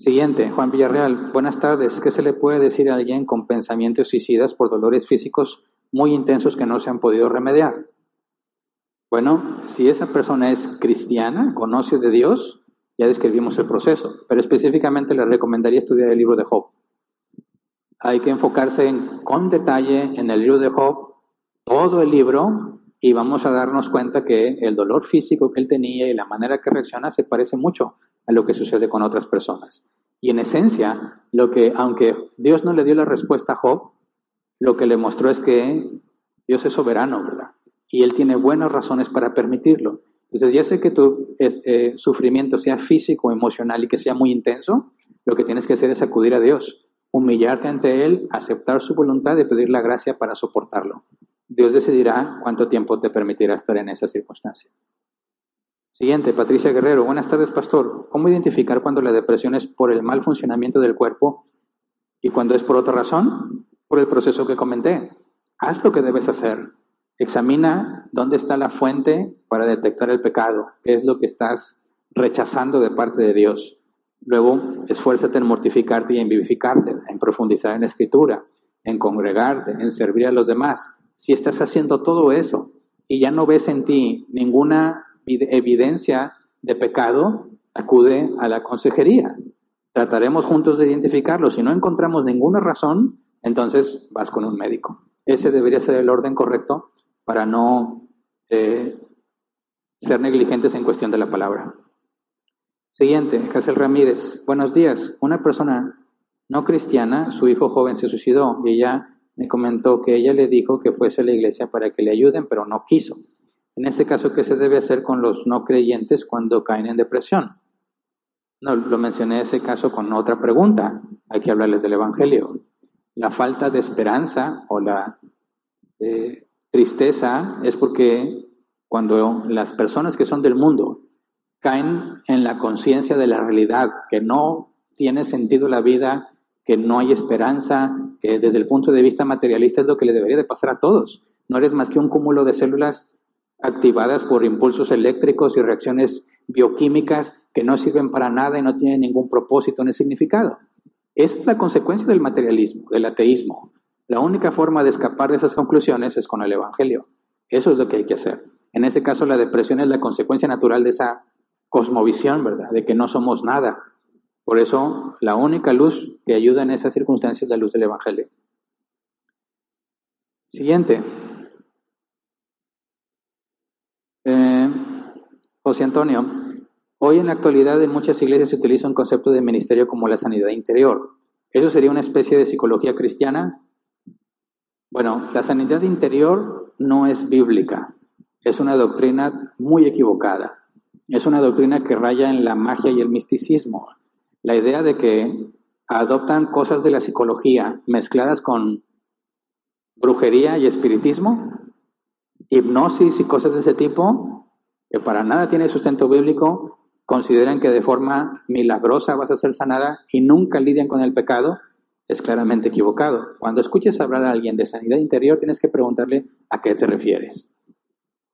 Siguiente, Juan Villarreal. Buenas tardes. ¿Qué se le puede decir a alguien con pensamientos suicidas por dolores físicos muy intensos que no se han podido remediar? Bueno, si esa persona es cristiana, conoce de Dios, ya describimos el proceso, pero específicamente le recomendaría estudiar el libro de Job. Hay que enfocarse en, con detalle en el libro de Job, todo el libro, y vamos a darnos cuenta que el dolor físico que él tenía y la manera que reacciona se parece mucho a lo que sucede con otras personas. Y en esencia, lo que, aunque Dios no le dio la respuesta a Job, lo que le mostró es que Dios es soberano, ¿verdad? Y Él tiene buenas razones para permitirlo. Entonces, ya sé que tu eh, sufrimiento sea físico, emocional y que sea muy intenso, lo que tienes que hacer es acudir a Dios, humillarte ante Él, aceptar su voluntad y pedir la gracia para soportarlo. Dios decidirá cuánto tiempo te permitirá estar en esa circunstancia. Siguiente, Patricia Guerrero. Buenas tardes, pastor. ¿Cómo identificar cuando la depresión es por el mal funcionamiento del cuerpo y cuando es por otra razón? Por el proceso que comenté. Haz lo que debes hacer. Examina dónde está la fuente para detectar el pecado, qué es lo que estás rechazando de parte de Dios. Luego, esfuérzate en mortificarte y en vivificarte, en profundizar en la escritura, en congregarte, en servir a los demás. Si estás haciendo todo eso y ya no ves en ti ninguna evidencia de pecado, acude a la consejería. Trataremos juntos de identificarlo. Si no encontramos ninguna razón, entonces vas con un médico. Ese debería ser el orden correcto para no eh, ser negligentes en cuestión de la palabra. Siguiente, Casel Ramírez. Buenos días. Una persona no cristiana, su hijo joven se suicidó y ella me comentó que ella le dijo que fuese a la iglesia para que le ayuden, pero no quiso. En este caso, ¿qué se debe hacer con los no creyentes cuando caen en depresión? No, lo mencioné ese caso con otra pregunta. Hay que hablarles del Evangelio. La falta de esperanza o la eh, tristeza es porque cuando las personas que son del mundo caen en la conciencia de la realidad, que no tiene sentido la vida, que no hay esperanza, que desde el punto de vista materialista es lo que le debería de pasar a todos. No eres más que un cúmulo de células activadas por impulsos eléctricos y reacciones bioquímicas que no sirven para nada y no tienen ningún propósito ni significado. Es la consecuencia del materialismo, del ateísmo. La única forma de escapar de esas conclusiones es con el Evangelio. Eso es lo que hay que hacer. En ese caso, la depresión es la consecuencia natural de esa cosmovisión, ¿verdad? De que no somos nada. Por eso, la única luz que ayuda en esas circunstancias es la luz del Evangelio. Siguiente. Eh, José Antonio, hoy en la actualidad en muchas iglesias se utiliza un concepto de ministerio como la sanidad interior. ¿Eso sería una especie de psicología cristiana? Bueno, la sanidad interior no es bíblica, es una doctrina muy equivocada. Es una doctrina que raya en la magia y el misticismo. La idea de que adoptan cosas de la psicología mezcladas con brujería y espiritismo hipnosis y cosas de ese tipo, que para nada tiene sustento bíblico, consideran que de forma milagrosa vas a ser sanada y nunca lidian con el pecado, es claramente equivocado. Cuando escuches hablar a alguien de sanidad interior, tienes que preguntarle a qué te refieres.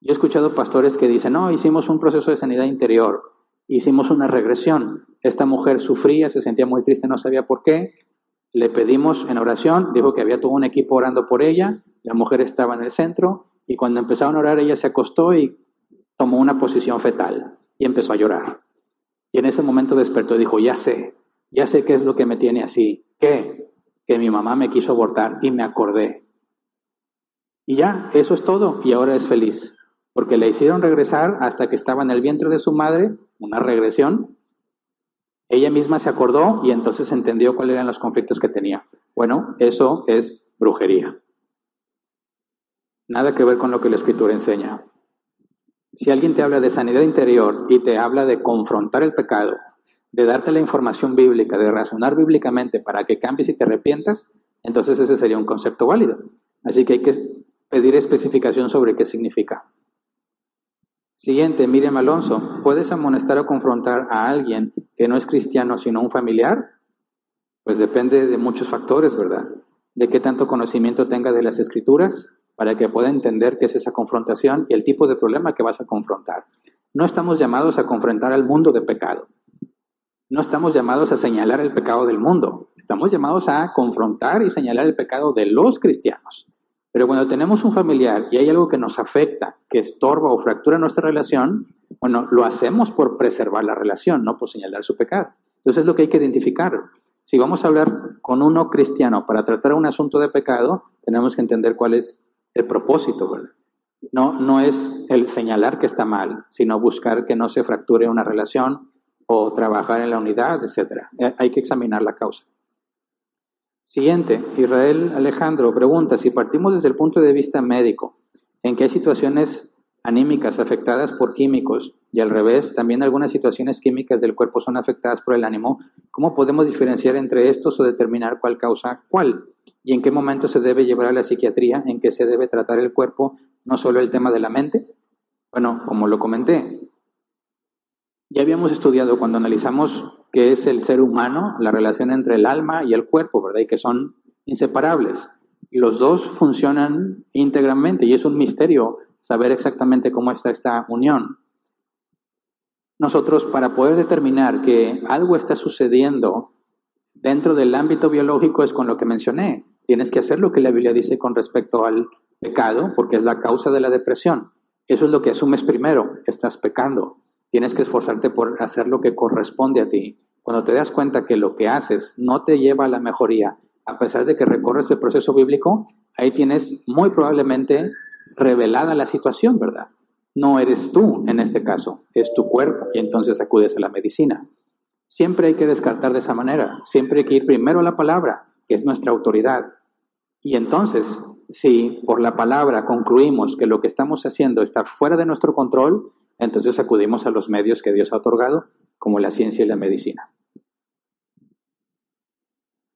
Yo he escuchado pastores que dicen, no, hicimos un proceso de sanidad interior, hicimos una regresión. Esta mujer sufría, se sentía muy triste, no sabía por qué. Le pedimos en oración, dijo que había todo un equipo orando por ella, la mujer estaba en el centro y cuando empezaron a orar ella se acostó y tomó una posición fetal y empezó a llorar. Y en ese momento despertó y dijo, ya sé, ya sé qué es lo que me tiene así. ¿Qué? Que mi mamá me quiso abortar y me acordé. Y ya, eso es todo. Y ahora es feliz. Porque le hicieron regresar hasta que estaba en el vientre de su madre, una regresión. Ella misma se acordó y entonces entendió cuáles eran los conflictos que tenía. Bueno, eso es brujería. Nada que ver con lo que la escritura enseña. Si alguien te habla de sanidad interior y te habla de confrontar el pecado, de darte la información bíblica, de razonar bíblicamente para que cambies y te arrepientas, entonces ese sería un concepto válido. Así que hay que pedir especificación sobre qué significa. Siguiente, Miriam Alonso, ¿puedes amonestar o confrontar a alguien que no es cristiano sino un familiar? Pues depende de muchos factores, ¿verdad? De qué tanto conocimiento tenga de las escrituras para que pueda entender qué es esa confrontación y el tipo de problema que vas a confrontar. No estamos llamados a confrontar al mundo de pecado. No estamos llamados a señalar el pecado del mundo, estamos llamados a confrontar y señalar el pecado de los cristianos. Pero cuando tenemos un familiar y hay algo que nos afecta, que estorba o fractura nuestra relación, bueno, lo hacemos por preservar la relación, no por señalar su pecado. Entonces es lo que hay que identificar. Si vamos a hablar con uno cristiano para tratar un asunto de pecado, tenemos que entender cuál es el propósito, ¿verdad? No, no es el señalar que está mal, sino buscar que no se fracture una relación o trabajar en la unidad, etc. Eh, hay que examinar la causa. Siguiente, Israel Alejandro pregunta, si partimos desde el punto de vista médico, en qué situaciones anímicas afectadas por químicos y al revés, también algunas situaciones químicas del cuerpo son afectadas por el ánimo, ¿cómo podemos diferenciar entre estos o determinar cuál causa cuál? ¿Y en qué momento se debe llevar a la psiquiatría? ¿En qué se debe tratar el cuerpo? No solo el tema de la mente. Bueno, como lo comenté, ya habíamos estudiado cuando analizamos qué es el ser humano, la relación entre el alma y el cuerpo, ¿verdad? Y que son inseparables. Los dos funcionan íntegramente y es un misterio saber exactamente cómo está esta unión. Nosotros, para poder determinar que algo está sucediendo dentro del ámbito biológico, es con lo que mencioné. Tienes que hacer lo que la Biblia dice con respecto al pecado, porque es la causa de la depresión. Eso es lo que asumes primero, estás pecando. Tienes que esforzarte por hacer lo que corresponde a ti. Cuando te das cuenta que lo que haces no te lleva a la mejoría, a pesar de que recorres el proceso bíblico, ahí tienes muy probablemente revelada la situación, ¿verdad? No eres tú en este caso, es tu cuerpo y entonces acudes a la medicina. Siempre hay que descartar de esa manera, siempre hay que ir primero a la palabra, que es nuestra autoridad. Y entonces, si por la palabra concluimos que lo que estamos haciendo está fuera de nuestro control, entonces acudimos a los medios que Dios ha otorgado, como la ciencia y la medicina.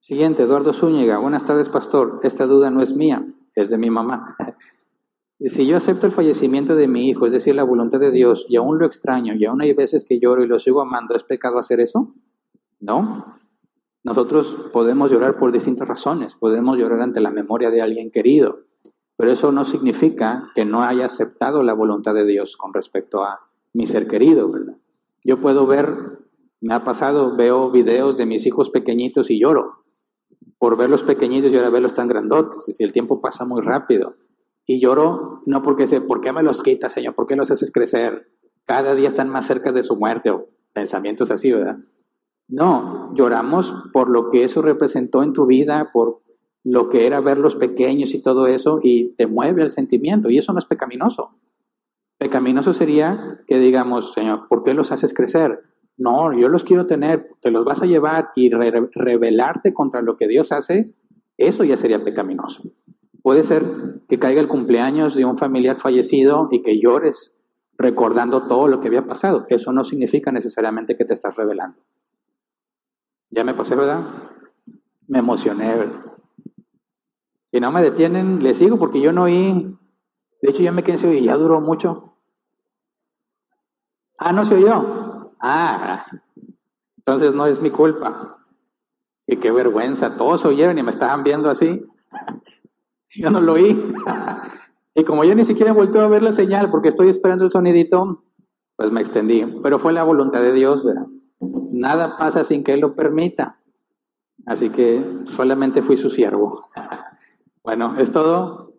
Siguiente, Eduardo Zúñiga. Buenas tardes, pastor. Esta duda no es mía, es de mi mamá. Si yo acepto el fallecimiento de mi hijo, es decir, la voluntad de Dios, y aún lo extraño, y aún hay veces que lloro y lo sigo amando, ¿es pecado hacer eso? No. Nosotros podemos llorar por distintas razones. Podemos llorar ante la memoria de alguien querido. Pero eso no significa que no haya aceptado la voluntad de Dios con respecto a mi ser querido, ¿verdad? Yo puedo ver, me ha pasado, veo videos de mis hijos pequeñitos y lloro. Por verlos pequeñitos y ahora verlos tan grandotes. Es el tiempo pasa muy rápido. Y lloro no porque sé, ¿por qué me los quitas, Señor? ¿Por qué los haces crecer? Cada día están más cerca de su muerte o pensamientos así, ¿verdad? No, lloramos por lo que eso representó en tu vida, por lo que era verlos pequeños y todo eso, y te mueve el sentimiento, y eso no es pecaminoso. Pecaminoso sería que digamos, Señor, ¿por qué los haces crecer? No, yo los quiero tener, te los vas a llevar y rebelarte contra lo que Dios hace, eso ya sería pecaminoso. Puede ser que caiga el cumpleaños de un familiar fallecido y que llores recordando todo lo que había pasado. Eso no significa necesariamente que te estás revelando. Ya me pasé, ¿verdad? Me emocioné, ¿verdad? Si no me detienen, le sigo porque yo no oí. De hecho, ya me quedé y ya duró mucho. Ah, no se oyó. Ah, entonces no es mi culpa. Y qué vergüenza, todos oyeron y me estaban viendo así. Yo no lo oí. y como yo ni siquiera volteó a ver la señal porque estoy esperando el sonidito, pues me extendí. Pero fue la voluntad de Dios, ¿verdad? Nada pasa sin que Él lo permita. Así que solamente fui su siervo. bueno, es todo.